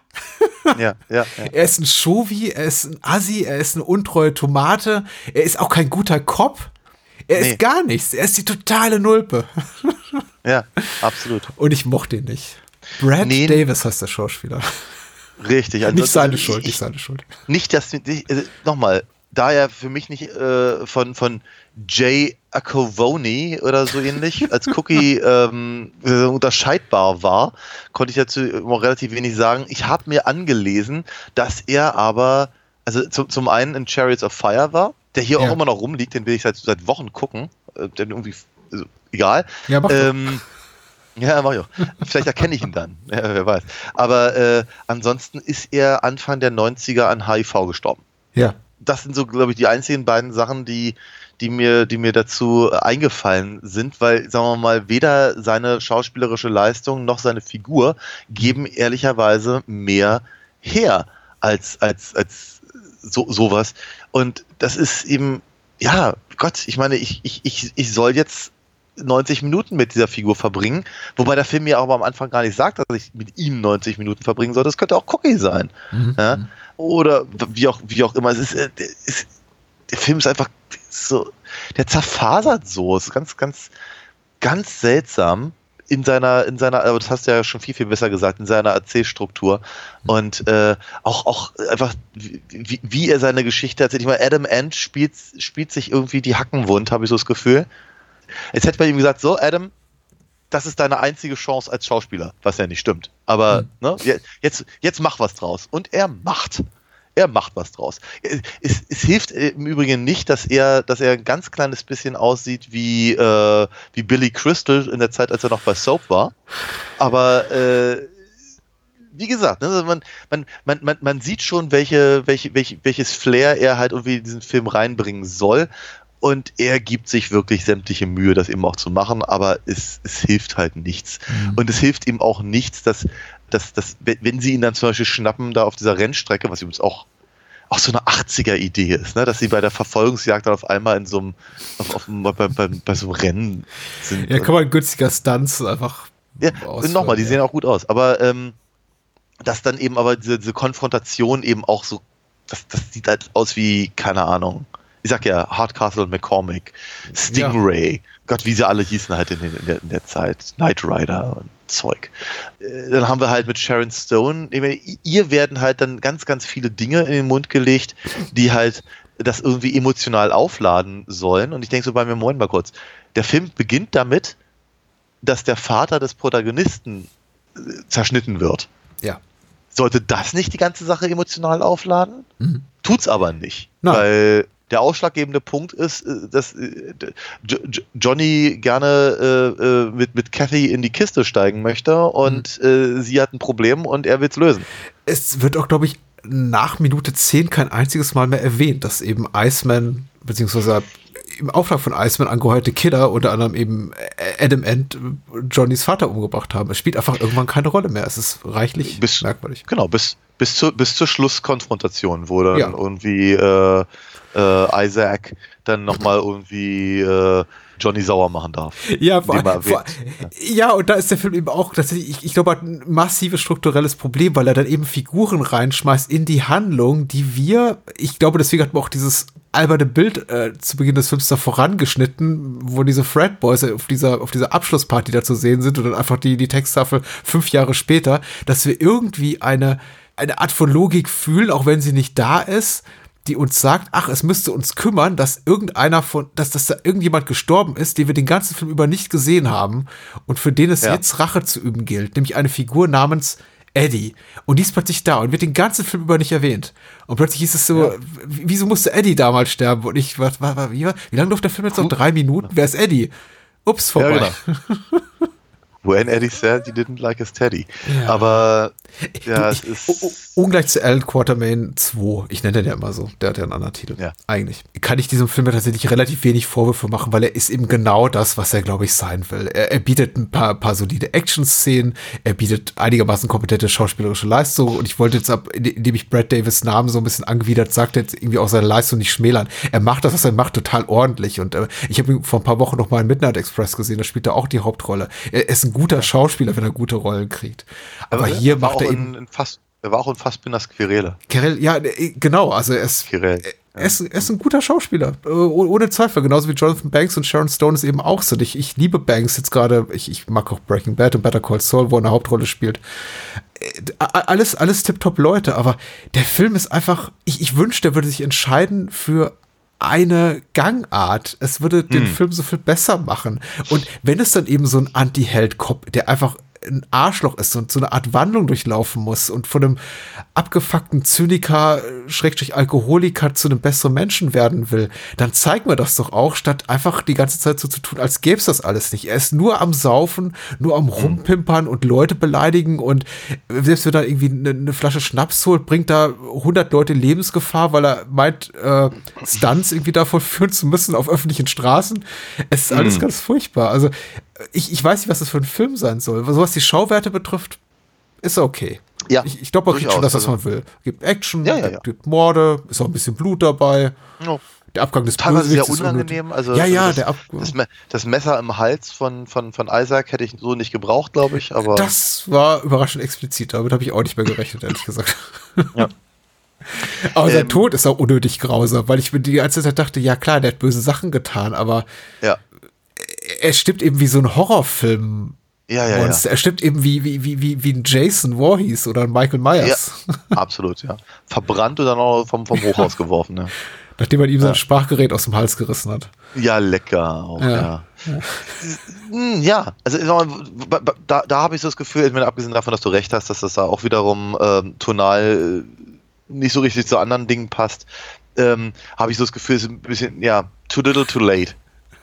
[SPEAKER 8] Ja, ja, ja.
[SPEAKER 7] Er ist ein Shovi, er ist ein Assi, er ist eine untreue Tomate, er ist auch kein guter Cop. Er
[SPEAKER 8] Nee.
[SPEAKER 7] ist gar nichts. Er ist die totale Nulpe.
[SPEAKER 8] ja absolut.
[SPEAKER 7] Und ich mochte ihn nicht. Brad
[SPEAKER 8] Nee.
[SPEAKER 7] Davis heißt der Schauspieler.
[SPEAKER 8] Richtig. Also,
[SPEAKER 7] nicht seine Schuld,
[SPEAKER 8] ich-
[SPEAKER 7] nicht seine Schuld.
[SPEAKER 8] nicht, dass äh, nochmal, da er für mich nicht äh, von, von Jay Acovoni oder so ähnlich als Cookie ähm, äh, unterscheidbar war, konnte ich dazu relativ wenig sagen. Ich habe mir angelesen, dass er aber, also zum, zum einen in Chariots of Fire war, der hier
[SPEAKER 7] Ja.
[SPEAKER 8] auch immer noch rumliegt, den will ich seit, seit Wochen gucken. Äh, denn irgendwie, also, egal.
[SPEAKER 7] Ja, mach
[SPEAKER 8] ähm, ja, mach ich auch. Vielleicht erkenne ich ihn dann. Ja, wer weiß. Aber äh, ansonsten ist er Anfang der 90er an HIV gestorben.
[SPEAKER 7] Ja.
[SPEAKER 8] Das sind so, glaube ich, die einzigen beiden Sachen, die, die, mir, die mir dazu eingefallen sind, weil, sagen wir mal, weder seine schauspielerische Leistung noch seine Figur geben ehrlicherweise mehr her als, als, als so, sowas. Und das ist eben, ja, Gott, ich meine, ich, ich, ich, ich soll jetzt 90 Minuten mit dieser Figur verbringen. Wobei der Film mir aber am Anfang gar nicht sagt, dass ich mit ihm 90 Minuten verbringen soll. Das könnte auch Cookie sein. Ja? Oder wie auch, wie auch immer. Es ist, äh, ist, der Film ist einfach so, der zerfasert so. Es ist ganz, ganz, ganz seltsam in seiner, in seiner, aber das hast du ja schon viel, viel besser gesagt, in seiner Erzählstruktur und äh, auch, auch einfach, wie, wie- wie er seine Geschichte erzählt. Ich meine, Adam Ant spielt, spielt sich irgendwie die Hacken wund, habe ich so das Gefühl. Jetzt hätte man ihm gesagt, so, Adam, das ist deine einzige Chance als Schauspieler, was ja nicht stimmt. Aber ne, je- jetzt, jetzt mach was draus. Und er macht. Er macht was draus. Es, es hilft im Übrigen nicht, dass er, dass er ein ganz kleines bisschen aussieht wie, äh, wie Billy Crystal in der Zeit, als er noch bei Soap war. Aber äh, wie gesagt, ne, man, man, man, man, man sieht schon, welche, welche, welche, welches Flair er halt irgendwie in diesen Film reinbringen soll. Und er gibt sich wirklich sämtliche Mühe, das eben auch zu machen, aber es, es hilft halt nichts. Und es hilft ihm auch nichts, dass, dass, dass, wenn sie ihn dann zum Beispiel schnappen, da auf dieser Rennstrecke, was übrigens auch, auch so eine 80er-Idee ist, ne? dass sie bei der Verfolgungsjagd dann auf einmal in so einem, auf, auf, bei, bei, bei so einem Rennen sind.
[SPEAKER 7] Ja, kann man günstiger Stunts einfach.
[SPEAKER 8] Ja, nochmal, die
[SPEAKER 7] ja.
[SPEAKER 8] sehen auch gut aus. Aber ähm, dass dann eben aber diese, diese Konfrontation eben auch so, das, das sieht halt aus wie, keine Ahnung. Ich sag ja, Hardcastle McCormick, Stingray, Gott, wie sie alle hießen halt in, in, der, in der Zeit, Knight Rider und Zeug. Äh, Dann haben wir halt mit Sharon Stone, meine, ihr werden halt dann ganz, ganz viele Dinge in den Mund gelegt, die halt das irgendwie emotional aufladen sollen. Und ich denke so bei mir, Moment mal kurz, der Film beginnt damit, dass der Vater des Protagonisten äh, zerschnitten wird.
[SPEAKER 7] Ja.
[SPEAKER 8] Sollte das nicht die ganze Sache emotional aufladen?
[SPEAKER 7] Mhm.
[SPEAKER 8] Tut's aber nicht.
[SPEAKER 7] Nein.
[SPEAKER 8] Weil der ausschlaggebende Punkt ist, äh, dass äh, Jo- Jo- Johnny gerne äh, mit, mit Kathy in die Kiste steigen möchte und
[SPEAKER 7] Mhm.
[SPEAKER 8] sie hat ein Problem und er will's lösen.
[SPEAKER 7] Es wird auch, glaube ich, nach Minute 10 kein einziges Mal mehr erwähnt, dass eben Iceman, beziehungsweise im Auftrag von Iceman angeheuerte Killer, unter anderem eben Adam Ant, Johnnys Vater umgebracht haben. Es spielt einfach irgendwann keine Rolle mehr. Es ist reichlich
[SPEAKER 8] Bis-
[SPEAKER 7] merkwürdig.
[SPEAKER 8] Genau, bis, bis, zur, bis zur Schlusskonfrontation, wo dann
[SPEAKER 7] Ja.
[SPEAKER 8] irgendwie äh, äh, Isaac dann nochmal irgendwie äh, Johnny sauer machen darf.
[SPEAKER 7] Ja, vor, vor, ja, und da ist der Film eben auch tatsächlich, ich, ich glaube, hat ein massives strukturelles Problem, weil er dann eben Figuren reinschmeißt in die Handlung, die wir, ich glaube, deswegen hat man auch dieses alberne Bild äh, zu Beginn des Films da vorangeschnitten, wo diese Frat Boys auf dieser, auf dieser Abschlussparty da zu sehen sind und dann einfach die, die Texttafel fünf Jahre später, dass wir irgendwie eine, eine Art von Logik fühlen, auch wenn sie nicht da ist, die uns sagt, ach, es müsste uns kümmern, dass irgendeiner von, dass, dass da irgendjemand gestorben ist, den wir den ganzen Film über nicht gesehen haben und für den es
[SPEAKER 8] Ja.
[SPEAKER 7] jetzt Rache zu üben gilt, nämlich eine Figur namens Eddie. Und die ist plötzlich da und wird den ganzen Film über nicht erwähnt. Und plötzlich hieß es so, w- wieso musste Eddie damals sterben? Und ich, was, was, was, wie, war- wie lange durfte der Film jetzt noch? Drei Minuten? Wer ist Eddie? Ups,
[SPEAKER 8] Ja,
[SPEAKER 7] vorbei.
[SPEAKER 8] genau. When Eddie said he didn't like his teddy.
[SPEAKER 7] Ja.
[SPEAKER 8] Aber ja, es
[SPEAKER 7] ich,
[SPEAKER 8] ist.
[SPEAKER 7] u- u- ungleich zu Alan Quartermain 2. Ich nenne den ja immer so. Der hat ja einen anderen Titel.
[SPEAKER 8] Ja.
[SPEAKER 7] Eigentlich. Kann ich diesem Film ja tatsächlich relativ wenig Vorwürfe machen, weil er ist eben genau das, was er, glaube ich, sein will. Er, er bietet ein paar, paar solide Action-Szenen, er bietet einigermaßen kompetente schauspielerische Leistung und ich wollte jetzt ab, indem ich Brad Davis Namen so ein bisschen angewidert sagte, jetzt irgendwie auch seine Leistung nicht schmälern. Er macht das, was er macht, total ordentlich und äh, ich habe ihn vor ein paar Wochen noch mal in Midnight Express gesehen, da spielt er auch die Hauptrolle. Er ist ein guter Schauspieler, wenn er gute Rollen kriegt. Aber hier
[SPEAKER 8] er war
[SPEAKER 7] macht er eben
[SPEAKER 8] in, in Fass, er war auch in Fassbinders Querele.
[SPEAKER 7] Kerel, ja, äh, genau, also er ist,
[SPEAKER 8] Querel.
[SPEAKER 7] er ist, er ist ein guter Schauspieler, äh, oh- ohne Zweifel, genauso wie Jonathan Banks und Sharon Stone es eben auch sind. Ich, ich liebe Banks jetzt gerade, ich, ich mag auch Breaking Bad und Better Call Saul, wo er eine Hauptrolle spielt. Äh, Alles, alles tipptopp Leute, aber der Film ist einfach, ich, ich wünschte, er würde sich entscheiden für eine Gangart. Es würde den Film so viel besser machen. Und wenn es dann eben so ein Anti-Held-Cop, der einfach ein Arschloch ist und so eine Art Wandlung durchlaufen muss und von einem abgefuckten Zyniker, äh, Schrägstrich Alkoholiker zu einem besseren Menschen werden will, dann zeigen wir das doch auch, statt einfach die ganze Zeit so zu tun, als gäbe es das alles nicht. Er ist nur am Saufen, nur am Rumpimpern und Leute beleidigen und selbst wenn er irgendwie eine, eine Flasche Schnaps holt, bringt da 100 Leute in Lebensgefahr, weil er meint, äh, Stunts irgendwie da vollführen zu müssen auf öffentlichen Straßen. Es ist alles ganz furchtbar. Also ich, ich weiß nicht, was das für ein Film sein soll. So was die Schauwerte betrifft, ist okay.
[SPEAKER 8] Ja,
[SPEAKER 7] Ich, ich glaube, man kriegt schon das, was man will. Gibt Action,
[SPEAKER 8] Ja, ja, ja.
[SPEAKER 7] gibt Morde, ist auch ein bisschen Blut dabei.
[SPEAKER 8] Ja.
[SPEAKER 7] Der Abgang des
[SPEAKER 8] teilweise sehr unangenehm. Also,
[SPEAKER 7] ja, ja,
[SPEAKER 8] also das,
[SPEAKER 7] der Ab
[SPEAKER 8] das, Me- das Messer im Hals von, von, von Isaac hätte ich so nicht gebraucht, glaube ich, aber
[SPEAKER 7] Das war überraschend explizit, damit habe ich auch nicht mehr gerechnet, ehrlich gesagt.
[SPEAKER 8] Ja.
[SPEAKER 7] Aber sein
[SPEAKER 8] Ähm,
[SPEAKER 7] Tod ist auch unnötig grausam, weil ich mir die ganze Zeit dachte, ja klar, der hat böse Sachen getan, aber
[SPEAKER 8] ja.
[SPEAKER 7] Er stirbt eben wie so ein Horrorfilm.
[SPEAKER 8] Ja, ja, ja.
[SPEAKER 7] Er stirbt eben wie, wie, wie, wie, wie ein Jason Voorhees oder ein Michael Myers.
[SPEAKER 8] Absolut, ja. Verbrannt und dann auch vom, vom Hochhaus geworfen, ne?
[SPEAKER 7] Nachdem man ihm sein Sprachgerät aus dem Hals gerissen hat.
[SPEAKER 8] Ja, lecker auch,
[SPEAKER 7] Ja.
[SPEAKER 8] ja. Hm, Ja, also da, da habe ich so das Gefühl, ich meine, abgesehen davon, dass du recht hast, dass das da auch wiederum ähm, tonal äh, nicht so richtig zu anderen Dingen passt, ähm, habe ich so das Gefühl, es ist ein bisschen, ja, too little too late.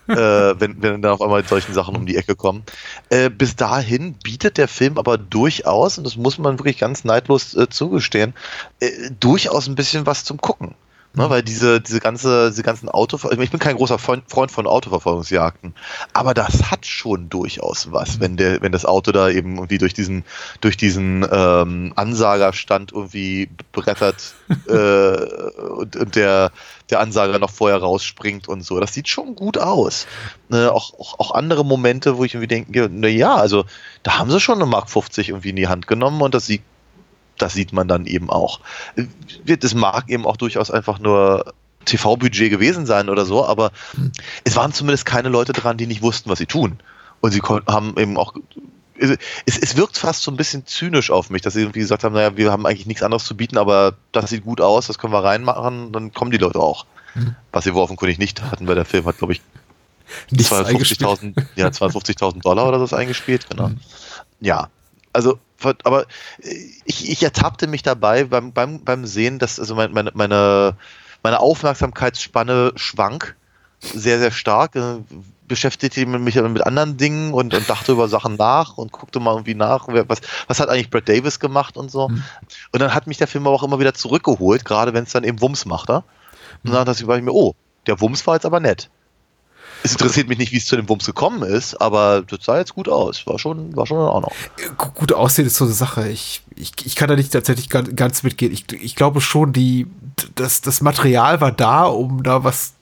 [SPEAKER 8] Äh, wenn, wenn dann auf einmal mit solchen Sachen um die Ecke kommen. Äh, bis dahin bietet der Film aber durchaus, und das muss man wirklich ganz neidlos äh, zugestehen, äh, durchaus ein bisschen was zum Gucken. Ne, weil diese, diese ganze, diese ganzen Auto, ich bin kein großer Freund Freund von Autoverfolgungsjagden, aber das hat schon durchaus was, wenn der, wenn das Auto da eben irgendwie durch diesen, durch diesen ähm, Ansagerstand irgendwie brettert äh, und, und der, der Ansager noch vorher rausspringt und so. Das sieht schon gut aus. Ne, auch, auch, auch andere Momente, wo ich irgendwie denke, na ja, also da haben sie schon eine Mark 50 irgendwie in die Hand genommen und das sieht das sieht man dann eben auch. Das mag eben auch durchaus einfach nur TV-Budget gewesen sein oder so, aber es waren zumindest keine Leute dran, die nicht wussten, was sie tun. Und sie haben eben auch. Es, es wirkt fast so ein bisschen zynisch auf mich, dass sie irgendwie gesagt haben, naja, wir haben eigentlich nichts anderes zu bieten, aber das sieht gut aus, das können wir reinmachen, dann kommen die Leute auch. Was sie wo offenkundig nicht hatten, weil der Film hat, glaube ich,
[SPEAKER 7] Nichts eingespielt.
[SPEAKER 8] 250.000 ja, 250.000 Dollar oder so eingespielt, genau. Ja, also, aber äh, ich, ich ertappte mich dabei beim, beim, beim Sehen, dass also mein- meine, meine, meine Aufmerksamkeitsspanne schwank sehr, sehr stark. Beschäftigte mich mit anderen Dingen und, und dachte über Sachen nach und guckte mal irgendwie nach, was, was hat eigentlich Brad Davis gemacht und so. Und dann hat mich der Film aber auch immer wieder zurückgeholt, gerade wenn es dann eben Wumms machte. Und dann dachte ich mir, oh, der Wumms war jetzt aber nett. Es interessiert mich nicht, wie es zu dem Wumms gekommen ist, aber das sah jetzt gut aus. War schon, war schon in Ordnung.
[SPEAKER 7] Gu- Gut aussehen ist so eine Sache. Ich, ich, ich kann da nicht tatsächlich ganz, ganz mitgehen. Ich, ich glaube schon, die, das, das Material war da, um da was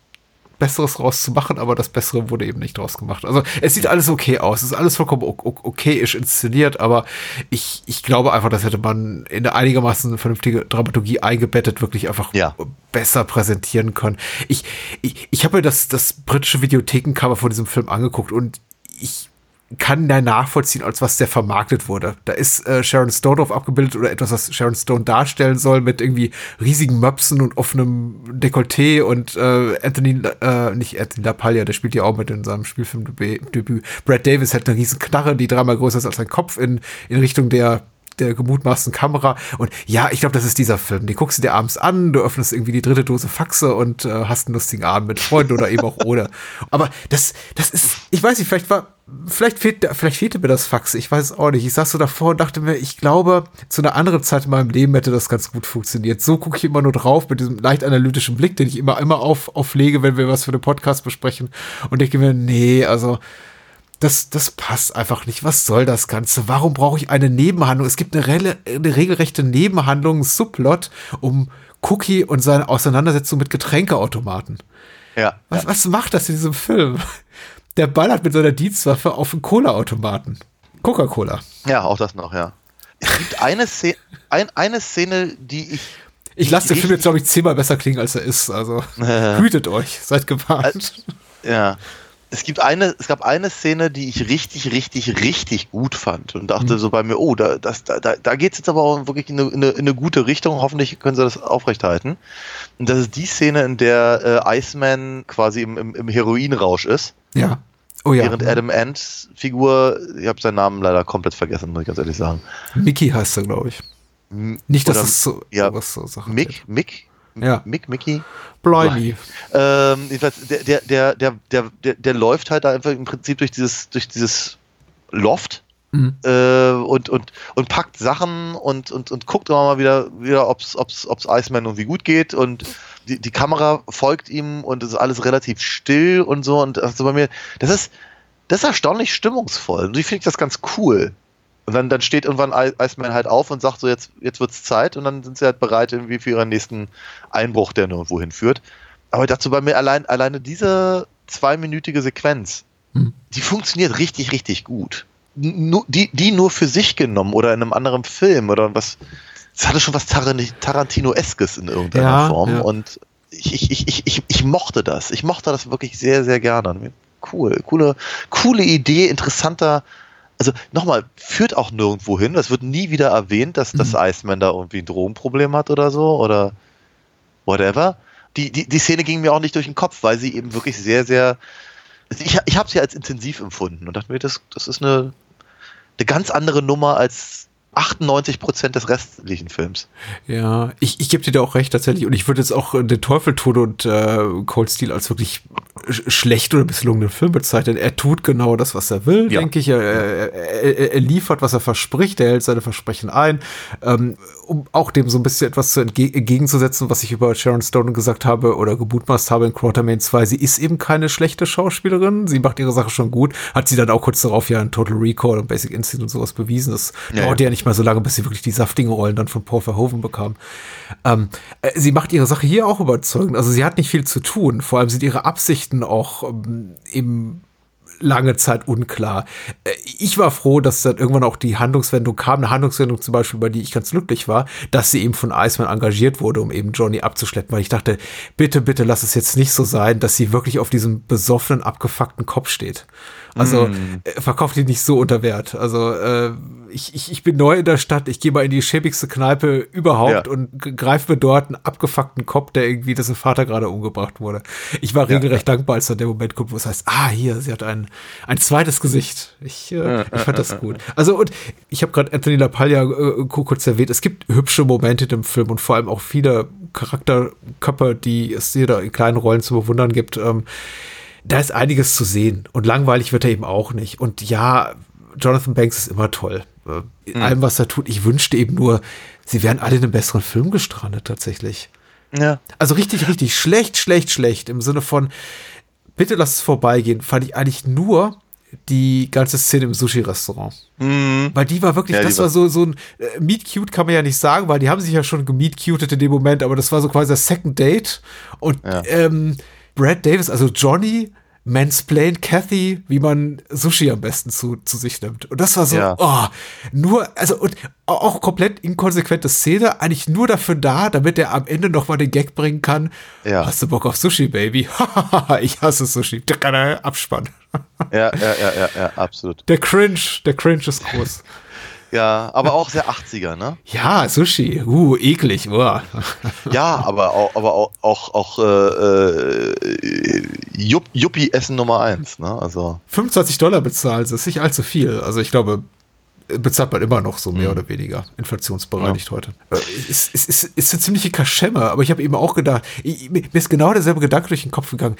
[SPEAKER 7] Besseres rauszumachen, aber das Bessere wurde eben nicht draus gemacht. Also es sieht alles okay aus. Es ist alles vollkommen okayisch inszeniert, aber ich, ich glaube einfach, das hätte man in eine einigermaßen vernünftige Dramaturgie eingebettet wirklich einfach
[SPEAKER 8] Ja.
[SPEAKER 7] besser präsentieren können. Ich, ich, ich habe mir das, das britische Videothekencover von diesem Film angeguckt und ich kann da nachvollziehen, als was der vermarktet wurde. Da ist äh, Sharon Stone drauf abgebildet oder etwas, was Sharon Stone darstellen soll, mit irgendwie riesigen Möpsen und offenem Dekolleté und äh, Anthony, äh, nicht Anthony LaPaglia, der spielt ja auch mit in seinem Spielfilmdebüt. Brad Davis hat eine riesen Knarre, die dreimal größer ist als sein Kopf in, in Richtung der der gemutmaßten Kamera. Und ja, ich glaube, das ist dieser Film. Die guckst du dir abends an, du öffnest irgendwie die dritte Dose Faxe und äh, hast einen lustigen Abend mit Freunden oder eben auch ohne. Aber das, das ist, ich weiß nicht, vielleicht war, vielleicht fehlt, vielleicht fehlte mir das Faxe. Ich weiß es auch nicht. Ich saß so davor und dachte mir, ich glaube, zu einer anderen Zeit in meinem Leben hätte das ganz gut funktioniert. So gucke ich immer nur drauf mit diesem leicht analytischen Blick, den ich immer, immer auf, auflege, wenn wir was für den Podcast besprechen und denke mir, nee, also, das, das passt einfach nicht. Was soll das Ganze? Warum brauche ich eine Nebenhandlung? Es gibt eine, rele- eine regelrechte Nebenhandlung, einen Subplot um Cookie und seine Auseinandersetzung mit Getränkeautomaten.
[SPEAKER 8] Ja.
[SPEAKER 7] Was, was macht das in diesem Film? Der ballert mit seiner Dienstwaffe auf einen Cola-Automaten. Coca-Cola.
[SPEAKER 8] Ja, auch das noch, ja. Es gibt eine Szene, ein, eine Szene, die ich.
[SPEAKER 7] Ich lasse den Film jetzt, glaube ich, zehnmal besser klingen, als er ist. Also hütet euch, seid gewarnt.
[SPEAKER 8] Ja. Es gibt eine, es gab eine Szene, die ich richtig, richtig, richtig gut fand und dachte so bei mir, oh, da, das, da, da, da geht's jetzt aber auch wirklich in eine, in, eine, in eine gute Richtung. Hoffentlich können sie das aufrechthalten. Und das ist die Szene, in der äh, Iceman quasi im, im, im Heroinrausch ist,
[SPEAKER 7] Ja. Oh ja.
[SPEAKER 8] während Adam Ants Figur, ich habe seinen Namen leider komplett vergessen, muss ich ganz ehrlich sagen.
[SPEAKER 7] Mickey heißt er, glaube ich. Nicht, dass
[SPEAKER 8] oder
[SPEAKER 7] es so,
[SPEAKER 8] ja,
[SPEAKER 7] was so Sachen
[SPEAKER 8] Mick, Mick,
[SPEAKER 7] Ja.
[SPEAKER 8] Mick, Mickey.
[SPEAKER 7] Blimey.
[SPEAKER 8] Ähm, jedenfalls, der, der, der, der, der, der, der läuft halt da einfach im Prinzip durch dieses, durch dieses Loft
[SPEAKER 7] Mhm.
[SPEAKER 8] äh, und, und, und packt Sachen und, und, und guckt immer mal wieder, wieder ob es ob's, ob's Iceman irgendwie gut geht und die, die Kamera folgt ihm und es ist alles relativ still und so und also bei mir, das ist, das ist erstaunlich stimmungsvoll und ich finde das ganz cool. Und dann, dann steht irgendwann Iceman halt auf und sagt so, jetzt, jetzt wird's Zeit und dann sind sie halt bereit irgendwie für ihren nächsten Einbruch, der nirgendwo hinführt. aber dazu bei mir allein, alleine diese zweiminütige Sequenz,
[SPEAKER 7] Hm.
[SPEAKER 8] die funktioniert richtig, richtig gut. Nur, die, die nur für sich genommen oder in einem anderen Film oder was. Es hatte schon was Taran- Tarantino-eskes in irgendeiner
[SPEAKER 7] Ja,
[SPEAKER 8] Form
[SPEAKER 7] ja.
[SPEAKER 8] und ich, ich, ich, ich, ich, ich mochte das. Ich mochte das wirklich sehr, sehr gerne. Cool, coole, coole Idee, interessanter. Also nochmal, führt auch nirgendwo hin. Es wird nie wieder erwähnt, dass das Iceman da irgendwie ein Drogenproblem hat oder so oder whatever. Die, die, die Szene ging mir auch nicht durch den Kopf, weil sie eben wirklich sehr, sehr. also Ich, ich habe sie als intensiv empfunden und dachte mir, das, das ist eine, eine ganz andere Nummer als 98 Prozent des restlichen Films.
[SPEAKER 7] Ja, ich, ich gebe dir da auch recht tatsächlich. Und ich würde jetzt auch äh, den Teufel tun und äh, Cold Steel als wirklich schlecht oder misslungenen Film bezeichnen. Er tut genau das, was er will,
[SPEAKER 8] Ja.
[SPEAKER 7] denke ich. Er, er, er, er liefert, was er verspricht. Er hält seine Versprechen ein. Ähm, um auch dem so ein bisschen etwas zu entge entgegenzusetzen, was ich über Sharon Stone gesagt habe oder gebutmaßt habe in Quartermain 2. Sie ist eben keine schlechte Schauspielerin. Sie macht ihre Sache schon gut. Hat sie dann auch kurz darauf ja in Total Recall und Basic Instinct und sowas bewiesen. Das
[SPEAKER 8] Ja,
[SPEAKER 7] dauert
[SPEAKER 8] ja.
[SPEAKER 7] ja nicht mal so lange, bis sie wirklich die saftigen Rollen dann von Paul Verhoeven bekam. Ähm, äh, sie macht ihre Sache hier auch überzeugend. Also sie hat nicht viel zu tun. Vor allem sind ihre Absichten auch ähm, eben lange Zeit unklar. Äh, Ich war froh, dass dann irgendwann auch die Handlungswendung kam, eine Handlungswendung zum Beispiel, bei die ich ganz glücklich war, dass sie eben von Iceman engagiert wurde, um eben Johnny abzuschleppen, weil ich dachte, bitte, bitte lass es jetzt nicht so sein, dass sie wirklich auf diesem besoffenen, abgefuckten Kopf steht. Also äh, verkauft die nicht so unter Wert. Also äh, ich, ich, ich bin neu in der Stadt, ich gehe mal in die schäbigste Kneipe überhaupt
[SPEAKER 8] Ja.
[SPEAKER 7] und greife mir dort einen abgefuckten Kopf, der irgendwie, dessen Vater gerade umgebracht wurde. Ich war regelrecht dankbar, als dann der Moment kommt, wo es heißt, ah, hier, sie hat ein, ein zweites Gesicht. Ich, äh, ich fand das gut. Also und ich habe gerade Anthony LaPaglia äh, kurz erwähnt, es gibt hübsche Momente in dem Film und vor allem auch viele Charakterköpfe, die es hier da in kleinen Rollen zu bewundern gibt. Ähm, da ist einiges zu sehen und langweilig wird er eben auch nicht. Und ja, Jonathan Banks ist immer toll. Äh, In allem, was er tut. Ich wünschte eben nur, sie wären alle in einem besseren Film gestrandet, tatsächlich.
[SPEAKER 8] Ja.
[SPEAKER 7] Also richtig, richtig schlecht, schlecht, schlecht. Im Sinne von, bitte lass es vorbeigehen, fand ich eigentlich nur die ganze Szene im Sushi-Restaurant. Weil die war wirklich,
[SPEAKER 8] Ja,
[SPEAKER 7] das
[SPEAKER 8] war-
[SPEAKER 7] so, so ein äh, Meet Cute kann man ja nicht sagen, weil die haben sich ja schon gemeet cuted in dem Moment, aber das war so quasi das Second Date. Und
[SPEAKER 8] Ja.
[SPEAKER 7] ähm, Brad Davis, also Johnny, mansplained Kathy, wie man Sushi am besten zu, zu sich nimmt. Und das war so,
[SPEAKER 8] Ja.
[SPEAKER 7] oh, nur, also und auch komplett inkonsequente Szene, eigentlich nur dafür da, damit er am Ende noch mal den Gag bringen kann.
[SPEAKER 8] Ja.
[SPEAKER 7] Hast du Bock auf Sushi, Baby? ich hasse Sushi. Abspann.
[SPEAKER 8] Ja, ja, ja, ja, ja, absolut.
[SPEAKER 7] Der Cringe, der Cringe ist groß.
[SPEAKER 8] Ja, aber auch sehr 80er, ne?
[SPEAKER 7] Ja, Sushi. Uh, eklig. Uah.
[SPEAKER 8] Ja, aber auch, aber auch, auch, auch äh, äh, Jupp, Yuppie-Essen Nummer eins, ne? Also,
[SPEAKER 7] 25 Dollar bezahlt, das ist nicht allzu viel. Also ich glaube, bezahlt man immer noch so mehr oder weniger inflationsbereinigt heute. Äh, Es ist, ist, ist eine ziemliche Kaschemme, aber ich habe eben auch gedacht, ich, mir ist genau derselbe Gedanke durch den Kopf gegangen.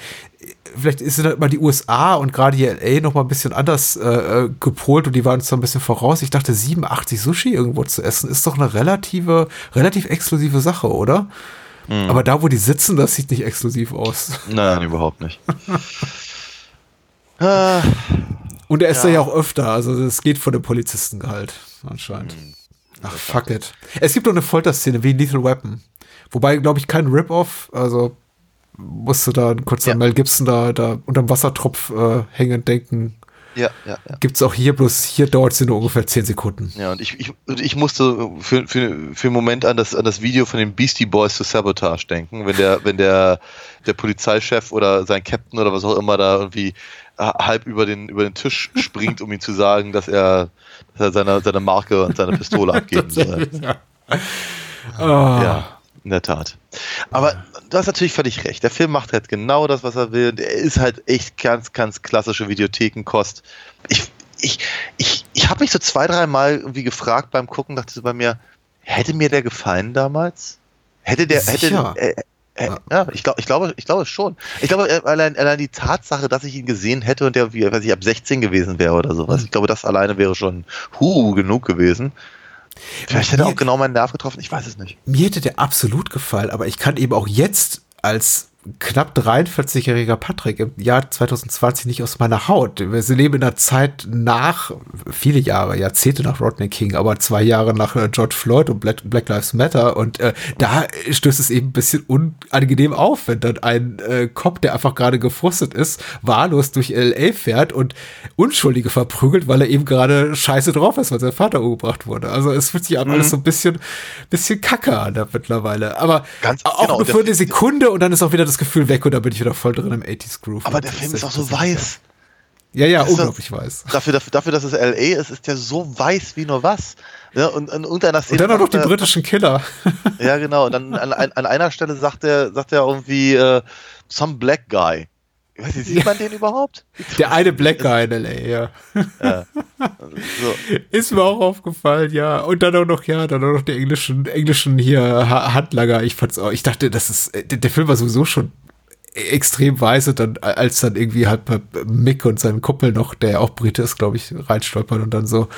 [SPEAKER 7] Vielleicht sind halt mal die USA und gerade hier LA noch mal ein bisschen anders äh, äh, gepolt und die waren uns so ein bisschen voraus. Ich dachte, 87 Sushi irgendwo zu essen ist doch eine relative, relativ exklusive Sache, oder? Aber da, wo die sitzen, das sieht nicht exklusiv aus.
[SPEAKER 8] nein, überhaupt nicht. Ah,
[SPEAKER 7] Und er ist da ja auch öfter, also es geht von dem Polizistengehalt anscheinend. Ach, fuck it. Es gibt noch eine Folterszene wie Lethal Weapon. Wobei, glaube ich, kein Rip-Off, also musste da kurz
[SPEAKER 8] Ja.
[SPEAKER 7] an Mel Gibson da, da unterm Wassertropf äh, hängend denken.
[SPEAKER 8] ja, ja, ja.
[SPEAKER 7] Gibt's auch hier, bloß hier dauert es nur ungefähr 10 Sekunden.
[SPEAKER 8] Ja, und ich, ich, und ich musste für, für, für einen Moment an das, an das Video von den Beastie Boys zu Sabotage denken, wenn der, wenn der, der Polizeichef oder sein Captain oder was auch immer da irgendwie äh, halb über den, über den Tisch springt, um ihm zu sagen, dass er, dass er seine, seine Marke und seine Pistole abgeben soll. Ja, in der Tat. Aber du hast natürlich völlig recht. Der Film macht halt genau das, was er will. Der ist halt echt ganz, ganz klassische Videothekenkost. Ich, ich, ich, ich habe mich so zwei, drei Mal irgendwie gefragt beim Gucken, dachte so bei mir, hätte mir der gefallen damals? Hätte der,
[SPEAKER 7] Sicher.
[SPEAKER 8] hätte, äh, äh, ja, ich glaube, ich glaube, ich glaube schon. Ich glaube, äh, allein, allein die Tatsache, dass ich ihn gesehen hätte und der, wie, weiß ich, ab 16 gewesen wäre oder sowas. Ich glaube, das alleine wäre schon hu genug gewesen. Vielleicht hätte er auch genau meinen Nerv getroffen, ich weiß es nicht.
[SPEAKER 7] Mir hätte der absolut gefallen, aber ich kann eben auch jetzt als knapp 43-jähriger Patrick im Jahr 2020 nicht aus meiner Haut. Wir leben in einer Zeit nach, viele Jahre, Jahrzehnte nach Rodney King, aber zwei Jahre nach äh, George Floyd und Black, Black Lives Matter. Und äh, da stößt es eben ein bisschen unangenehm auf, wenn dann ein äh, Cop, der einfach gerade gefrustet ist, wahllos durch L.A. fährt und Unschuldige verprügelt, weil er eben gerade scheiße drauf ist, weil sein Vater umgebracht wurde. Also es fühlt sich an mhm. alles so ein bisschen, bisschen kacke an da mittlerweile. Aber Ganz, auch genau, nur für eine Sekunde und dann ist auch wieder das das Gefühl weg und da bin ich wieder voll drin im 80s Groove.
[SPEAKER 8] Aber der Film ist auch so weiß.
[SPEAKER 7] Ja, ja, unglaublich das, weiß.
[SPEAKER 8] Dafür, dafür, dafür, dass es LA ist, ist der so weiß wie nur was. Ja, und in irgendeiner Szene.
[SPEAKER 7] Und dann auch noch die britischen Killer.
[SPEAKER 8] Ja, genau. Und dann an, an einer Stelle sagt er, sagt er irgendwie, uh, some black guy. Ich weiß nicht, sieht man den überhaupt?
[SPEAKER 7] Der eine Black Guy in L.A., ja. ja. So. Ist mir auch aufgefallen, ja. Und dann auch noch, ja, dann auch noch die englischen, englischen hier Handlanger. Ich fand's auch, ich dachte, das ist, der Film war sowieso schon extrem weise, dann, als dann irgendwie halt Mick und sein Kumpel noch, der auch Brite ist, glaube ich, reinstolpern und dann so,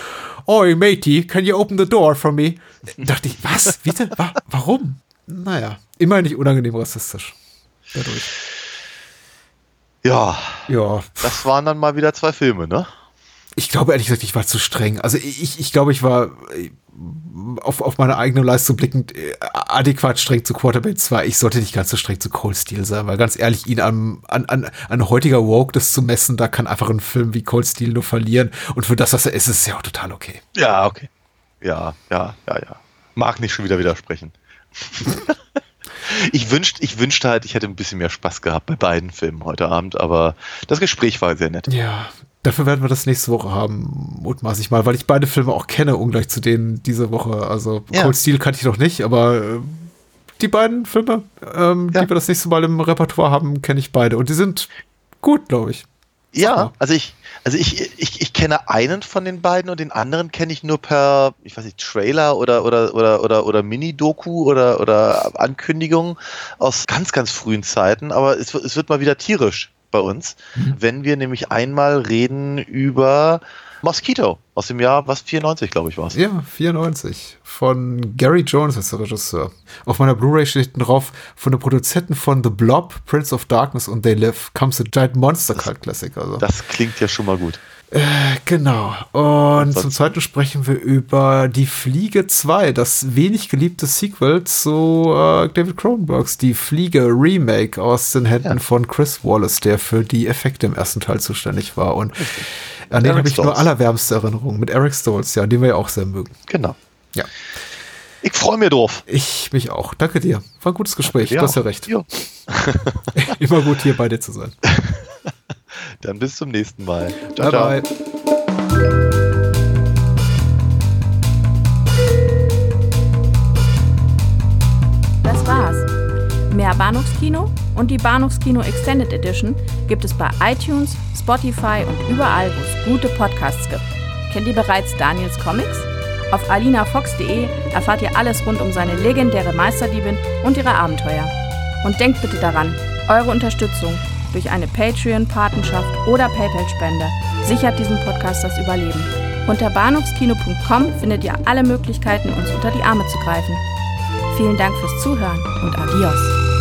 [SPEAKER 7] Oi, matey, can you open the door for me? dachte ich, was? Bitte? Warum? Naja, immer nicht unangenehm rassistisch. Dadurch.
[SPEAKER 8] Ja. Ja. Das waren dann mal wieder zwei Filme, ne?
[SPEAKER 7] Ich glaube ehrlich gesagt, ich war zu streng. Also ich, ich glaube, ich war auf, auf meine eigene Leistung blickend äh, adäquat streng zu Quarterback 2. Ich sollte nicht ganz so streng zu Cold Steel sein, weil ganz ehrlich, ihn an, an, an, an heutiger Woke das zu messen, da kann einfach ein Film wie Cold Steel nur verlieren. Und für das, was er ist, ist es ja auch total okay.
[SPEAKER 8] Ja, okay. Ja, ja, ja, ja. Mag nicht schon wieder widersprechen. ich wünschte, ich wünschte halt, ich hätte ein bisschen mehr Spaß gehabt bei beiden Filmen heute Abend, aber das Gespräch war sehr nett.
[SPEAKER 7] Ja, dafür werden wir das nächste Woche haben, mutmaßlich mal, weil ich beide Filme auch kenne, ungleich zu denen diese Woche. Also ja. Cold Steel kannte ich noch nicht, aber äh, die beiden Filme, ähm, ja. die wir das nächste Mal im Repertoire haben, kenne ich beide. Und die sind gut, glaube ich.
[SPEAKER 8] Ja, also ich, also ich, ich, ich kenne einen von den beiden und den anderen kenne ich nur per, ich weiß nicht, Trailer oder oder oder oder, oder Mini-Doku oder oder Ankündigung aus ganz, ganz frühen Zeiten, aber es, es wird mal wieder tierisch bei uns, mhm. wenn wir nämlich einmal reden über Mosquito aus dem Jahr, was 94, glaube ich, war es.
[SPEAKER 7] Ja, 94. Von Gary Jones ist der Regisseur. Auf meiner Blu-ray steht drauf, von den Produzenten von The Blob, Prince of Darkness und They Live comes a Giant Monster Cult Classic. Also.
[SPEAKER 8] Das klingt ja schon mal gut.
[SPEAKER 7] Äh, genau. Und zum zweiten sprechen wir über Die Fliege 2, das wenig geliebte Sequel zu äh, David Cronenbergs Die Fliege Remake aus den Händen ja. von Chris Wallace, der für die Effekte im ersten Teil zuständig war. Und an den habe ich nur allerwärmste Erinnerungen mit Eric Stolz, ja, den wir ja auch sehr mögen.
[SPEAKER 8] Genau.
[SPEAKER 7] Ja.
[SPEAKER 8] Ich freue mich drauf.
[SPEAKER 7] Ich mich auch. Danke dir. War ein gutes Gespräch. Ja. Du hast ja recht. Ja. Immer gut hier bei dir zu sein.
[SPEAKER 8] Dann bis zum nächsten Mal.
[SPEAKER 7] Ciao, bye, ciao.
[SPEAKER 2] Das war's. Mehr Bahnhofskino und die Bahnhofskino Extended Edition gibt es bei iTunes, Spotify und überall, wo es gute Podcasts gibt. Kennt ihr bereits Daniels Comics? Auf alinafox.de erfahrt ihr alles rund um seine legendäre Meisterdiebin und ihre Abenteuer. Und denkt bitte daran, eure Unterstützung durch eine Patreon-Patenschaft oder PayPal-Spende sichert diesem Podcast das Überleben. Unter bahnhofskino.com findet ihr alle Möglichkeiten, uns unter die Arme zu greifen. Vielen Dank fürs Zuhören und adios.